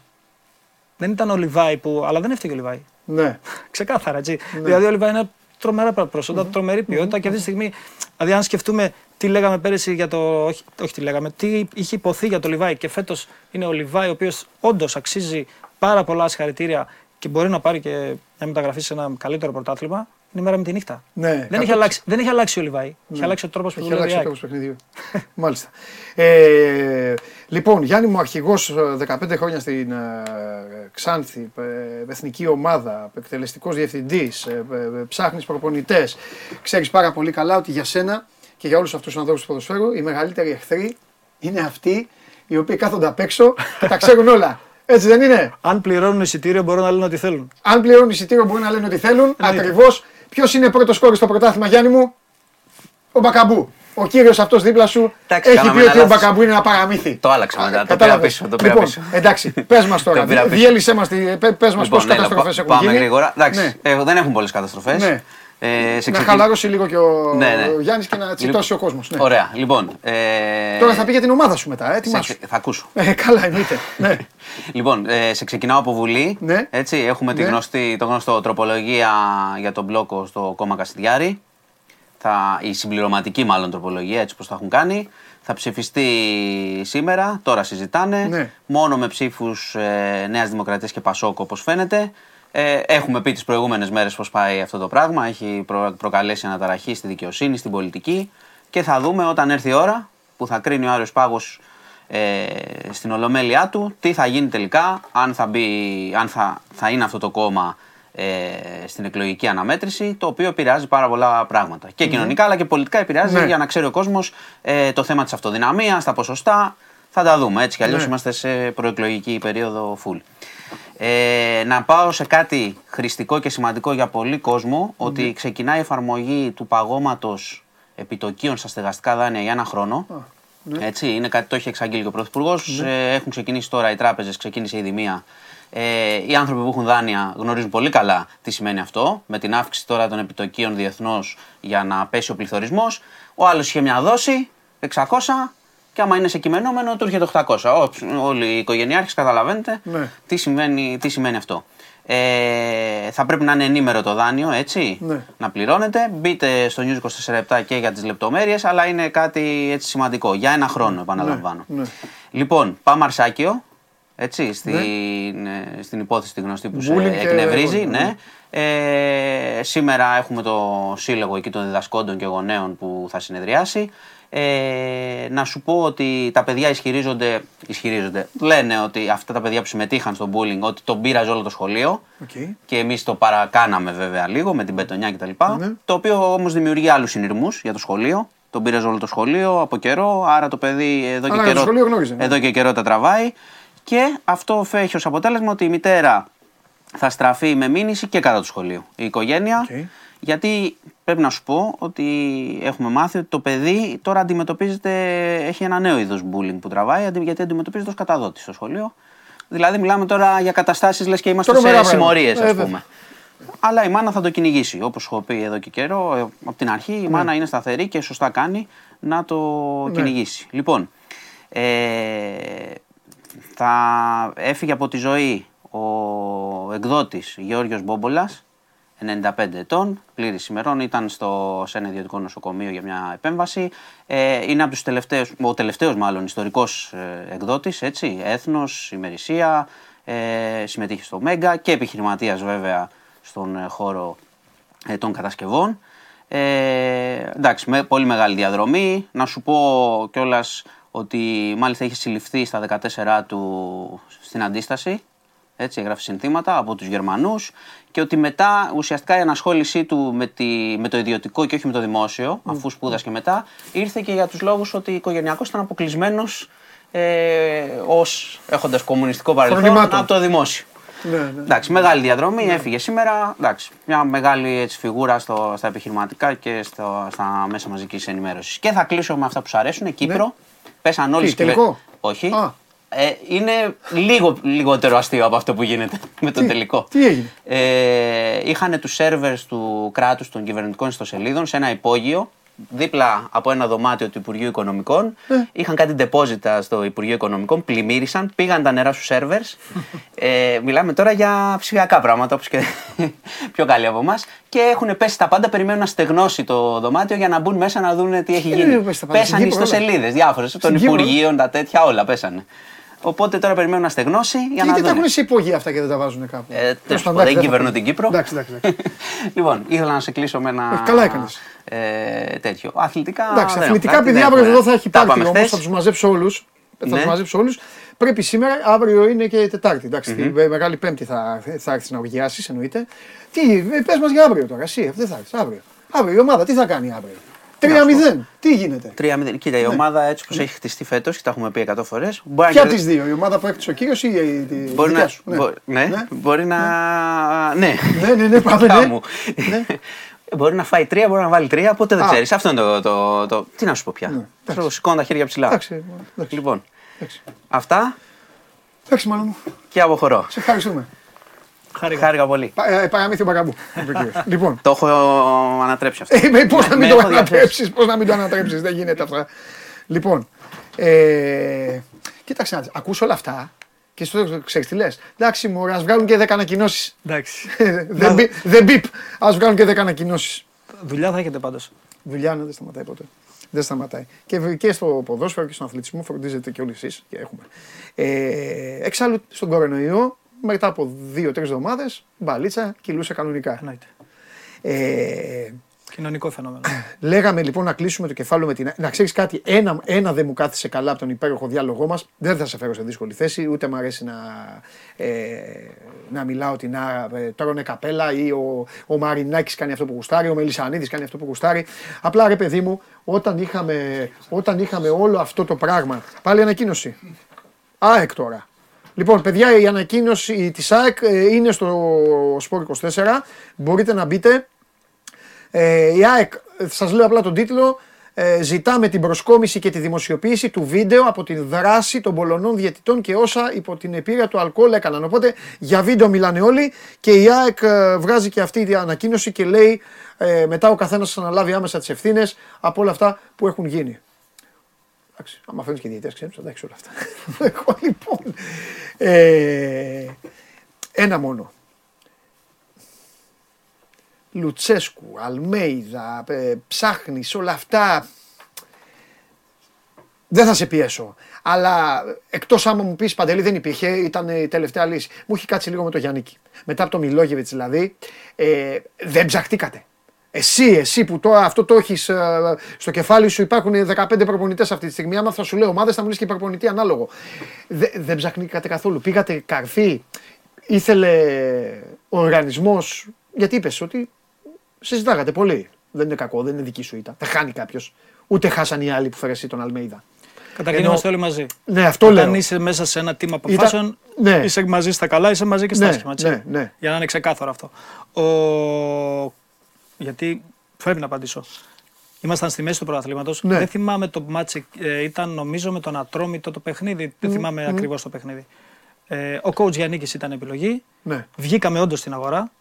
Δεν ήταν ο Λιβάη που. Αλλά δεν έφταιγε ο Λιβάη. Ναι. [laughs] Ξεκάθαρα έτσι. Δηλαδή ο Λιβάη είναι τρομερά προσόντα, τρομερή ποιότητα και αυτή τη στιγμή, δηλαδή αν σκεφτούμε τι λέγαμε πέρυσι για το. Όχι, όχι τι λέγαμε, τι είχε υποθεί για το Λιβάη. Και φέτος είναι ο Λιβάη, ο οποίος όντως αξίζει πάρα πολλά συγχαρητήρια και μπορεί να πάρει και μια μεταγραφή σε ένα καλύτερο πρωτάθλημα. Είναι μέρα με τη νύχτα. Ναι, δεν, έχει αλλάξει, δεν έχει αλλάξει ο Λιβάη. Έχει αλλάξει ο τρόπος που Έχει δουλεύει. αλλάξει ο η ΑΕΚ. τρόπος παιχνιδιού. [laughs] Μάλιστα. Ε, λοιπόν, Γιάννη μου, αρχηγός 15 χρόνια στην ε, Ξάνθη, ε, εθνική ομάδα, εκτελεστικός διευθυντής, ε, ε, ψάχνεις προπονητές. Ξέρεις πάρα πολύ καλά ότι για σένα και για όλους αυτούς τους ανθρώπους του ποδοσφαίρου οι μεγαλύτεροι εχθροί είναι αυτοί οι οποίοι κάθονται απ' έξω και τα ξέρουν όλα. Έτσι δεν είναι; Αν πληρώνουν εισιτήριο μπορούν να λένε ό,τι θέλουν. Αν πληρώνουν εισιτήριο μπορούν να λένε ό,τι θέλουν. Εννοείται. Ακριβώς. Ποιος είναι πρώτος κόρη στο πρωτάθλημα, Γιάννη μου, ο Μπακαμπού. Ο κύριος αυτός δίπλα σου Εντάξει, έχει κάναμε πει ένα ότι ο λάθος. Μπακαμπού είναι ένα παραμύθι. Το άλλαξα μετά, το Κατάλαβες. πήρα πίσω, το πήρα λοιπόν, πίσω. εντάξει, [laughs] πες μας τώρα. Το πήρα πίσω. Διέλυσέ μα πες μας πόσε ναι, καταστροφές πα- έχουν Πάμε γίνει. γρήγορα. Εντάξει, Ναι. ε, δεν έχουν πολλές καταστροφές. Ναι. Ε, σε Να ξεκι- χαλαρώσει λίγο και ο Ναι, ναι. Γιάννης και να τσιτώσει ο Λοιπόν, κόσμος. Ναι. Ωραία. Λοιπόν. Ε, Τώρα θα πει για την ομάδα σου μετά, έτοιμά σε- σου. Θα ακούσω. Ε, καλά, εννοείται. ναι. [laughs] Λοιπόν, ε, σε ξεκινάω από Βουλή. Ναι. Έτσι, έχουμε τη Ναι. γνωστή, το γνωστό τροπολογία για τον μπλόκο στο κόμμα Κασιδιάρη. Θα, η συμπληρωματική μάλλον τροπολογία, έτσι πως το έχουν κάνει. Θα ψηφιστεί σήμερα, τώρα συζητάνε. Ναι. Μόνο με ψήφους ε, Νέας Δημοκρατίας και Πασόκ όπως φαίνεται. Ε, έχουμε πει τις προηγούμενες μέρες πώς πάει αυτό το πράγμα. Έχει προ, προκαλέσει αναταραχή στη δικαιοσύνη, στην πολιτική. Και θα δούμε όταν έρθει η ώρα που θα κρίνει ο Άριος Πάγος ε, στην ολομέλειά του τι θα γίνει τελικά, αν θα, μπει, αν θα, θα είναι αυτό το κόμμα ε, στην εκλογική αναμέτρηση, το οποίο επηρεάζει πάρα πολλά πράγματα. Και κοινωνικά αλλά και πολιτικά επηρεάζει Ναι. για να ξέρει ο κόσμος ε, το θέμα της αυτοδυναμίας, τα ποσοστά. Θα τα δούμε έτσι κι αλλιώς Ναι. είμαστε σε προεκλογική περίοδο full. Ε, να πάω σε κάτι χρηστικό και σημαντικό για πολύ κόσμο, ότι ξεκινάει η εφαρμογή του παγώματος επιτοκίων στα στεγαστικά δάνεια για ένα χρόνο. Έτσι, είναι κάτι το έχει εξαγγείλει και ο Πρωθυπουργός. Ε, έχουν ξεκινήσει τώρα οι τράπεζες, ξεκίνησε η δημία. Ε, οι άνθρωποι που έχουν δάνεια γνωρίζουν πολύ καλά τι σημαίνει αυτό. Με την αύξηση τώρα των επιτοκίων διεθνώς για να πέσει ο πληθωρισμός. Ο άλλος είχε μια δόση 600 και άμα είναι σε κειμενόμενο του έρχεται 800. Ό, όλοι οι οικογενειάρχες καταλαβαίνετε Ναι. τι, σημαίνει, τι σημαίνει αυτό. Ε, θα πρέπει να είναι ενήμερο το δάνειο, έτσι, Ναι. να πληρώνετε. Μπείτε στο News 24 και για τις λεπτομέρειες, αλλά είναι κάτι έτσι σημαντικό. Για ένα χρόνο, επαναλαμβάνω. ναι. Λοιπόν, πάμε Αρσάκιο, έτσι, στην, ε, στην υπόθεση τη γνωστή που σε Bullying και- εκνευρίζει. ναι. Ναι. Ε, σήμερα έχουμε το σύλλογο εκεί των διδασκόντων και γονέων που θα συνεδριάσει. Ε, να σου πω ότι τα παιδιά ισχυρίζονται, ισχυρίζονται, λένε ότι αυτά τα παιδιά που συμμετείχαν στο bullying ότι τον πείραζε όλο το σχολείο Οκ. και εμείς το παρακάναμε βέβαια λίγο με την πετονιά κτλ. Ναι. Το οποίο όμως δημιουργεί άλλους συνειρμούς για το σχολείο. Τον πήρε όλο το σχολείο από καιρό, άρα το παιδί εδώ Αλλά και, το καιρό, σχολείο γνώριζε, ναι. εδώ και καιρό τα τραβάει. Και αυτό έχει ως αποτέλεσμα ότι η μητέρα θα στραφεί με μήνυση και κατά του σχολείου. Η οικογένεια. Οκ. Γιατί πρέπει να σου πω ότι έχουμε μάθει ότι το παιδί τώρα αντιμετωπίζεται, έχει ένα νέο είδος bullying που τραβάει, αντι- γιατί αντιμετωπίζεται ως καταδότης στο σχολείο. Δηλαδή μιλάμε τώρα για καταστάσεις λες και είμαστε Τρομερά σε πράγματα. συμμορίες Ε, ας βέβαια. πούμε. Αλλά η μάνα θα το κυνηγήσει. Όπως έχω πει εδώ και καιρό, ε, από την αρχή Ναι. η μάνα είναι σταθερή και σωστά κάνει να το κυνηγήσει. Λοιπόν, ε, θα έφυγε από τη ζωή ο εκδότης Γεώργιος Μπόμπολας, 95 ετών, πλήρης ημερών, ήταν στο, σε ένα ιδιωτικό νοσοκομείο για μια επέμβαση. Ε, είναι από τους τελευταίους, ο τελευταίος μάλλον ιστορικός ε, εκδότης, έτσι, έθνος, ημερησία, ε, συμμετείχε στο Μέγκα και επιχειρηματίας βέβαια στον ε, χώρο ε, των κατασκευών. Ε, εντάξει, με πολύ μεγάλη διαδρομή. Να σου πω κιόλας ότι μάλιστα είχε συλληφθεί στα 14 του στην αντίσταση. Έτσι, έγραφε συνθήματα από τους Γερμανούς και ότι μετά ουσιαστικά η ανασχόλησή του με, τη, με το ιδιωτικό και όχι με το δημόσιο, αφού σπούδασε και μετά, ήρθε και για τους λόγους ότι οικογενειακός ήταν αποκλεισμένος ε, ως έχοντας κομμουνιστικό παρελθόν Φρονημάτων. από το δημόσιο. Ναι, ναι. Εντάξει, μεγάλη διαδρομή, έφυγε σήμερα. Εντάξει, μια μεγάλη έτσι, φιγούρα στο, στα επιχειρηματικά και στο, στα μέσα μαζικής ενημέρωσης. Και θα κλείσω με αυτά που σου αρέσουν. Κύπρο. Πέσαν όλοι Ναι. Τι, τελικό; Όχι. Α. Ε, είναι λίγο λιγότερο αστείο από αυτό που γίνεται [laughs] με τον Τι- τελικό. τι έγινε; Ε, είχαν τους σερβερ του κράτους των κυβερνητικών ιστοσελίδων σε ένα υπόγειο δίπλα από ένα δωμάτιο του Υπουργείου Οικονομικών. Είχαν κάτι ντεπόζιτα στο Υπουργείο Οικονομικών, πλημμύρισαν, πήγαν τα νερά στους σερβερ. [laughs] ε, μιλάμε τώρα για ψηφιακά πράγματα, όπως και [laughs] πιο καλοί από εμάς. Και έχουν πέσει τα πάντα, περιμένουν να στεγνώσει το δωμάτιο για να μπουν μέσα να δουν τι έχει Ε, γίνει. δεν πέσει τα πάντα. Πέσανε Στην Κύπρο, ιστοσελίδες διάφορες, των Κύπρο, ε. Υπουργείων, τα τέτοια, όλα πέσανε. Οπότε τώρα περιμένουν να στεγνώσει για να Γιατί τα δουν. έχουν σε υπόγεια αυτά και δεν τα βάζουν κάπου. Ε, Τέλος τέλος πάντων, πάντων, δεν εντάξει, κυβερνώ θα την Κύπρο. Εντάξει, εντάξει. εντάξει. [laughs] λοιπόν, ήθελα να σε κλείσω με ένα. Ε, καλά έκανες. Ε, τέτοιο. Αθλητικά. Εντάξει, δεν αθλητικά, έχω κάτι, επειδή δεν αύριο έχουμε. εδώ θα έχει Τα πάρτι είπαμε όμως, χθες. θα τους μαζέψω όλους. Θα Ναι. του μαζέψω όλους. Πρέπει σήμερα, αύριο είναι και Τετάρτη. Εντάξει, τη Μεγάλη Πέμπτη θα, θα έρθεις να οργιάσεις, εννοείται. Τι, πες μας για αύριο τώρα, εσύ, δεν θα έρθεις αύριο. Αύριο η ομάδα τι θα κάνει αύριο; 3-0, τι γίνεται; 3-0. Κοίτα, η ομάδα έτσι όπως έχει χτιστεί φέτος και τα έχουμε πει 100 φορές. Ποια από τις δύο, η ομάδα που έκτισε ο κύριος ή η η Μπορεί δικιά να, σου; Ναι. μπο- ναι, Ναι. μπορεί να. Ναι, Ναι, ναι, ναι, πάμε, Δικιά ναι. μου. Ναι. [laughs] Μπορεί να φάει τρία, μπορεί να βάλει τρία, ποτέ δεν Α. ξέρεις. Αυτό είναι το, το, το. Τι να σου πω πια. Ναι, εντάξει. Ξέρω, Σηκώνω τα χέρια ψηλά. Εντάξει, εντάξει. Λοιπόν, εντάξει. αυτά Εντάξει, μάλλον μου. και αποχωρώ. Σε ευχαριστούμε. Χάρηκα. Χάρηκα πολύ. Πα- ε, Παραμύθι ο Μπαγκαμπού. είπε [laughs] ο κύριος. Λοιπόν, Το έχω ανατρέψει αυτό. Ε, Πώς να Με- μην με το έχω διαθέσει. ανατρέψεις, πώς να μην το ανατρέψεις, δεν γίνεται αυτά. Λοιπόν, ε, κοίταξε να δεις, ακούς όλα αυτά και στο ξέρεις τι λες. Εντάξει, μου ας βγάλουν και 10 ανακοινώσεις. Εντάξει. [laughs] δεν, μπι- δεν μπιπ, ας βγάλουν και 10 ανακοινώσεις. Δουλειά θα έχετε πάντως. Δουλειά ναι, δεν σταματάει ποτέ. Δεν σταματάει. Και, β- και στο ποδόσφαιρο και στον αθλητισμό φροντίζετε και όλοι εσείς και έχουμε. Ε, εξάλλου στον κορονοϊό, μετά από δύο-τρεις εβδομάδες, μπαλίτσα κυλούσε κανονικά. Εννοείται. Ε, Κοινωνικό φαινόμενο. Λέγαμε λοιπόν να κλείσουμε το κεφάλαιο με την. Να ξέρεις κάτι, ένα, ένα δεν μου κάθισε καλά από τον υπέροχο διάλογό μας. Δεν θα σε φέρω σε δύσκολη θέση, ούτε μου αρέσει να, ε, να μιλάω ότι να ε, τρώνε καπέλα ή ο, ο Μαρινάκης κάνει αυτό που γουστάρει, ο Μελισανίδη κάνει αυτό που γουστάρει. Απλά ρε παιδί μου, όταν είχαμε, όταν είχαμε όλο αυτό το πράγμα. Πάλι ανακοίνωση. ΑΕΚ τώρα. Λοιπόν, παιδιά, η ανακοίνωση της ΑΕΚ ε, είναι στο Sport 24. Μπορείτε να μπείτε. Ε, η ΑΕΚ, σας λέω απλά τον τίτλο, ε, ζητάμε την προσκόμιση και τη δημοσιοποίηση του βίντεο από την δράση των Πολωνών διαιτητών και όσα υπό την επίρρεια του αλκοόλ έκαναν. Οπότε για βίντεο μιλάνε όλοι και η ΑΕΚ ε, βγάζει και αυτή την ανακοίνωση και λέει ε, μετά ο καθένας θα αναλάβει άμεσα τις ευθύνες από όλα αυτά που έχουν γίνει. Εντάξει, άμα φέρνεις και διαιτητές ξέρεις, θα τα έχεις όλα αυτά. Εγώ [laughs] λοιπόν, ε, ένα μόνο. Λουτσέσκου, Αλμέιδα, ε, ψάχνεις όλα αυτά. Δεν θα σε πιέσω. Αλλά εκτός άμα μου πεις Παντελή δεν υπήρχε, ήταν η τελευταία λύση. Μου έχει κάτσει λίγο με το Γιάννικη. Μετά από το Μιλόγεβιτς δηλαδή, ε, δεν ψαχτήκατε. Εσύ, εσύ που τώρα αυτό το έχεις στο κεφάλι σου, υπάρχουν 15 προπονητές αυτή τη στιγμή. Άμα θα σου λέω ομάδες, θα μου λες και προπονητή ανάλογο. Δε, δεν ψαχνήκατε καθόλου. Πήγατε καρφί, ήθελε ο οργανισμός. Γιατί είπες ότι συζητάγατε πολύ. Δεν είναι κακό, δεν είναι δική σου ήττα. Δεν χάνει κάποιος. Ούτε χάσαν οι άλλοι που φέρε εσύ τον Αλμέιδα. Καταρχήν Ενώ- είμαστε όλοι μαζί. Ναι, αυτό Όταν λέω. είσαι μέσα σε ένα team αποφάσεων, ναι. είσαι μαζί στα καλά, είσαι μαζί και στα Ναι, άσχημα. έτσι. ναι, ναι. Για να είναι ξεκάθαρο αυτό. Ο... Γιατί πρέπει να απαντήσω. Ήμασταν στη μέση του πρωταθλήματο. Ναι. Δεν θυμάμαι το μάτσε, ε, ήταν νομίζω με τον Ατρόμητο το παιχνίδι. Δεν θυμάμαι ακριβώς το παιχνίδι. Ε, ο coach Γιάννη ήταν επιλογή. Ναι. Βγήκαμε όντως στην αγορά.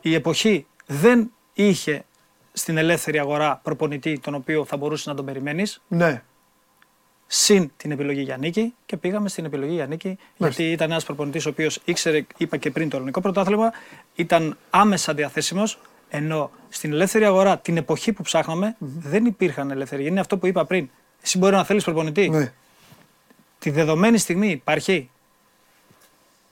Η εποχή δεν είχε στην ελεύθερη αγορά προπονητή τον οποίο θα μπορούσες να τον περιμένεις. Ναι. Συν την επιλογή Γιάννικη και πήγαμε στην επιλογή Γιάννικη γιατί ήταν ένας προπονητής ο οποίος ήξερε, είπα και πριν το ελληνικό πρωτάθλημα, ήταν άμεσα διαθέσιμος. Ενώ στην ελεύθερη αγορά την εποχή που ψαχναμε δεν υπήρχαν ελεύθεροι. Είναι αυτό που είπα πριν. Εσύ μπορεί να θέλεις προπονητή. ναι. Τη δεδομένη στιγμή υπάρχει.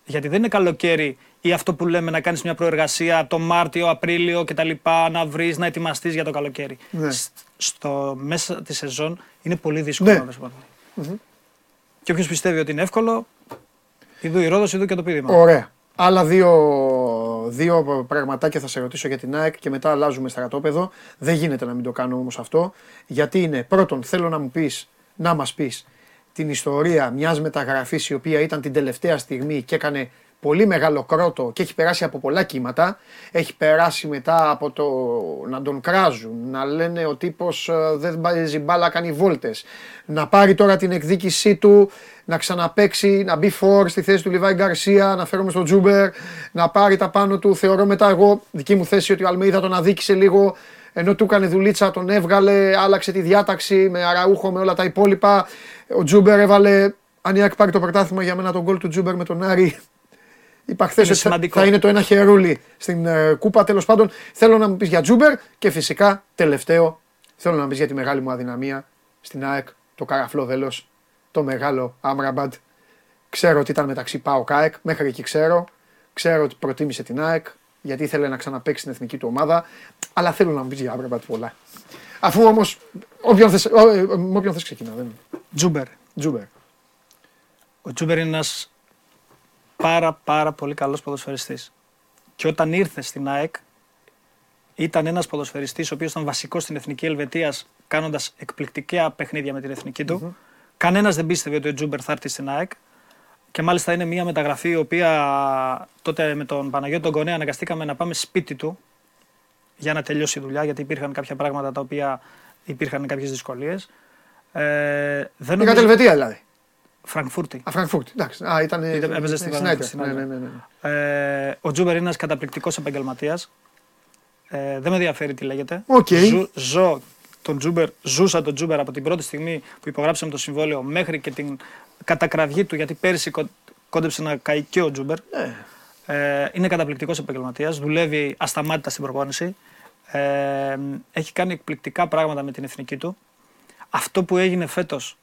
Γιατί δεν είναι καλοκαίρι ή αυτό που λέμε να κάνεις μια προεργασία το Μάρτιο, Απρίλιο κτλ. Να βρεις, να ετοιμαστείς για το καλοκαίρι. Ναι. Σ- Στο μέσα της σεζόν είναι πολύ δύσκολο Ναι. να βρεις προπονητή. Και όποιος πιστεύει ότι είναι εύκολο, ειδού η Ρόδος, ειδού και το πείδημα. Ωραία. Άλλα δύο, δύο πραγματάκια θα σε ρωτήσω για την ΑΕΚ και μετά αλλάζουμε στρατόπεδο. Δεν γίνεται να μην το κάνω όμως αυτό. Γιατί είναι, πρώτον, θέλω να μου πεις, να μας πεις την ιστορία μιας μεταγραφής η οποία ήταν την τελευταία στιγμή και έκανε πολύ μεγάλο κρότο και έχει περάσει από πολλά κύματα. Έχει περάσει μετά από το να τον κράζουν, να λένε ο τύπος ε, δεν παίζει μπάλα, κάνει βόλτες. Να πάρει τώρα την εκδίκησή του, να ξαναπαίξει, να μπει φορ στη θέση του Λιβάη Γκαρσία, να φέρουμε στον Τζούμπερ, να πάρει τα πάνω του. Θεωρώ μετά εγώ, δική μου θέση, ότι ο Αλμέιδα τον αδίκησε λίγο ενώ του έκανε δουλίτσα, τον έβγαλε, άλλαξε τη διάταξη με Αραούχο, με όλα τα υπόλοιπα. Ο Τσούμπερ έβαλε, αν η ΑΕΚ πάρει το πρωτάθλημα για μένα τον γκολ του Τσούμπερ με τον Άρη. Είπα χθες Είναι ότι θα, σημαντικό. θα είναι το ένα χερούλι στην ε, κούπα. Τέλος πάντων, θέλω να μου πεις για Τσούμπερ και φυσικά τελευταίο θέλω να μου πεις για τη μεγάλη μου αδυναμία στην ΑΕΚ, το καραφλό δέλο, το μεγάλο Άμραμπατ. Ξέρω ότι ήταν μεταξύ ΠΑΟΚ ΑΕΚ, μέχρι εκεί ξέρω. Ξέρω ότι προτίμησε την ΑΕΚ γιατί ήθελε να ξαναπαίξει στην εθνική του ομάδα. Αλλά θέλω να μου πεις για Άμραμπατ πολλά. Αφού όμως, όποιον θες με όποιον θες ξεκινά. Δεν... Τζούμπερ. Τζούμπερ. Ο Τζούμπερ είναι ένας πάρα πάρα πολύ καλός ποδοσφαιριστής. Και όταν ήρθε στην ΑΕΚ ήταν ένας ποδοσφαιριστής ο οποίος ήταν βασικός στην Εθνική Ελβετίας κάνοντας εκπληκτικά παιχνίδια με την εθνική του. Κανένας δεν πίστευε ότι ο Τζούμπερ θα έρθει στην ΑΕΚ. Και μάλιστα είναι μια μεταγραφή η οποία τότε με τον Παναγιώτη τον Κονέ αναγκαστήκαμε να πάμε σπίτι του για να τελειώσει η δουλειά γιατί υπήρχαν κάποια πράγματα τα οποία υπήρχαν κάποιες δυσκολίες. Ε, δεν Πήγατε νομίζω... Ελβετία δηλαδή. Φραγκφούρτη. Α, Φραγκφούρτη. Εντάξει. Α, ήταν. Ήταν- έπαιζε στην Άιντραχτ. Άιντραχτ. Ναι, ναι, ναι, ναι. Ε, ο Τζούμπερ είναι ένα καταπληκτικός επαγγελματίας. Ε, δεν με ενδιαφέρει τι λέγεται. Οκ. Ζου, ζω τον Τζούμπερ, ζούσα τον Τζούμπερ από την πρώτη στιγμή που υπογράψαμε το συμβόλαιο μέχρι και την κατακραυγή του, γιατί πέρυσι κο- κόντεψε να καεί και ο Τζούμπερ. Ναι. Ε, είναι καταπληκτικός επαγγελματίας, δουλεύει ασταμάτητα στην προπόνηση. Ε, έχει κάνει εκπληκτικά πράγματα με την εθνική του. Αυτό που έγινε φέτος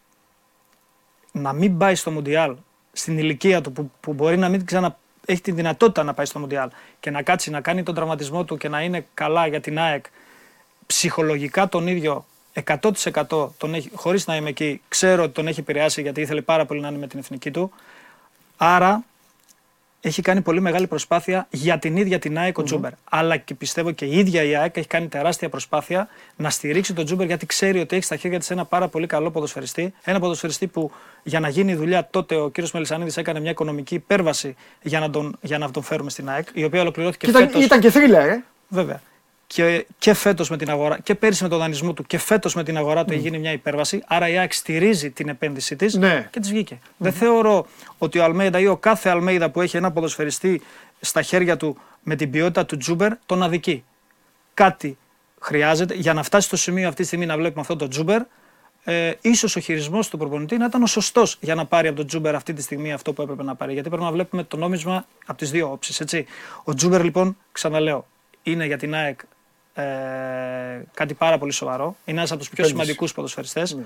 να μην πάει στο Μουντιάλ στην ηλικία του που, που μπορεί να μην ξανα, έχει τη δυνατότητα να πάει στο Μουντιάλ και να κάτσει να κάνει τον τραυματισμό του και να είναι καλά για την ΑΕΚ ψυχολογικά τον ίδιο 100% τον έχει, χωρίς να είμαι εκεί ξέρω ότι τον έχει επηρεάσει γιατί ήθελε πάρα πολύ να είναι με την εθνική του. Άρα έχει κάνει πολύ μεγάλη προσπάθεια για την ίδια την ΑΕΚ ο Τζούμπερ. Αλλά και πιστεύω και η ίδια η ΑΕΚ έχει κάνει τεράστια προσπάθεια να στηρίξει τον Τζούμπερ γιατί ξέρει ότι έχει στα χέρια της ένα πάρα πολύ καλό ποδοσφαιριστή. Ένα ποδοσφαιριστή που για να γίνει η δουλειά τότε ο κύριος Μελισανίδης έκανε μια οικονομική υπέρβαση για να τον, για να τον φέρουμε στην ΑΕΚ, η οποία ολοκληρώθηκε Και ήταν, φέτος. ήταν και θρίλερ, ε. Βέβαια. Και, και φέτος με την αγορά, και πέρυσι με τον δανεισμό του και φέτος με την αγορά του έχει γίνει μια υπέρβαση. Άρα η ΑΕΚ στηρίζει την επένδυσή της Ναι. και της βγήκε Δεν θεωρώ ότι ο Αλμέιδα ή ο κάθε Αλμέιδα που έχει ένα ποδοσφαιριστή στα χέρια του με την ποιότητα του Τζούμπερ τον αδικεί. Κάτι χρειάζεται για να φτάσει στο σημείο αυτή τη στιγμή να βλέπουμε αυτό το Τζούμπερ. Ε, ίσως ο χειρισμός του προπονητή να ήταν ο σωστός για να πάρει από τον Τζούμπερ αυτή τη στιγμή αυτό που έπρεπε να πάρει. Γιατί πρέπει να βλέπουμε το νόμισμα από τις δύο όψεις. Ο Τζούμπερ λοιπόν, ξαναλέω, είναι για την ΑΕΚ ε, κάτι πάρα πολύ σοβαρό. Είναι ένας από τους πιο Επένδυση. σημαντικούς ποδοσφαιριστές.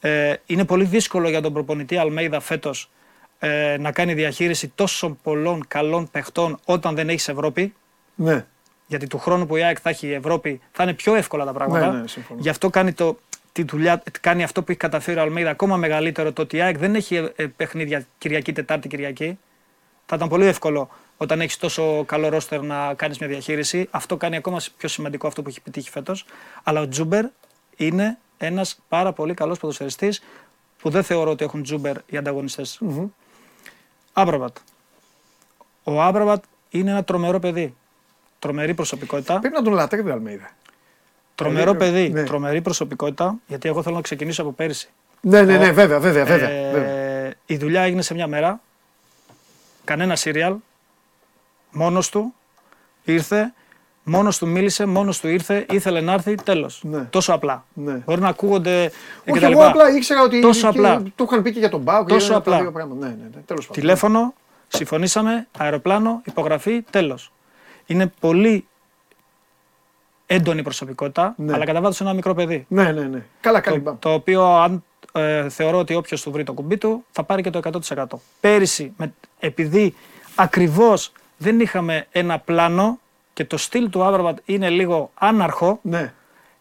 Ε, είναι πολύ δύσκολο για τον προπονητή Αλμέιδα φέτος ε, να κάνει διαχείριση τόσων πολλών καλών παιχτών όταν δεν έχεις Ευρώπη. Ναι. Γιατί του χρόνου που η ΑΕΚ θα έχει Ευρώπη θα είναι πιο εύκολα τα πράγματα. Ναι, ναι, συμφωνώ. Γι' αυτό κάνει, το, τη δουλειά, κάνει αυτό που έχει καταφέρει ο Αλμέιδα ακόμα μεγαλύτερο το ότι η ΑΕΚ δεν έχει ε, ε, παιχνίδια Κυριακή, Τετάρτη, Κυριακή. Θα ήταν πολύ εύκολο όταν έχεις τόσο καλό ρόστερ να κάνεις μια διαχείριση. Αυτό κάνει ακόμα πιο σημαντικό αυτό που έχει πετύχει φέτος. Αλλά ο Τζούμπερ είναι ένας πάρα πολύ καλός ποδοσφαιριστής που δεν θεωρώ ότι έχουν Τζούμπερ οι ανταγωνιστές. Άμπραμπατ. Ο Άμπραμπατ είναι ένα τρομερό παιδί. Τρομερή προσωπικότητα. Πρέπει να τον λατρεύει ο Αλμέιδα. Τρομερό Αλήθεια, παιδί. ναι. Τρομερή προσωπικότητα. Γιατί εγώ θέλω να ξεκινήσω από πέρυσι. Ναι, ναι, ναι, Ο- βέβαια, βέβαια. βέβαια, Ε, βέβαια. η δουλειά έγινε σε μια μέρα. Κανένα σύριαλ. Μόνος του ήρθε. Μόνος του μίλησε, μόνος του ήρθε, ήθελε να έρθει, τέλος. Ναι. Τόσο απλά. Ναι. Μπορεί να ακούγονται Όχι, κτλ. εγώ απλά ήξερα ότι Τόσο και- απλά. του είχαν πει και για τον Μπάουκ. Τόσο για τα απλά. δύο πράγματα. Ναι, ναι, ναι. Τέλος πάντων. Τηλέφωνο, συμφωνήσαμε, αεροπλάνο, υπογραφή, τέλος. Είναι πολύ έντονη προσωπικότητα, Ναι. αλλά κατά βάθος ένα μικρό παιδί. Ναι, ναι, ναι. Καλά κάνει. Το, μπαμ. το οποίο αν ε, θεωρώ ότι όποιος του βρει το κουμπί του θα πάρει και το 100%. Πέρυσι, με, επειδή ακριβώς δεν είχαμε ένα πλάνο και το στυλ του Άβραμπατ είναι λίγο άναρχο, Ναι,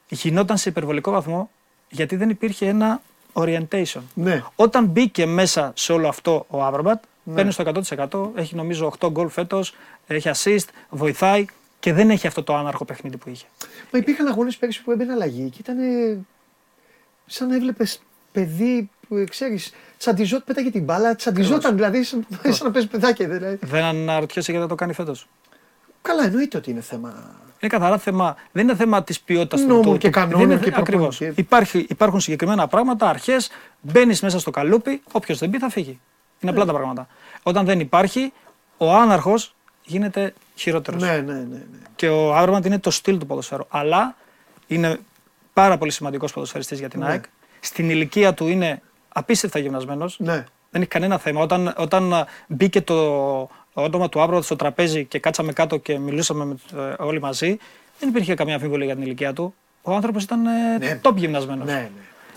γινόταν σε υπερβολικό βαθμό γιατί δεν υπήρχε ένα orientation. ναι. Όταν μπήκε μέσα σε όλο αυτό ο Άβραμπατ, Ναι. παίρνει στο 100%, έχει νομίζω 8 γκολ φέτος, έχει assist, βοηθάει και δεν έχει αυτό το άναρχο παιχνίδι που είχε. Μα υπήρχαν αγώνε πέρυσι που έμπαινε αλλαγή και ήταν σαν να έβλεπες παιδί που ξέρεις, τσαντιζόταν, πέταγε την μπάλα, τσαντιζόταν δηλαδή, σαν, σαν να παίζει παιδάκια. Δηλαδή. Δεν αναρωτιέσαι γιατί το κάνει φέτος. Καλά, εννοείται ότι είναι θέμα. Είναι καθαρά θέμα, δεν είναι θέμα της ποιότητας του Νόμων του- και του- κανόνων δεν είναι- και ακριβώς. προπονητή. Υπάρχει, υπάρχουν συγκεκριμένα πράγματα, αρχές, μπαίνεις μέσα στο καλούπι, όποιος δεν μπει θα φύγει. Είναι απλά τα πράγματα. Όταν δεν υπάρχει, ο άναρχος γίνεται χειρότερος. Ναι, ναι, ναι. ναι. Και ο Άβραμπαντ είναι το στυλ του ποδοσφαίρου. Αλλά είναι πάρα πολύ σημαντικός ποδοσφαιριστής για την Ναι. ΑΕΚ. Στην ηλικία του είναι απίστευτα γυμνασμένος. Ναι. Δεν έχει κανένα θέμα. Όταν, όταν α, μπήκε το όνομα του Άβροβατ στο τραπέζι και κάτσαμε κάτω και μιλούσαμε με, ε, όλοι μαζί, δεν υπήρχε καμία αμφιβολία για την ηλικία του. Ο άνθρωπος ήταν ε, Ναι. top γυμνασμένος. Ναι, ναι.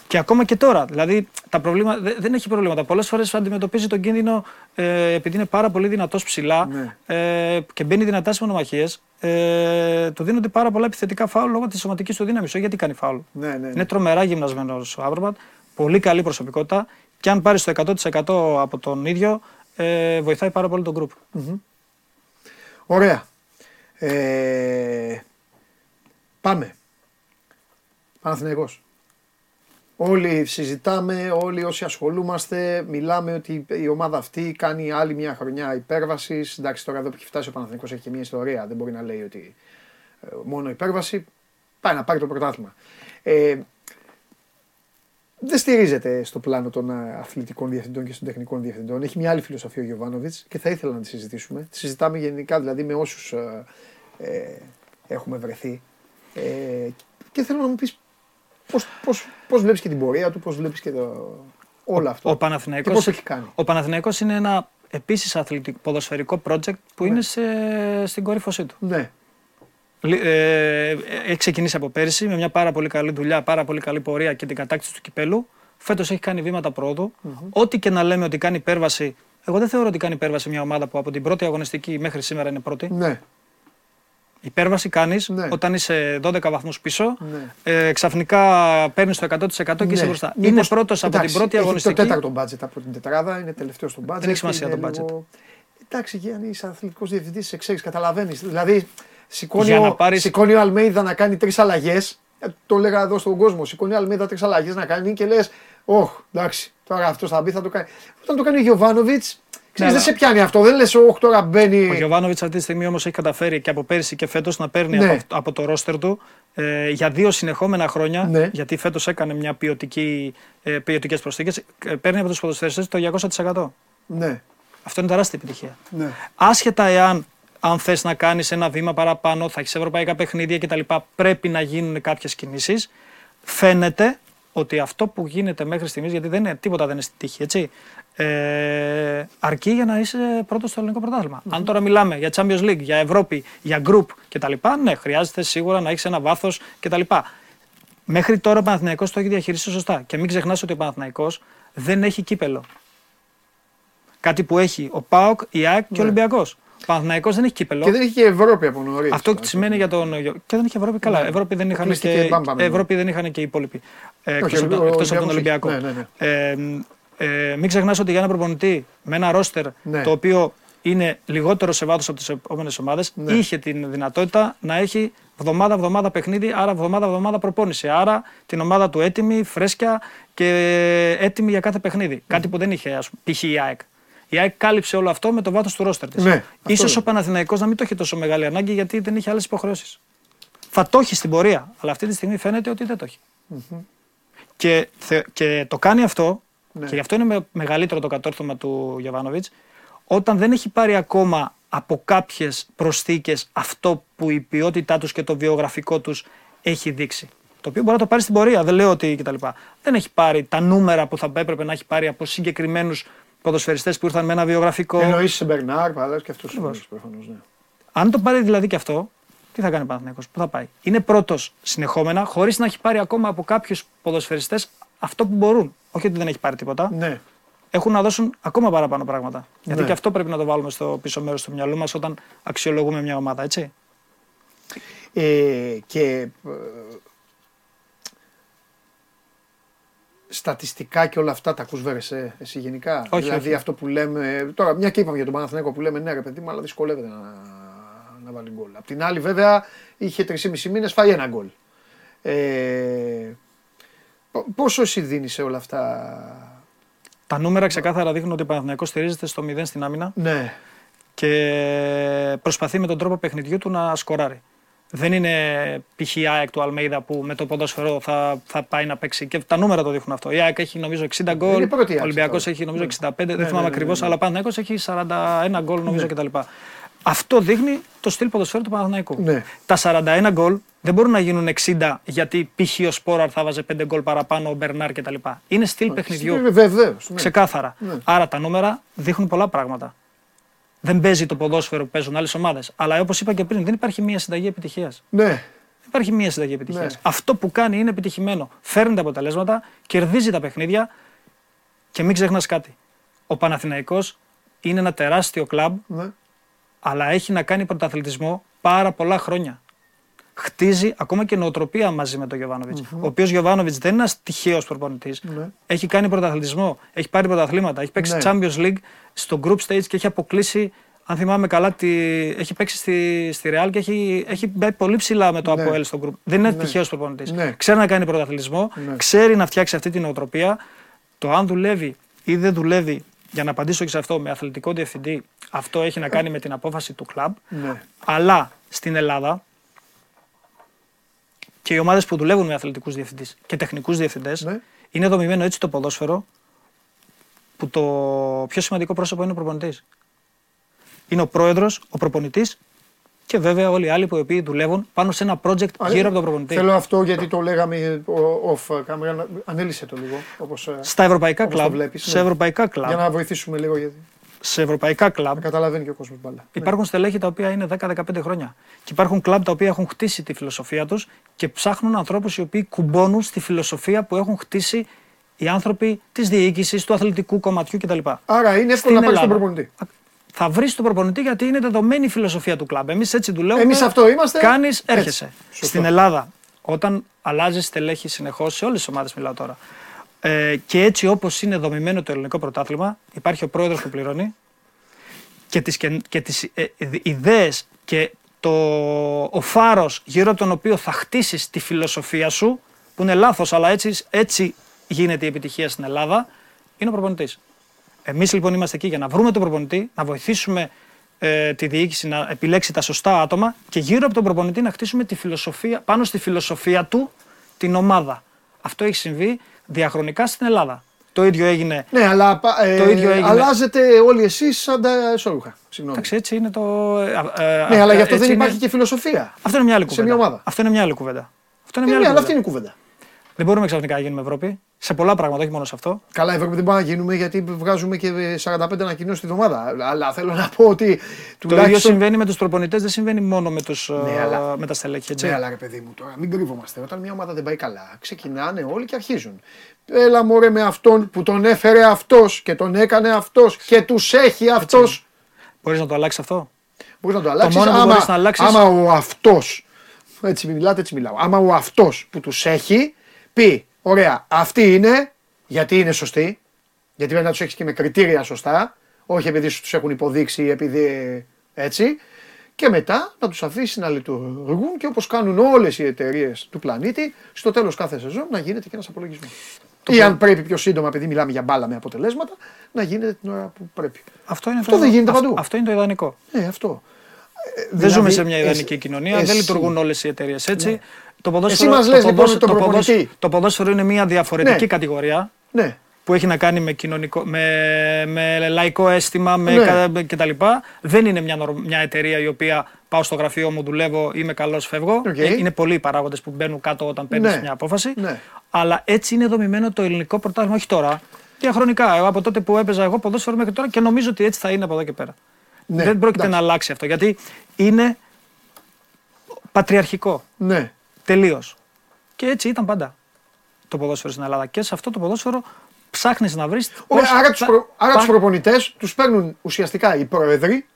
Και ακόμα και τώρα. Δηλαδή τα προβλήματα, δε- δεν έχει προβλήματα. Πολλές φορές αντιμετωπίζει τον κίνδυνο ε, επειδή είναι πάρα πολύ δυνατός ψηλά Ναι. ε, και μπαίνει δυνατά στις μονομαχίες. Ε, του δίνονται πάρα πολλά επιθετικά φάουλ λόγω της σωματικής του δύναμης. Όχι γιατί κάνει φάουλ. Ναι, ναι, ναι. Είναι τρομερά γυμνασμένος ο Άβρομπατ. Πολύ καλή προσωπικότητα. Και αν πάρεις το 100% από τον ίδιο, ε, βοηθάει πάρα πολύ τον γκρουπ. Ωραία. Ε, πάμε. Παναθηναϊκός. Όλοι συζητάμε, όλοι όσοι ασχολούμαστε, μιλάμε ότι η ομάδα αυτή κάνει άλλη μια χρονιά υπέρβασης. Εντάξει, τώρα εδώ που έχει φτάσει ο Παναθηναϊκός έχει και μια ιστορία. Δεν μπορεί να λέει ότι ε, μόνο υπέρβαση. Πάει να πάρει το πρωτάθλημα. Ε, δεν στηρίζεται στο πλάνο των ε, αθλητικών διευθυντών και των τεχνικών διευθυντών. Έχει μια άλλη φιλοσοφία ο Γιωβάνοβιτς και θα ήθελα να τη συζητήσουμε. Τη συζητάμε γενικά δηλαδή με όσους ε, ε, έχουμε βρεθεί. Ε, και θέλω να μου πεις πώς πώς, πώς βλέπεις και την πορεία του, πώς βλέπεις και το, όλο αυτό. Ο και Παναθηναϊκός, πώ έχει κάνει. ο Παναθηναϊκός είναι ένα επίσης ποδοσφαιρικό project που Ναι. είναι σε, στην κορύφωσή του. Ναι, Λι- Ε, έχει ξεκινήσει από πέρσι με μια πάρα πολύ καλή δουλειά, πάρα πολύ καλή πορεία και την κατάκτηση του κυπέλου. Φέτος έχει κάνει βήματα πρόοδου. Ό,τι και να λέμε ότι κάνει υπέρβαση. Εγώ δεν θεωρώ ότι κάνει υπέρβαση μια ομάδα που από την πρώτη αγωνιστική μέχρι σήμερα είναι πρώτη. ναι, Υπέρβαση κάνεις Ναι. όταν είσαι 12 βαθμούς πίσω. ναι. Ε, ξαφνικά παίρνεις το 100% και είσαι Ναι. μπροστά. Μήπως- είναι πρώτος από την εντάξει, πρώτη έχει αγωνιστική. το τέταρτο μπάτζετ από την τετράδα, είναι τελευταίος στο μπάτζετ. έχει σημασία είναι το μπάτζετ. λίγο- Εντάξει, Γιάννη, είσαι αθλητικός διευθυντής, σε ξέρεις, καταλαβαίνεις. Δηλαδή, σηκώνει, Για ο, να πάρεις- σηκώνει ο Αλμέιδα να κάνει τρεις αλλαγές. Το έλεγα εδώ στον κόσμο. Σηκώνει ο Αλμέιδα τρεις αλλαγές να κάνει και λες, Ωχ, εντάξει, τώρα αυτός θα μπει, θα το κάνει. Όταν το κάνει ο Γιωβάνοβιτς, ξέρεις, Ναι, δεν αλλά- σε πιάνει αυτό. Δεν λες, Ωχ, τώρα μπαίνει. Ο Γιωβάνοβιτς αυτή τη στιγμή όμως έχει καταφέρει και από πέρσι και φέτος να παίρνει Ναι. από, από το ρόστερ του ε, για δύο συνεχόμενα χρόνια. Ναι. Γιατί φέτος έκανε μια ποιοτική, ε, ποιοτικές προσθήκες. παίρνει από τους ποδοσφαιριστές το 200%. Ναι, Αυτό είναι τεράστια επιτυχία. ναι. Άσχετα εάν αν θες να κάνεις ένα βήμα παραπάνω, θα έχεις ευρωπαϊκά παιχνίδια κτλ. Πρέπει να γίνουν κάποιες κινήσεις. Φαίνεται ότι αυτό που γίνεται μέχρι στιγμής, γιατί δεν είναι, τίποτα δεν είναι στη τύχη, έτσι, ε, αρκεί για να είσαι πρώτος στο ελληνικό πρωτάθλημα. Αν τώρα μιλάμε για Champions League, για Ευρώπη, για Group κτλ., ναι, χρειάζεται σίγουρα να έχεις ένα βάθος κτλ. Μέχρι τώρα ο Παναθηναϊκός το έχει διαχειριστεί σωστά. Και μην ξεχνάς ότι ο Παναθηναϊκός δεν έχει κύπελο. Κάτι που έχει ο ΠΑΟΚ, η ΑΕΚ και ο Ολυμπιακός. Ο Παναθηναϊκός δεν έχει κύπελο. Ναι. Και δεν έχει και Ευρώπη από νωρίς. Αυτό τι σημαίνει για τον. Και δεν είχε Ευρώπη. Καλά, Ευρώπη δεν είχαν Αποκλείστηκε και, μπαμ, μπαμ, ναι. Ευρώπη δεν είχαν και οι υπόλοιποι. Ε, Όχι, εκτός από ο τον- εκτός από τον Ολυμπιακός Ολυμπιακό. έχει. Ναι, ναι, ναι. Ε, ε, μην ξεχνάς ότι για ένα προπονητή με ένα ρόστερ Ναι. το οποίο είναι λιγότερο σε βάθος από τις επόμενες ομάδες, Ναι. είχε την δυνατότητα να έχει βδομάδα-βδομάδα παιχνίδι, άρα βδομάδα-βδομάδα προπόνηση. Άρα την ομάδα του έτοιμη, φρέσκια και έτοιμη για κάθε παιχνίδι. Κάτι που δεν είχε, ας πούμε, π.χ. η ΑΕΚ. Η ΑΕΚ κάλυψε όλο αυτό με το βάθος του ρόστερ της. Ναι, αυτό Ίσως είναι. ο Παναθηναϊκός να μην το έχει τόσο μεγάλη ανάγκη γιατί δεν είχε άλλες υποχρεώσεις. Θα το έχει στην πορεία, αλλά αυτή τη στιγμή φαίνεται ότι δεν το έχει. Και, θε- και το κάνει αυτό, Ναι. και γι' αυτό είναι με- μεγαλύτερο το κατόρθωμα του Γιωβάνοβιτς, όταν δεν έχει πάρει ακόμα από κάποιες προσθήκες αυτό που η ποιότητά τους και το βιογραφικό τους έχει δείξει. Το οποίο μπορεί να το πάρει στην πορεία, δεν λέω ότι κτλ. Δεν έχει πάρει τα νούμερα που θα έπρεπε να έχει πάρει από συγκεκριμένους ποδοσφαιριστές που ήρθαν με ένα βιογραφικό. Εννοείς σε Μπερνάρ, παρά και αυτό Ακριβώς. προφανώς. Ναι. Αν το πάρει δηλαδή και αυτό, τι θα κάνει ο Παναθηναϊκός, πού θα πάει; Είναι πρώτος συνεχόμενα, χωρίς να έχει πάρει ακόμα από κάποιους ποδοσφαιριστές αυτό που μπορούν. Όχι ότι δεν έχει πάρει τίποτα. ναι. Έχουν να δώσουν ακόμα παραπάνω πράγματα. Γιατί Ναι. και αυτό πρέπει να το βάλουμε στο πίσω μέρος του μυαλού μας όταν αξιολογούμε μια ομάδα, έτσι. Ε, και ε, στατιστικά και όλα αυτά τα ακούς βέρεσαι εσύ γενικά. Όχι, δηλαδή όχι. αυτό που λέμε, τώρα μια και είπαμε για τον Παναθηναϊκό που λέμε ναι ρε παιδί μου αλλά δυσκολεύεται να, να βάλει γκολ. Απ' την άλλη βέβαια είχε 3,5 μήνες φάει ένα γκολ. Ε, πο- πόσο εσύ δίνεις σε όλα αυτά; Τα νούμερα ξεκάθαρα δείχνουν ότι ο Παναθηναϊκός στηρίζεται στο 0 στην άμυνα Ναι, και προσπαθεί με τον τρόπο παιχνιδιού του να σκοράρει. Δεν είναι π.χ. η ΑΕΚ του Αλμέιδα που με το ποδόσφαιρο θα, θα πάει να παίξει. Και τα νούμερα το δείχνουν αυτό. Η ΑΕΚ έχει νομίζω 60 γκολ. Είναι πρώτη η Ο ΑΕΚ Ολυμπιακός τώρα. έχει νομίζω Ναι. 65. Ναι, δεν θυμάμαι ναι, ναι, ακριβώς. ναι. Αλλά ο Παναθηναϊκός έχει 41 γκολ νομίζω Ναι. κτλ. Αυτό δείχνει το στυλ ποδοσφαίρου του Παναθηναϊκού. Ναι. Τα 41 γκολ δεν μπορούν να γίνουν 60 γιατί π.χ. ο Σπόραρ θα βάζε 5 γκολ παραπάνω, ο Μπερνάρ κτλ. Είναι στυλ παιχνιδιού. Βεβαίως. Ναι. Ξεκάθαρα. Άρα τα νούμερα δείχνουν πολλά πράγματα. Δεν παίζει το ποδόσφαιρο που παίζουν άλλες ομάδες. Αλλά όπως είπα και πριν, δεν υπάρχει μία συνταγή επιτυχίας. ναι. Δεν υπάρχει μία συνταγή επιτυχίας. Ναι. Αυτό που κάνει είναι επιτυχημένο. Φέρνει τα αποτελέσματα, κερδίζει τα παιχνίδια και μην ξεχνάς κάτι. Ο Παναθηναϊκός είναι ένα τεράστιο κλαμπ, ναι. αλλά έχει να κάνει πρωταθλητισμό πάρα πολλά χρόνια. Χτίζει ακόμα και νοοτροπία μαζί με τον γιωβανοβιτ Ο οποίος Γιωβάνοβιτς δεν είναι ένας τυχαίος προπονητής. Ναι. Έχει κάνει πρωταθλητισμό, έχει πάρει πρωταθλήματα, έχει παίξει Ναι. Champions League στο group stage και έχει αποκλείσει. Αν θυμάμαι καλά, τη... έχει παίξει στη, στη Real και έχει, έχει μπει πολύ ψηλά με το Ναι. Αποέλ στο group. Δεν είναι Ναι. τυχαίος προπονητής. Ναι. Ξέρει να κάνει πρωταθλητισμό, Ναι. ξέρει να φτιάξει αυτή την νοοτροπία. Το αν δουλεύει ή δεν δουλεύει, για να απαντήσω και σε αυτό, με αθλητικό διευθυντή, αυτό έχει να κάνει με την απόφαση του κλαμπ. ναι. Αλλά στην Ελλάδα και οι ομάδες που δουλεύουν με αθλητικούς διευθυντές και τεχνικούς διευθυντές Ναι. είναι δομημένο έτσι το ποδόσφαιρο που το πιο σημαντικό πρόσωπο είναι ο προπονητής. Είναι ο πρόεδρος, ο προπονητής και βέβαια όλοι οι άλλοι που οι οποίοι δουλεύουν πάνω σε ένα project Α, γύρω ε, από τον προπονητή. Θέλω αυτό γιατί το λέγαμε ο- off camera. να- Ανέλησε το λίγο. Όπως, ε, Στα ευρωπαϊκά όπως το κλαμπ, βλέπεις, σε ναι. ευρωπαϊκά για κλαμπ, να βοηθήσουμε λίγο γιατί σε ευρωπαϊκά κλαμπ να καταλαβαίνει και ο κόσμος μπάλα. Υπάρχουν στελέχη τα οποία είναι 10-15 χρόνια. Και υπάρχουν κλαμπ τα οποία έχουν χτίσει τη φιλοσοφία τους και ψάχνουν ανθρώπους οι οποίοι κουμπώνουν στη φιλοσοφία που έχουν χτίσει οι άνθρωποι της διοίκησης, του αθλητικού κομματιού κτλ. Άρα είναι εύκολο να πάρεις τον Ελλάδα. προπονητή. Θα βρεις τον προπονητή γιατί είναι δεδομένη η φιλοσοφία του κλαμπ. Εμείς έτσι δουλεύουμε. Εμείς αυτό είμαστε. Κάνεις, Έτσι. έρχεσαι. Σωστό. Στην Ελλάδα, όταν αλλάζεις στελέχη συνεχώς, σε όλες τις ομάδες μιλάω τώρα. Ε, και έτσι όπως είναι δομημένο το ελληνικό πρωτάθλημα, υπάρχει ο πρόεδρος που πληρώνει και τις, και, και τις ε, ε, ιδέες και το, ο φάρος γύρω από τον οποίο θα χτίσεις τη φιλοσοφία σου, που είναι λάθος, αλλά έτσι, έτσι γίνεται η επιτυχία στην Ελλάδα, είναι ο προπονητής. Εμείς λοιπόν είμαστε εκεί για να βρούμε τον προπονητή, να βοηθήσουμε ε, τη διοίκηση να επιλέξει τα σωστά άτομα και γύρω από τον προπονητή να χτίσουμε τη φιλοσοφία, πάνω στη φιλοσοφία του την ομάδα. Αυτό έχει συμβεί διαχρονικά στην Ελλάδα. Το ίδιο έγινε Ναι, αλλά ε, Το ίδιο έγινε. αλλάζετε όλοι εσείς σαν τα εσώρουχα. Συγγνώμη. Εντάξει, έτσι είναι το. ε, ε, Ναι, αλλά γι' αυτό έτσι δεν είναι- υπάρχει και φιλοσοφία. Αυτό είναι μια άλλη σε κουβέντα. μια ομάδα. Αυτό είναι μια άλλη κουβέντα. Αυτό είναι Ναι, μια ναι, άλλη αλλά αυτή κουβέντα. είναι η κουβέντα. Δεν μπορούμε ξαφνικά να γίνουμε Ευρώπη. Σε πολλά πράγματα, όχι μόνο σε αυτό. Καλά, Ευρώπη δεν μπορούμε να γίνουμε γιατί βγάζουμε και 45 ανακοινώσεις τη βδομάδα. Αλλά θέλω να πω ότι. Το ίδιο τουλάχιστον- συμβαίνει με τους προπονητές, δεν συμβαίνει μόνο με, τους, Ναι, ε, αλλά- με τα στελέχη. Έτσι. Ναι, αλλά ρε παιδί μου, τώρα μην κρύβομαστε. Όταν μια ομάδα δεν πάει καλά, ξεκινάνε όλοι και αρχίζουν. Έλα μωρέ με αυτόν που τον έφερε αυτός και τον έκανε αυτός και τους έχει αυτός. Μπορείς να το αλλάξεις αυτό; Μπορείς να το αλλάξεις. μόνο που άμα, μπορείς να αλλάξεις- άμα ο αυτό. Έτσι μιλάτε, έτσι μιλάω. Άμα ο αυτός που τους έχει πει, ωραία, αυτή είναι, γιατί είναι σωστή, γιατί πρέπει να τους έχεις και με κριτήρια σωστά, όχι επειδή σου τους έχουν υποδείξει ή επειδή ε, έτσι. Και μετά να τους αφήσεις να λειτουργούν και όπως κάνουν όλες οι εταιρείες του πλανήτη, στο τέλος κάθε σεζόν να γίνεται και ένας απολογισμός. Ή αν πρέπει πιο σύντομα, επειδή μιλάμε για μπάλα με αποτελέσματα, να γίνεται την ώρα που πρέπει. Αυτό, είναι Αυτό το, δεν γίνεται αυ- παντού. Αυτό είναι το ιδανικό. Ναι, αυτό. Ε, δεν δηλαδή, ζούμε σε μια ιδανική εσύ- κοινωνία. εσύ- δεν λειτουργούν όλες οι εταιρείες έτσι. Ναι. Το ποδόσφαιρο, μας το λες, λοιπόν, ποδόσφαιρο- τον το ποδόσφαιρο- προπονητή. το ποδόσφαιρο είναι μια διαφορετική Ναι. κατηγορία. Ναι. που έχει να κάνει με, κοινωνικό, με, με λαϊκό αίσθημα με Ναι. κα- κτλ. Δεν είναι μια, νορ- μια εταιρεία η οποία πάω στο γραφείο μου, δουλεύω, είμαι καλός, φεύγω. Οκ. Ε, Είναι πολλοί οι παράγοντες που μπαίνουν κάτω όταν παίρνεις Ναι. μια απόφαση. Ναι. Αλλά έτσι είναι δομημένο το ελληνικό πρωτάθλημα, όχι τώρα. Διαχρονικά. Εγώ από τότε που έπαιζα εγώ ποδόσφαιρο μέχρι τώρα και νομίζω ότι έτσι θα είναι από εδώ και πέρα. Ναι, Δεν πρόκειται εντάξει. να αλλάξει αυτό γιατί είναι πατριαρχικό. Ναι. Τελείως. Και έτσι ήταν πάντα το ποδόσφαιρο στην Ελλάδα. Και σε αυτό το ποδόσφαιρο ψάχνεις να βρεις. Ωραία, άρα τους, προ, άρα τους προπονητές τους παίρνουν ουσιαστικά οι πρόεδροι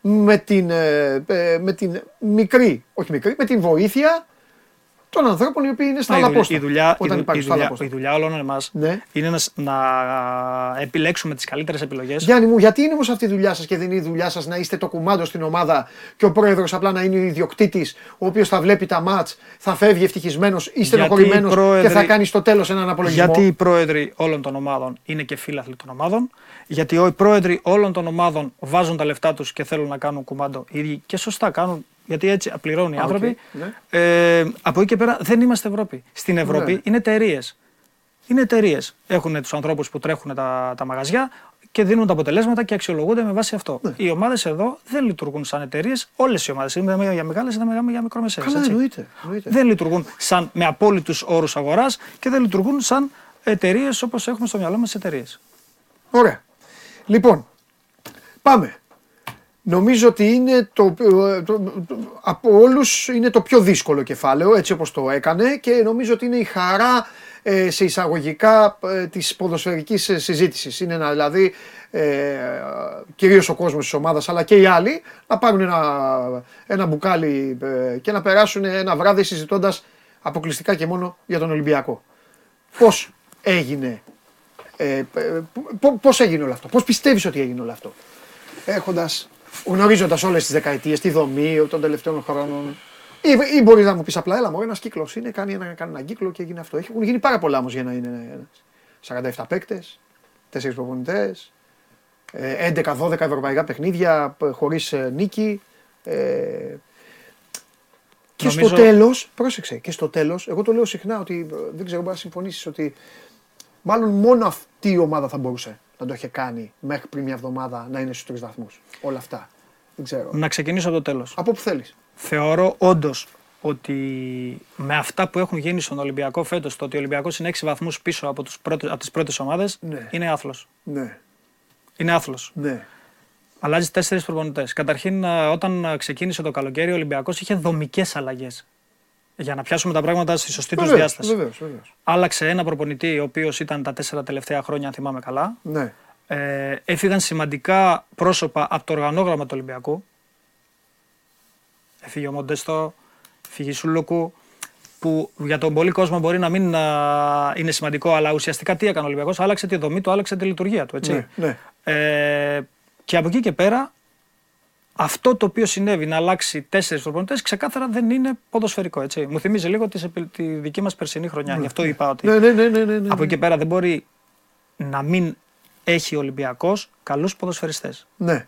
με την, ε, ε, με την μικρή, όχι μικρή, με την βοήθεια των ανθρώπων οι οποίοι είναι στα άλλα η, δουλειά, πόστα. η, δουλειά, η, Όταν δου- υπάρχει η, στα άλλα δουλειά, η πόστα. δουλειά όλων εμάς Ναι. είναι να, σ- να επιλέξουμε τις καλύτερες επιλογές. Γιάννη μου, γιατί είναι όμως αυτή η δουλειά σας και δεν είναι η δουλειά σας να είστε το κουμάντο στην ομάδα και ο πρόεδρος απλά να είναι ο ιδιοκτήτης ο οποίος θα βλέπει τα ματς, θα φεύγει ευτυχισμένος ή στενοχωρημένος οι πρόεδροι- και θα κάνεις στο τέλος έναν απολογισμό; Γιατί οι πρόεδροι όλων των ομάδων είναι και φίλαθλοι των ομάδων. Γιατί οι πρόεδροι όλων των ομάδων βάζουν τα λεφτά τους και θέλουν να κάνουν κουμάντο οι ίδιοι και σωστά κάνουν. Γιατί έτσι πληρώνουν οι Α, οκ, άνθρωποι. ναι. Ε, από εκεί και πέρα δεν είμαστε Ευρώπη. Στην Ευρώπη Ναι. είναι εταιρείες. Είναι εταιρείες. Έχουν τους ανθρώπους που τρέχουν τα, τα μαγαζιά και δίνουν τα αποτελέσματα και αξιολογούνται με βάση αυτό. Οι ομάδες εδώ δεν λειτουργούν σαν εταιρείες. Όλες οι ομάδες. Είτε μιλάμε για μεγάλες είτε μιλάμε για μικρομεσαίες. Καλά, εννοείται. εννοείται. Δεν λειτουργούν σαν με απόλυτους όρους αγοράς και δεν λειτουργούν σαν εταιρείες όπως έχουμε στο μυαλό μας εταιρείες. Ωραία. Λοιπόν, πάμε. Νομίζω ότι είναι το, το- το- από όλους είναι το πιο δύσκολο κεφάλαιο, έτσι όπως το έκανε και νομίζω ότι είναι η χαρά ε, σε εισαγωγικά ε, της ποδοσφαιρικής ε, συζήτησης. Είναι να, δηλαδή ε, κυρίως ο κόσμος της ομάδας αλλά και οι άλλοι να πάρουν ένα, ένα μπουκάλι ε, και να περάσουν ένα βράδυ συζητώντας αποκλειστικά και μόνο για τον Ολυμπιακό. Πώς έγινε, ε, ε, πο- πώς έγινε όλο αυτό, πώς πιστεύεις ότι έγινε όλο αυτό; Έχοντας, γνωρίζοντας όλες τις δεκαετίες, τη δομή των τελευταίων χρόνων. Ή, ή μπορεί να μου πεις απλά, έλα μου, ένας κύκλος είναι, κάνει ένα, κάνει ένα κύκλο και έγινε αυτό. Έχουν γίνει πάρα πολλά όμως για να είναι ένας. 47 παίκτες, 4 προπονητές, 11-12 ευρωπαϊκά παιχνίδια χωρίς νίκη. Ε, και Νομίζω- στο τέλος, πρόσεξε, και στο τέλος, εγώ το λέω συχνά ότι ε, δεν ξέρω, μπορεί να συμφωνήσεις ότι μάλλον μόνο αυτή η ομάδα θα μπορούσε να το είχε κάνει μέχρι πριν μια εβδομάδα να είναι στους τρεις βαθμούς. Όλα αυτά. Δεν ξέρω. Να ξεκινήσω από το τέλος. Από που θέλεις. Θεωρώ όντως ότι με αυτά που έχουν γίνει στον Ολυμπιακό φέτος, το ότι ο Ολυμπιακός είναι 6 βαθμούς πίσω από, τους πρώτες, από τις πρώτες ομάδες, Ναι. είναι άθλος. Ναι, Είναι άθλος. ναι. Αλλάζει τέσσερις προπονητές. Καταρχήν, α, όταν α, ξεκίνησε το καλοκαίρι, ο Ολυμπιακός είχε δομικές αλλαγές. Για να πιάσουμε τα πράγματα στη σωστή τους Βεβαίως, διάσταση. βεβαίως, βεβαίως. Άλλαξε ένα προπονητή, ο οποίος ήταν τα τέσσερα τελευταία χρόνια, αν θυμάμαι καλά. Ναι. Ε, έφυγαν σημαντικά πρόσωπα από το οργανόγραμμα του Ολυμπιακού. Έφυγε ο Μοντέστο, έφυγε η Σούλοκου, που για τον πολύ κόσμο μπορεί να μην α, είναι σημαντικό, αλλά ουσιαστικά τι έκανε ο Ολυμπιακός, άλλαξε τη δομή του, άλλαξε τη λειτουργία του. Έτσι. Ναι, ναι. Ε, και από εκεί και πέρα, αυτό το οποίο συνέβη να αλλάξει τέσσερις προπονητές, ξεκάθαρα δεν είναι ποδοσφαιρικό. Έτσι. Μου θυμίζει λίγο τις επι- τη δική μας περσινή χρονιά. Γι' αυτό είπα ότι Ναι, ναι, ναι, ναι, ναι, ναι. από εκεί και πέρα δεν μπορεί να μην έχει ο Ολυμπιακός καλούς ποδοσφαιριστές. Ναι.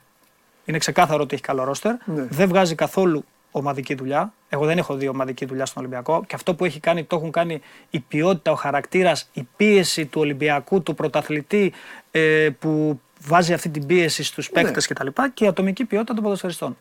Είναι ξεκάθαρο ότι έχει καλό ρόστερ. Ναι. Δεν βγάζει καθόλου ομαδική δουλειά. Εγώ δεν έχω δει ομαδική δουλειά στον Ολυμπιακό. Και αυτό που έχει κάνει, το έχουν κάνει η ποιότητα, ο χαρακτήρας, η πίεση του Ολυμπιακού, του πρωταθλητή ε, που βάζει αυτή την πίεση στους Ναι. παίκτες κτλ. Και η ατομική ποιότητα των ποδοσφαιριστών.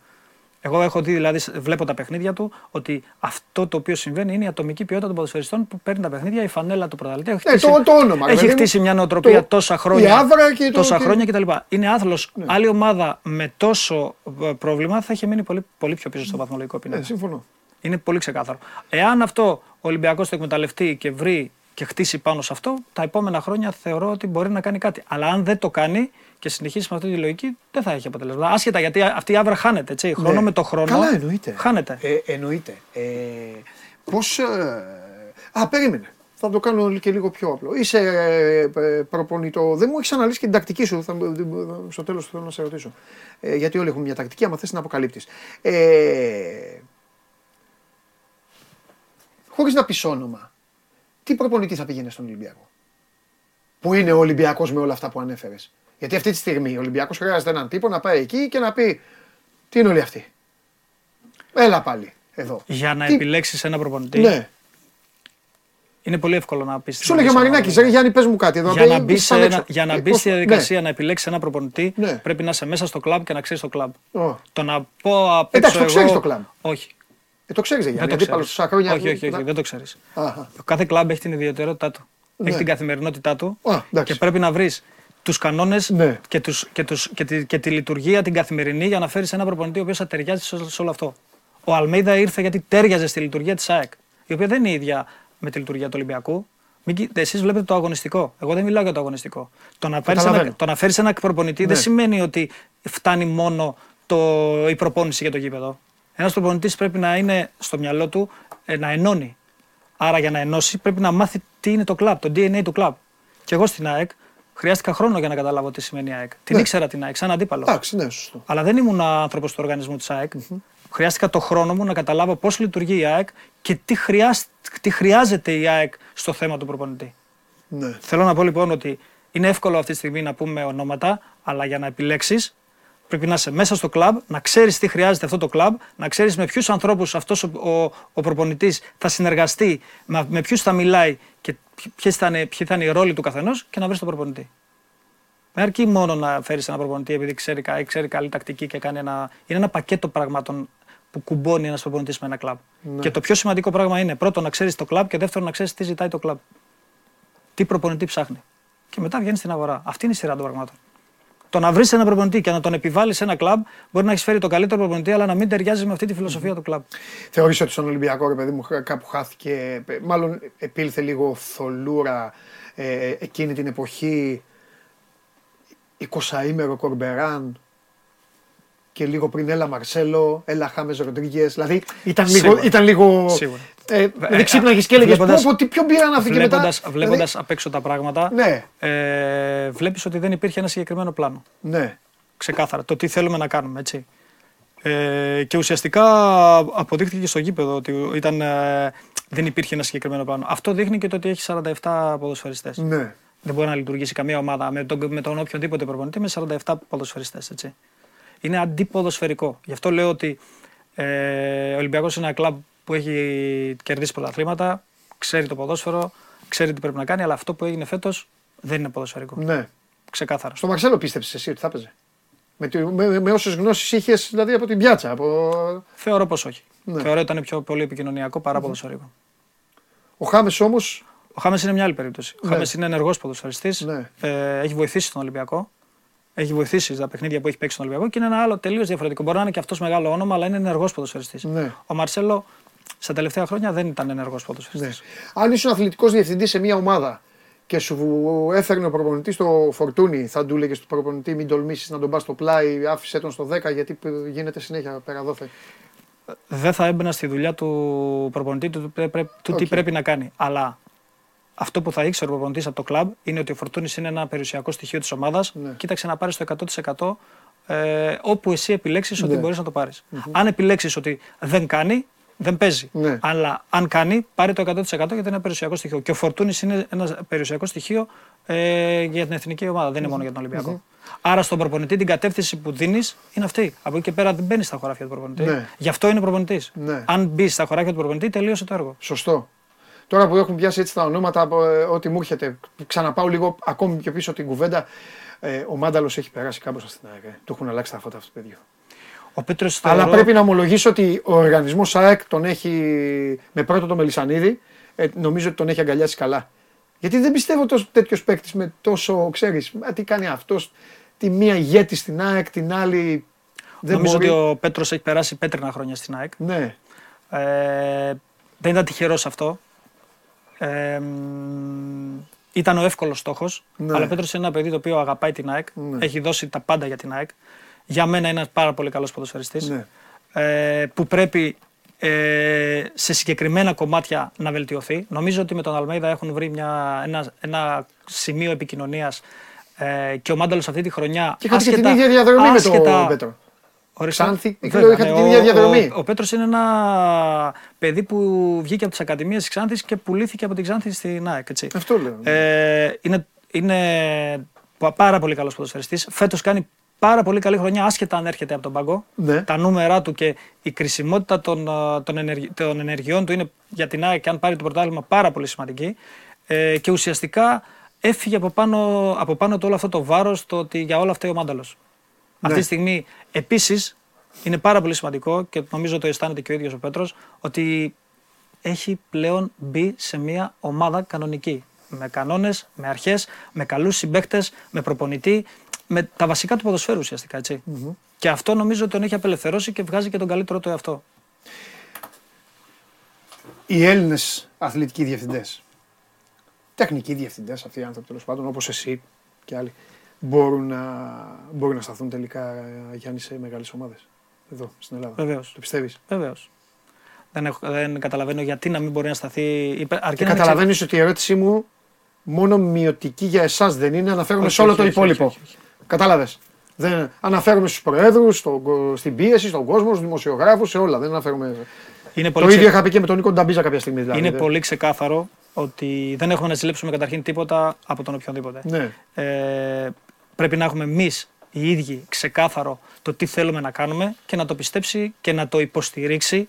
Εγώ έχω δει, δηλαδή, βλέπω τα παιχνίδια του, ότι αυτό το οποίο συμβαίνει είναι η ατομική ποιότητα των ποδοσφαιριστών που παίρνει τα παιχνίδια, η φανέλα του πρωταθλητή. Έχει Ναι, χτίσει, το- το όνομα, ρε έχει παιδί μου. χτίσει μια νοοτροπία Το- τόσα η χρόνια. άβρα και το- τόσα και- χρόνια κτλ. Είναι άθλος. Άλλη ομάδα με τόσο ε, πρόβλημα θα είχε μείνει πολύ, πολύ πιο πίσω στο βαθμολογικό πίνακα. Ναι, συμφωνώ. Είναι πολύ ξεκάθαρο. Εάν αυτό ο Ολυμπιακός το εκμεταλλευτεί και βρει και χτίσει πάνω σε αυτό, τα επόμενα χρόνια θεωρώ ότι μπορεί να κάνει κάτι. Αλλά αν δεν το κάνει και συνεχίσει με αυτή τη λογική, δεν θα έχει αποτελέσματα. Άσχετα γιατί αυτή η άβρα χάνεται. Έτσι. Χρόνο Ναι. με το χρόνο. Καλά, εννοείται. Χάνεται. Ε, εννοείται. Ε, πώς... ε, α, περίμενε. Θα το κάνω και λίγο πιο απλό. Είσαι ε, ε, προπονητό. Δεν μου έχεις αναλύσει και την τακτική σου. Θα, στο τέλος θέλω να σε ρωτήσω. Ε, γιατί όλοι έχουν μια τακτική, άμα θες να αποκαλύπτεις. Ε, Χωρίς να πεις όνομα, τι προπονητή θα πήγαινε στον Ολυμπιακό; Που είναι ο Ολυμπιακός με όλα αυτά που ανέφερες. Γιατί αυτή τη στιγμή ο Ολυμπιακός χρειάζεται έναν τύπο να πάει εκεί και να πει Τι είναι όλοι αυτοί; Έλα πάλι εδώ. Για να Τι- επιλέξεις ένα προπονητή, Ναι. είναι πολύ εύκολο να πεις. Σου έλεγε ο Μαρινάκης, ρε Γιάννη, πες μου κάτι εδώ. Για απ' να έξω. μπει, σε Πάνε ένα, έξω. για να Ε, μπεις πώς- στη διαδικασία να επιλέξεις ένα προπονητή, Ναι. πρέπει να είσαι μέσα στο κλαμπ και να ξέρεις το κλαμπ. Ω. Το να πω απ' Εντάξει, έξω το ξέρεις εγώ- το κλαμπ. Όχι. Ε, το ξέρεις, Γιάννη. Δεν το Αντίπαλο ξέρεις. τόσα χρόνια. Όχι, όχι, όχι, δεν το ξέρεις. Αχα. Το κάθε κλαμπ έχει την ιδιαιτερότητά του. Ναι. Έχει την καθημερινότητά του Α, εντάξει. και πρέπει να βρεις τους κανόνες Ναι. και, τους, και, τους, και, τη, και τη λειτουργία την καθημερινή για να φέρεις ένα προπονητή ο οποίος θα ταιριάζει σε, σε όλο αυτό. Ο Αλμέιδα ήρθε γιατί τέριαζε στη λειτουργία της ΑΕΚ, η οποία δεν είναι ίδια με τη λειτουργία του Ολυμπιακού. Εσείς βλέπετε το αγωνιστικό. Εγώ δεν μιλάω για το αγωνιστικό. Το να, φέρεις ένα, Καταλαβαίνω. το να φέρεις ένα προπονητή Ναι. δεν σημαίνει ότι φτάνει μόνο το, η προπόνηση για το γήπεδο. Ένας προπονητής πρέπει να είναι στο μυαλό του ε, να ενώνει. Άρα για να ενώσει πρέπει να μάθει τι είναι το κλαμπ, το DNA του κλαμπ. Και εγώ στην ΑΕΚ χρειάστηκα χρόνο για να καταλάβω τι σημαίνει ΑΕΚ. Την Ναι. ήξερα την ΑΕΚ σαν αντίπαλο. Εντάξει, ναι, σωστό. Αλλά δεν ήμουν άνθρωπος του οργανισμού της ΑΕΚ. Χρειάστηκα το χρόνο μου να καταλάβω πώς λειτουργεί η ΑΕΚ και τι, χρειάζ- τι χρειάζεται η ΑΕΚ στο θέμα του προπονητή. Ναι. Θέλω να πω λοιπόν ότι είναι εύκολο αυτή τη στιγμή να πούμε ονόματα, αλλά για να επιλέξεις πρέπει να είσαι μέσα στο κλαμπ, να ξέρεις τι χρειάζεται αυτό το κλαμπ, να ξέρεις με ποιους ανθρώπους αυτός ο, ο, ο προπονητής θα συνεργαστεί, με, με ποιους θα μιλάει και ποιοι θα, είναι, ποιοι θα είναι οι ρόλοι του καθενός και να βρεις τον προπονητή. Δεν αρκεί μόνο να φέρεις ένα προπονητή επειδή ξέρει, κα- ξέρει καλή τακτική και κάνει ένα. Είναι ένα πακέτο πραγμάτων που κουμπώνει ένας προπονητής με ένα κλαμπ. Ναι. Και το πιο σημαντικό πράγμα είναι πρώτον να ξέρεις το κλαμπ και δεύτερον να ξέρεις τι ζητάει το κλαμπ. Τι προπονητή ψάχνει. Και μετά βγαίνεις στην αγορά. Αυτή είναι η σειρά των πραγμάτων. Το να βρεις ένα προπονητή και να τον επιβάλλεις σε ένα κλαμπ μπορεί να έχεις φέρει το καλύτερο προπονητή, αλλά να μην ταιριάζει με αυτή τη φιλοσοφία του κλαμπ. Θεωρείς ότι στον Ολυμπιακό, ρε παιδί μου, χα- κάπου χάθηκε, ε, μάλλον επήλθε λίγο θολούρα ε, εκείνη την εποχή, 20ήμερο Κορμπεράν και λίγο πριν έλα Μαρσέλο, έλα Χάμες Ροντρίγκες, δηλαδή ήταν λίγο, Σίγουρα. ήταν λίγο Σίγουρα. Ε, δηλαδή ξύπναγες και έλεγες πω, βλέποντας- πω, τι πιο πήραν αυτοί και μετά; Βλέποντας, δηλαδή, βλέποντας απ' έξω τα πράγματα, Ναι. ε, βλέπεις ότι δεν υπήρχε ένα συγκεκριμένο πλάνο. ναι, Ξεκάθαρα. Το τι θέλουμε να κάνουμε, έτσι. Ε, και ουσιαστικά αποδείχθηκε και στο γήπεδο ότι ήταν, ε, δεν υπήρχε ένα συγκεκριμένο πλάνο. Αυτό δείχνει και το ότι έχει 47 ποδοσφαιριστές. ναι. Δεν μπορεί να λειτουργήσει καμία ομάδα με τον, με τον οποιονδήποτε προπονητή με 47 ποδοσφαιριστές, έτσι. Είναι αντιποδοσφαιρικό. Γι' αυτό λέω ότι ε, ο Ολυμπιακός είναι ένα κλαμπ που έχει κερδίσει πρωταθλήματα, ξέρει το ποδόσφαιρο, ξέρει τι πρέπει να κάνει, αλλά αυτό που έγινε φέτος δεν είναι ποδοσφαιρικό. ναι. Ξεκάθαρα. Στο Μαρσέλο πίστεψες εσύ ότι θα έπαιζε; Με, τη- με, με όσες γνώσεις είχες δηλαδή από την πιάτσα. Από... Θεωρώ πως όχι. Ναι. Θεωρώ ότι ήταν πιο πολύ επικοινωνιακό παρά ποδοσφαιρικό. Ο Χάμες όμως, Ο Χάμες είναι μια άλλη περίπτωση. Ο Ναι. Χάμες είναι ενεργός ποδοσφαιριστής. Ναι. Ε, έχει βοηθήσει τον Ολυμπιακό. Έχει βοηθήσει στα παιχνίδια που έχει παίξει στον Ολυμπιακό και είναι ένα άλλο τελείως διαφορετικό. Μπορεί να είναι και αυτός μεγάλο όνομα, αλλά είναι ενεργός ποδοσφαιριστής. Ναι. Ο Μαρσέλο στα τελευταία χρόνια δεν ήταν ενεργός ναι. ποδοσφαιριστή. αν ήσουν αθλητικός διευθυντής σε μια ομάδα και σου έφερνε ο προπονητής τον Φορτούνη, θα του έλεγες στον προπονητή μην τολμήσεις να τον πας στο πλάι, άφησε τον στο 10 γιατί γίνεται συνέχεια πέρα δώθε. Δεν θα έμπαινα στη δουλειά του προπονητή του, πρέ- πρέ- του τι Οκ. πρέπει να κάνει. Αλλά αυτό που θα ήξερε ο προπονητής από το κλαμπ είναι ότι ο Φορτούνης είναι ένα περιουσιακό στοιχείο της ομάδας. Ναι. Κοίταξε να πάρεις το 100% ε, όπου εσύ επιλέξεις ότι Ναι. μπορείς να το πάρεις. Αν επιλέξεις ότι δεν κάνει, δεν παίζει. Ναι. Αλλά αν κάνει, πάρει το 100% γιατί είναι ένα περιουσιακό στοιχείο. Και ο Φορτούνης είναι ένα περιουσιακό στοιχείο ε, για την εθνική ομάδα, δεν είναι μόνο για τον Ολυμπιακό. Άρα στον προπονητή την κατεύθυνση που δίνεις είναι αυτή. Από εκεί και πέρα δεν μπαίνεις στα χωράφια του προπονητή. Ναι. Γι' αυτό είναι προπονητής. Ναι. Αν μπεις στα χωράφια του προπονητή, τελείωσε το έργο. Σωστό. Τώρα που έχουν πιάσει έτσι τα ονόματα, από, ε, ό,τι μου έρχεται, ξαναπάω λίγο ακόμη πιο πίσω την κουβέντα. Ε, ο Μάνταλος έχει περάσει κάπως στην ΑΕΚ. ε. Του έχουν αλλάξει τα φώτα αυτό το παιδί. Ο Πέτρος Αλλά πρέπει να ομολογήσω ότι ο οργανισμός ΑΕΚ τον έχει με πρώτο το Μελισανίδη. Ε, νομίζω ότι τον έχει αγκαλιάσει καλά. Γιατί δεν πιστεύω τόσο τέτοιος παίκτης με τόσο, ξέρεις, τι κάνει αυτός. Τη μία ηγέτη στην ΑΕΚ, την άλλη. Δεν Νομίζω μπορεί. ότι ο Πέτρος έχει περάσει πέτρινα χρόνια στην ΑΕΚ. Ναι, Ε, δεν ήταν τυχερός αυτό. Ε, μ, ήταν ο εύκολος στόχος. Ναι. Αλλά ο Πέτρος είναι ένα παιδί το οποίο αγαπάει την ΑΕΚ. Ναι. Έχει δώσει τα πάντα για την ΑΕΚ. Για μένα είναι ένας πάρα πολύ καλός ποδοσφαιριστής ναι. ε, που πρέπει ε, σε συγκεκριμένα κομμάτια να βελτιωθεί. Νομίζω ότι με τον Αλμέιδα έχουν βρει μια, ένα, ένα σημείο επικοινωνίας ε, και ο Μάνταλος αυτή τη χρονιά. Και είχατε και την άσχετα- ίδια διαδρομή με άσχετα- τον Πέτρο. Ορίστε. Ξάνθη, Βέβαια, λέω, είχατε ναι, την ο- ίδια διαδρομή. Ο, ο Πέτρος είναι ένα παιδί που βγήκε από τις Ακαδημίες της Ξάνθης και πουλήθηκε από την Ξάνθη στην ΑΕΚ. Έτσι. Αυτό λέω. Ε, είναι, είναι πα- πάρα πολύ καλός ποδοσφαιριστής. Φέτος κάνει πάρα πολύ καλή χρονιά, άσχετα αν έρχεται από τον πάγκο. Ναι. Τα νούμερα του και η κρισιμότητα των, α, των, ενεργει- των ενεργειών του είναι για την ΑΕΚ και αν πάρει το πρωτάθλημα πάρα πολύ σημαντική. Ε, και ουσιαστικά έφυγε από πάνω, από πάνω του όλο αυτό το βάρος το ότι για όλα αυτά ο Μάνταλος. Ναι. Αυτή τη στιγμή επίσης είναι πάρα πολύ σημαντικό και νομίζω το αισθάνεται και ο ίδιος ο Πέτρος ότι έχει πλέον μπει σε μια ομάδα κανονική. Με κανόνες, με αρχές, με καλούς συμπαίκτες, με προπονητή, με τα βασικά του ποδοσφαίρου ουσιαστικά. έτσι. Και αυτό νομίζω ότι τον έχει απελευθερώσει και βγάζει και τον καλύτερο του εαυτό. Οι Έλληνες αθλητικοί διευθυντές, τεχνικοί διευθυντές, αυτοί οι άνθρωποι τέλος πάντων, όπως εσύ και άλλοι, μπορούν να, μπορούν να σταθούν τελικά ε, Γιάννη σε μεγάλες ομάδες. Εδώ στην Ελλάδα. Βεβαίως. Το πιστεύεις; Βεβαίως. Δεν, έχω- δεν καταλαβαίνω γιατί να μην μπορεί να σταθεί. υπε- Αρκεί Και να είναι καταλαβαίνεις ότι η ερώτησή μου μόνο μειωτική για εσάς δεν είναι, αναφέρομαι Όχι, σε όλο όχι, το όχι, υπόλοιπο. όχι, όχι, όχι. Κατάλαβες. Δεν αναφέρομαι στους προέδρους, στην πίεση, στον κόσμο, στους δημοσιογράφους, σε όλα. Δεν αναφέρομαι. Είναι Το πολύ ίδιο ξε- είχα πει και με τον Νίκο Νταμπίζα κάποια στιγμή. Δηλαδή. Είναι Δεν- πολύ ξεκάθαρο ότι δεν έχουμε να ζηλέψουμε καταρχήν τίποτα από τον οποιονδήποτε. Ναι. Ε, πρέπει να έχουμε εμείς οι ίδιοι ξεκάθαρο το τι θέλουμε να κάνουμε και να το πιστέψει και να το υποστηρίξει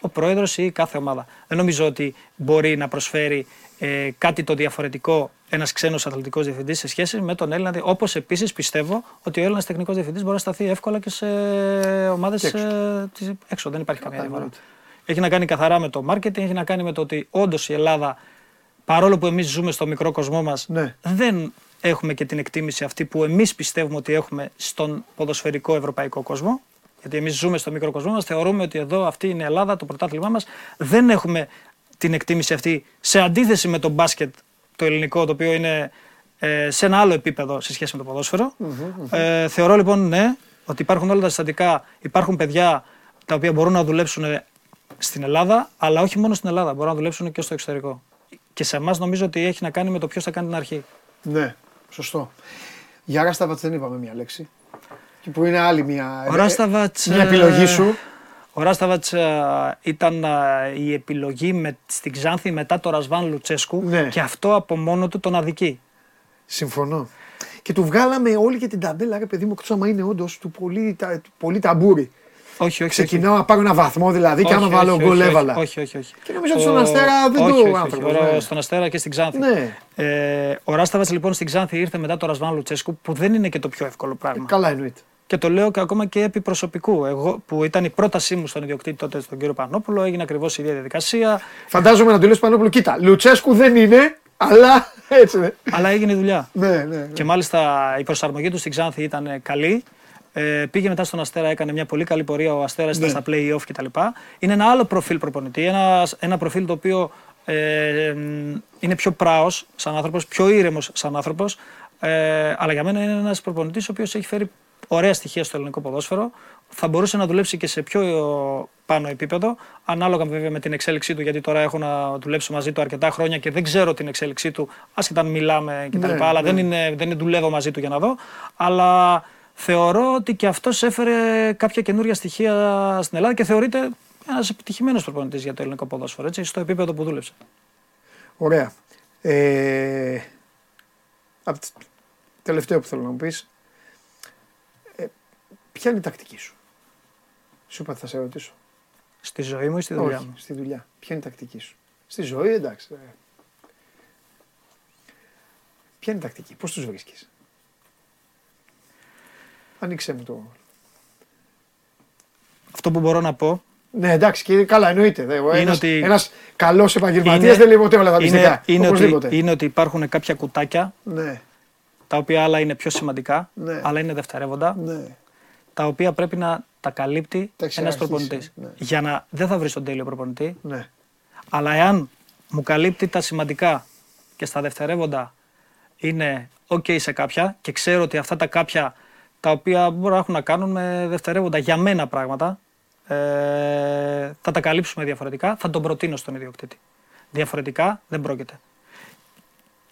ο πρόεδρος ή κάθε ομάδα. Δεν νομίζω ότι μπορεί να προσφέρει ε, κάτι το διαφορετικό ένας ξένος αθλητικός διευθυντής σε σχέση με τον Έλληνα. Όπως επίσης πιστεύω ότι ο Έλληνας τεχνικός διευθυντής μπορεί να σταθεί εύκολα και σε ομάδες Και έξω. έξω. έξω. Δεν υπάρχει καμία διαφορά. εννοείται. Έχει να κάνει καθαρά με το marketing, έχει να κάνει με το ότι όντως η Ελλάδα, παρόλο που εμείς ζούμε στο μικρό κοσμό μας, Ναι. δεν έχουμε και την εκτίμηση αυτή που εμείς πιστεύουμε ότι έχουμε στον ποδοσφαιρικό ευρωπαϊκό κόσμο. Γιατί εμείς ζούμε στο μικρό κοσμό μας, θεωρούμε ότι εδώ αυτή είναι η Ελλάδα, το πρωτάθλημά μας. Δεν έχουμε την εκτίμηση αυτή σε αντίθεση με το μπάσκετ το ελληνικό, το οποίο είναι ε, σε ένα άλλο επίπεδο σε σχέση με το ποδοσφαιρο Ε, θεωρώ λοιπόν ναι, ότι υπάρχουν όλα τα συστατικά, υπάρχουν παιδιά τα οποία μπορούν να δουλέψουν στην Ελλάδα, αλλά όχι μόνο στην Ελλάδα, μπορούν να δουλέψουν και στο εξωτερικό. Και σε εμάς νομίζω ότι έχει να κάνει με το ποιος θα κάνει την αρχή. Ναι, σωστό. Για Ράσταβατς δεν είπαμε μία λέξη. Και που είναι άλλη μία, Ο ε, Ράσταβατς, μία επιλογή ε, σου. Ο Ράσταβατς ε, ήταν ε, η επιλογή με, στην Ξάνθη μετά το Ρασβάν Λουτσέσκου Ναι. και αυτό από μόνο του τον αδικεί. Συμφωνώ. Και του βγάλαμε όλη και την ταμπέλα, ρε παιδί μου, εκτός άμα είναι όντως του πολύ, τα, του πολύ ταμπούρι. Όχι, όχι. Ξεκινάω να πάρω ένα βαθμό δηλαδή και όχι, άμα όχι, βάλω όχι, γκολ όχι, έβαλα. Όχι, όχι, όχι. Και νομίζω ότι στον Αστέρα δεν όχι, το όχι, όχι, άνθρωπος, ο- ναι. Στον Αστέρα και στην Ξάνθη. Ναι. Ε, ο Ράσταβατς λοιπόν στην Ξάνθη ήρθε μετά το Ρασβάν Λουτσέσκου που δεν είναι και το πιο εύκολο πράγμα. Καλά εννοείται. Και το λέω και ακόμα και επί προσωπικού. Εγώ, που ήταν η πρότασή μου στον ιδιοκτήτη τότε, στον κύριο Πανόπουλο, έγινε ακριβώς η ίδια διαδικασία. Φαντάζομαι να του λες Πανόπουλο, κοίτα, Λουτσέσκου δεν είναι, αλλά [laughs] έτσι είναι. Αλλά έγινε η δουλειά. Ναι, ναι, ναι. Και μάλιστα η προσαρμογή του στην Ξάνθη ήταν καλή. Ε, πήγε μετά στον Αστέρα, έκανε μια πολύ καλή πορεία. Ο Αστέρας ήταν Ναι. στα play-off κτλ. Είναι ένα άλλο προφίλ προπονητή. Ένα, ένα προφίλ το οποίο ε, μ, είναι πιο πράος σαν άνθρωπος, πιο ήρεμος σαν άνθρωπος. Ε, αλλά για μένα είναι ένας προπονητής ο οποίος έχει φέρει ωραία στοιχεία στο ελληνικό ποδόσφαιρο. Θα μπορούσε να δουλέψει και σε πιο ε, πάνω επίπεδο, ανάλογα βέβαια με την εξέλιξή του, γιατί τώρα έχω να δουλέψω μαζί του αρκετά χρόνια και δεν ξέρω την εξέλιξή του, άσχετα αν μιλάμε κτλ. Ναι, αλλά ναι. δεν, είναι, δεν είναι δουλεύω μαζί του για να δω. Αλλά θεωρώ ότι και αυτός έφερε κάποια καινούργια στοιχεία στην Ελλάδα και θεωρείται ένας επιτυχημένος προπονητής για το ελληνικό ποδόσφαιρο, έτσι, στο επίπεδο που δούλεψε. Ωραία. Ε, απ' τ- τελευταίο που θέλω να μου πεις, ε, ποια είναι η τακτική σου; Σου είπα ότι θα σε ρωτήσω. Στη ζωή μου ή στη δουλειά Όχι, μου; στη δουλειά. Ποια είναι η τακτική σου; Στη ζωή, εντάξει. ε. Ποια είναι η τακτική, πώς τους βρίσκεις; Ανοίξε μου το... Αυτό που μπορώ να πω Ναι, εντάξει, και καλά, εννοείται. Δε, ο Είναι ένας, ότι- ένας καλός επαγγελματίας είναι- δεν λέει ποτέ όλα τα είναι, μυστικά. είναι, Οπωσδήποτε. ότι, είναι ότι υπάρχουν κάποια κουτάκια Ναι, τα οποία άλλα είναι πιο σημαντικά, Ναι. άλλα είναι δευτερεύοντα, ναι. Τα οποία πρέπει να τα καλύπτει Τα έχεις ένας αρχίσει, προπονητής. ναι. Για να δεν θα βρεις τον τέλειο προπονητή, ναι. αλλά εάν μου καλύπτει τα σημαντικά και στα δευτερεύοντα είναι ok σε κάποια και ξέρω ότι αυτά τα κάποια τα οποία μπορεί να έχουν να κάνουν με δευτερεύοντα για μένα πράγματα, ε, θα τα καλύψουμε διαφορετικά, θα τον προτείνω στον ιδιοκτήτη. Διαφορετικά δεν πρόκειται.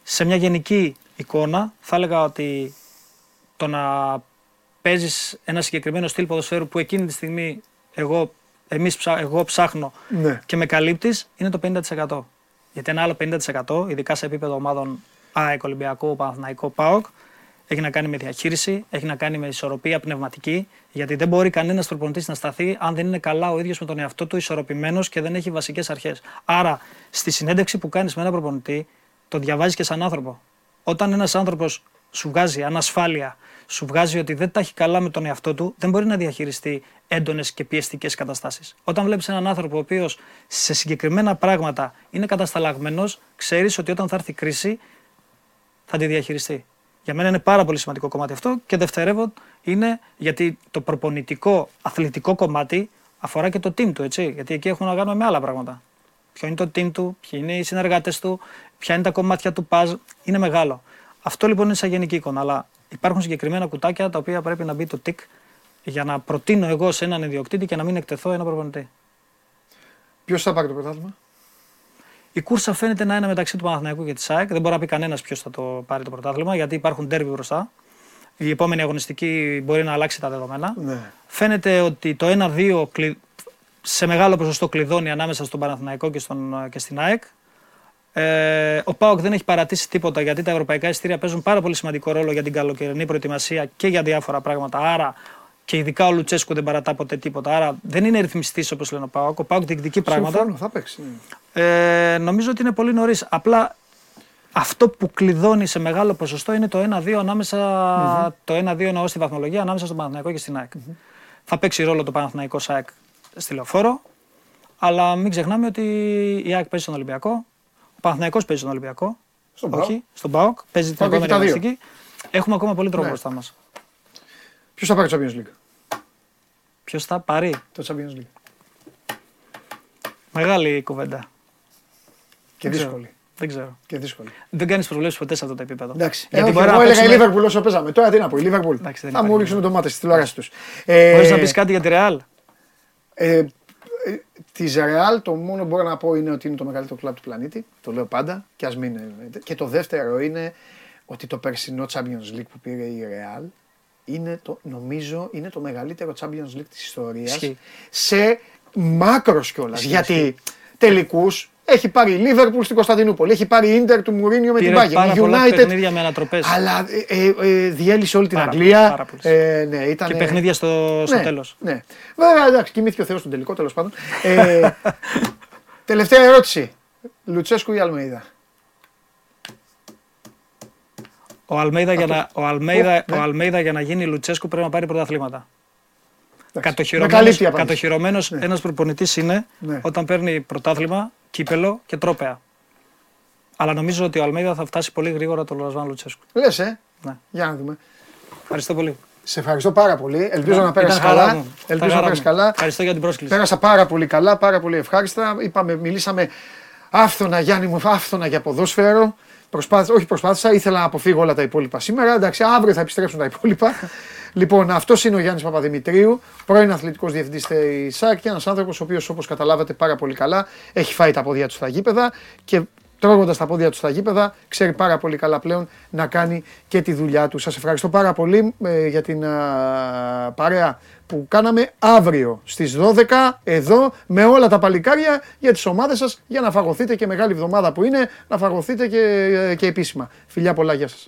Σε μια γενική εικόνα θα έλεγα ότι το να παίζεις ένα συγκεκριμένο στυλ ποδοσφαίρου που εκείνη τη στιγμή εγώ, εμείς ψά, εγώ ψάχνω Ναι. και με καλύπτεις είναι το 50%. Γιατί ένα άλλο 50%, ειδικά σε επίπεδο ομάδων ΑΕΚ, Ολυμπιακό, Παναθηναϊκό, ΠΑΟΚ, έχει να κάνει με διαχείριση, έχει να κάνει με ισορροπία πνευματική. Γιατί δεν μπορεί κανένας προπονητή να σταθεί αν δεν είναι καλά ο ίδιος με τον εαυτό του, ισορροπημένος και δεν έχει βασικές αρχές. Άρα, στη συνέντευξη που κάνεις με έναν προπονητή, το διαβάζεις και σαν άνθρωπο. Όταν ένας άνθρωπος σου βγάζει ανασφάλεια, σου βγάζει ότι δεν τα έχει καλά με τον εαυτό του, δεν μπορεί να διαχειριστεί έντονες και πιεστικές καταστάσεις. Όταν βλέπεις έναν άνθρωπο ο οποίος σε συγκεκριμένα πράγματα είναι κατασταλαγμένος, ξέρεις ότι όταν θα έρθει κρίση θα τη διαχειριστεί. Για μένα είναι πάρα πολύ σημαντικό κομμάτι αυτό και δευτερεύον είναι γιατί το προπονητικό αθλητικό κομμάτι αφορά και το team του, έτσι. Γιατί εκεί έχουμε να κάνουμε με άλλα πράγματα. Ποιο είναι το team του, ποιοι είναι οι συνεργάτες του, ποια είναι τα κομμάτια του παζ. Είναι μεγάλο. Αυτό λοιπόν είναι σαν γενική εικόνα. Αλλά υπάρχουν συγκεκριμένα κουτάκια τα οποία πρέπει να μπει το τικ για να προτείνω εγώ σε έναν ιδιοκτήτη και να μην εκτεθώ ένα προπονητή. Ποιος θα πάρει το πρωτάθλημα; Η κούρσα φαίνεται να είναι μεταξύ του Παναθηναϊκού και της ΑΕΚ. Δεν μπορεί να πει κανένας ποιος θα το πάρει το πρωτάθλημα γιατί υπάρχουν τέρβι μπροστά. Η επόμενη αγωνιστική μπορεί να αλλάξει τα δεδομένα. Ναι. Φαίνεται ότι το 1-2 κλει- σε μεγάλο ποσοστό κλειδώνει ανάμεσα στον Παναθηναϊκό και, στον, και στην ΑΕΚ. Ε, ο Πάοκ δεν έχει παρατήσει τίποτα γιατί τα ευρωπαϊκά εισιτήρια παίζουν πάρα πολύ σημαντικό ρόλο για την καλοκαιρινή προετοιμασία και για διάφορα πράγματα. Άρα και ειδικά ο Λουτσέσκου δεν παρατά ποτέ τίποτα. Άρα δεν είναι ρυθμιστής όπως λένε ο Πάοκ. Ο Πάοκ διεκδικεί πράγματα. Συμφωνώ, θα παίξει. ναι. Ε, νομίζω ότι είναι πολύ νωρίς. Απλά αυτό που κλειδώνει σε μεγάλο ποσοστό είναι το 1-2 ανάμεσα, το 1-2 εννοώ στη βαθμολογία ανάμεσα στον Παναθηναϊκό και στην ΑΕΚ. Θα παίξει ρόλο το Παναθηναϊκό ΑΕΚ στη λεωφόρο, αλλά μην ξεχνάμε ότι η ΑΕΚ παίζει στον Ολυμπιακό, ο Παναθηναϊκός παίζει στον Ολυμπιακό, Στον ΠΑΟΚ. όχι, στον ΠΑΟΚ, παίζει την ΠΑΟΚ έχει επόμενη τα δύο. αγωνιστική. Έχουμε ακόμα πολύ δρόμο Ναι. μπροστά μας. Ποιος θα πάρει το Champions League; Ποιος θα πάρει, Το Champions League. μεγάλη κουβέντα. Και Δεν ξέρω. δύσκολη. Δεν ξέρω. Και δύσκολη. Δεν κάνεις προβλέψεις ποτέ σε αυτό το επίπεδο. Εντάξει. Γιατί Ε, μπορεί εγώ να έλεγα η παίξουμε- Liverpool όσο παίζαμε. Τώρα τι να πω, η Liverpool. Εντάξει, δεν θα μου υπάρχει ρίξουν το μάτι στη τηλεόραση τους. Μπορείς να πεις κάτι για τη Real; Ε, ε, Της Real το μόνο που μπορώ να πω είναι ότι είναι το μεγαλύτερο κλαμπ του πλανήτη. Το λέω πάντα και ας μην είναι. Και το δεύτερο είναι ότι το περσινό Champions League που πήρε η Real είναι το, νομίζω είναι το μεγαλύτερο Champions League της ιστορίας Ισχύει. σε μάκρος κιόλας. Γιατί τελικούς έχει πάρει η Liverpool στην Κωνσταντινούπολη, έχει πάρει η Inter του Μουρίνιο με την Πήρε Bayern, πάρα η πολλά United. παιχνίδια με ανατροπές. Αλλά ε, ε, ε, διέλυσε όλη την Πάρα Αγγλία. πολλές, πάρα πολλές. Ε, ναι, ήταν, Και παιχνίδια στο, στο ναι, τέλος. Ναι. Βέβαια, εντάξει, κοιμήθηκε ο Θεός στον τελικό, τέλος πάντων. Ε, [laughs] τελευταία ερώτηση. Λουτσέσκου ή Αλμέιδα; Ο Αλμέιδα, για να, ο, Αλμέιδα, ναι. ο Αλμέιδα για να γίνει Λουτσέσκου πρέπει να πάρει πρωταθλήματα. Εντάξει, με καλύπτει η απάντηση. Κατοχυρωμένος ένας προπονητής είναι Ναι. όταν παίρνει πρωτάθλημα, κύπελο και τρόπεα. Αλλά νομίζω ότι ο Αλμέιδα θα φτάσει πολύ γρήγορα το Λορασβάν Λουτσέσκου. Λες, ε; Ναι. Για να δούμε. Ευχαριστώ πολύ. Σε ευχαριστώ πάρα πολύ. Ελπίζω Ήταν- να πέρασε ήταν χαρά καλά. μου. Ήταν Ελπίζω να χαρά πέρασε μου. καλά. Ευχαριστώ για την πρόσκληση. Πέρασα πάρα πολύ καλά, πάρα πολύ ευχάριστα. Είπαμε, μιλήσαμε άφθονα, Γιάννη μου, άφθονα για ποδόσφαιρο. Προσπάθησα, όχι προσπάθησα, ήθελα να αποφύγω όλα τα υπόλοιπα σήμερα. Εντάξει, αύριο θα επιστρέψουν τα υπόλοιπα. Λοιπόν, αυτός είναι ο Γιάννης Παπαδημητρίου, πρώην αθλητικός διευθυντής της ΣΑΚ και ένας άνθρωπος ο οποίος, όπως καταλάβατε πάρα πολύ καλά, έχει φάει τα πόδια του στα γήπεδα και τρώγοντας τα πόδια του στα γήπεδα, ξέρει πάρα πολύ καλά πλέον να κάνει και τη δουλειά του. Σας ευχαριστώ πάρα πολύ ε, για την α, παρέα που κάναμε αύριο στις 12 εδώ με όλα τα παλικάρια για τις ομάδες σας για να φαγωθείτε και μεγάλη εβδομάδα που είναι να φαγωθείτε και, και επίσημα. Φιλιά πολλά, γεια σας.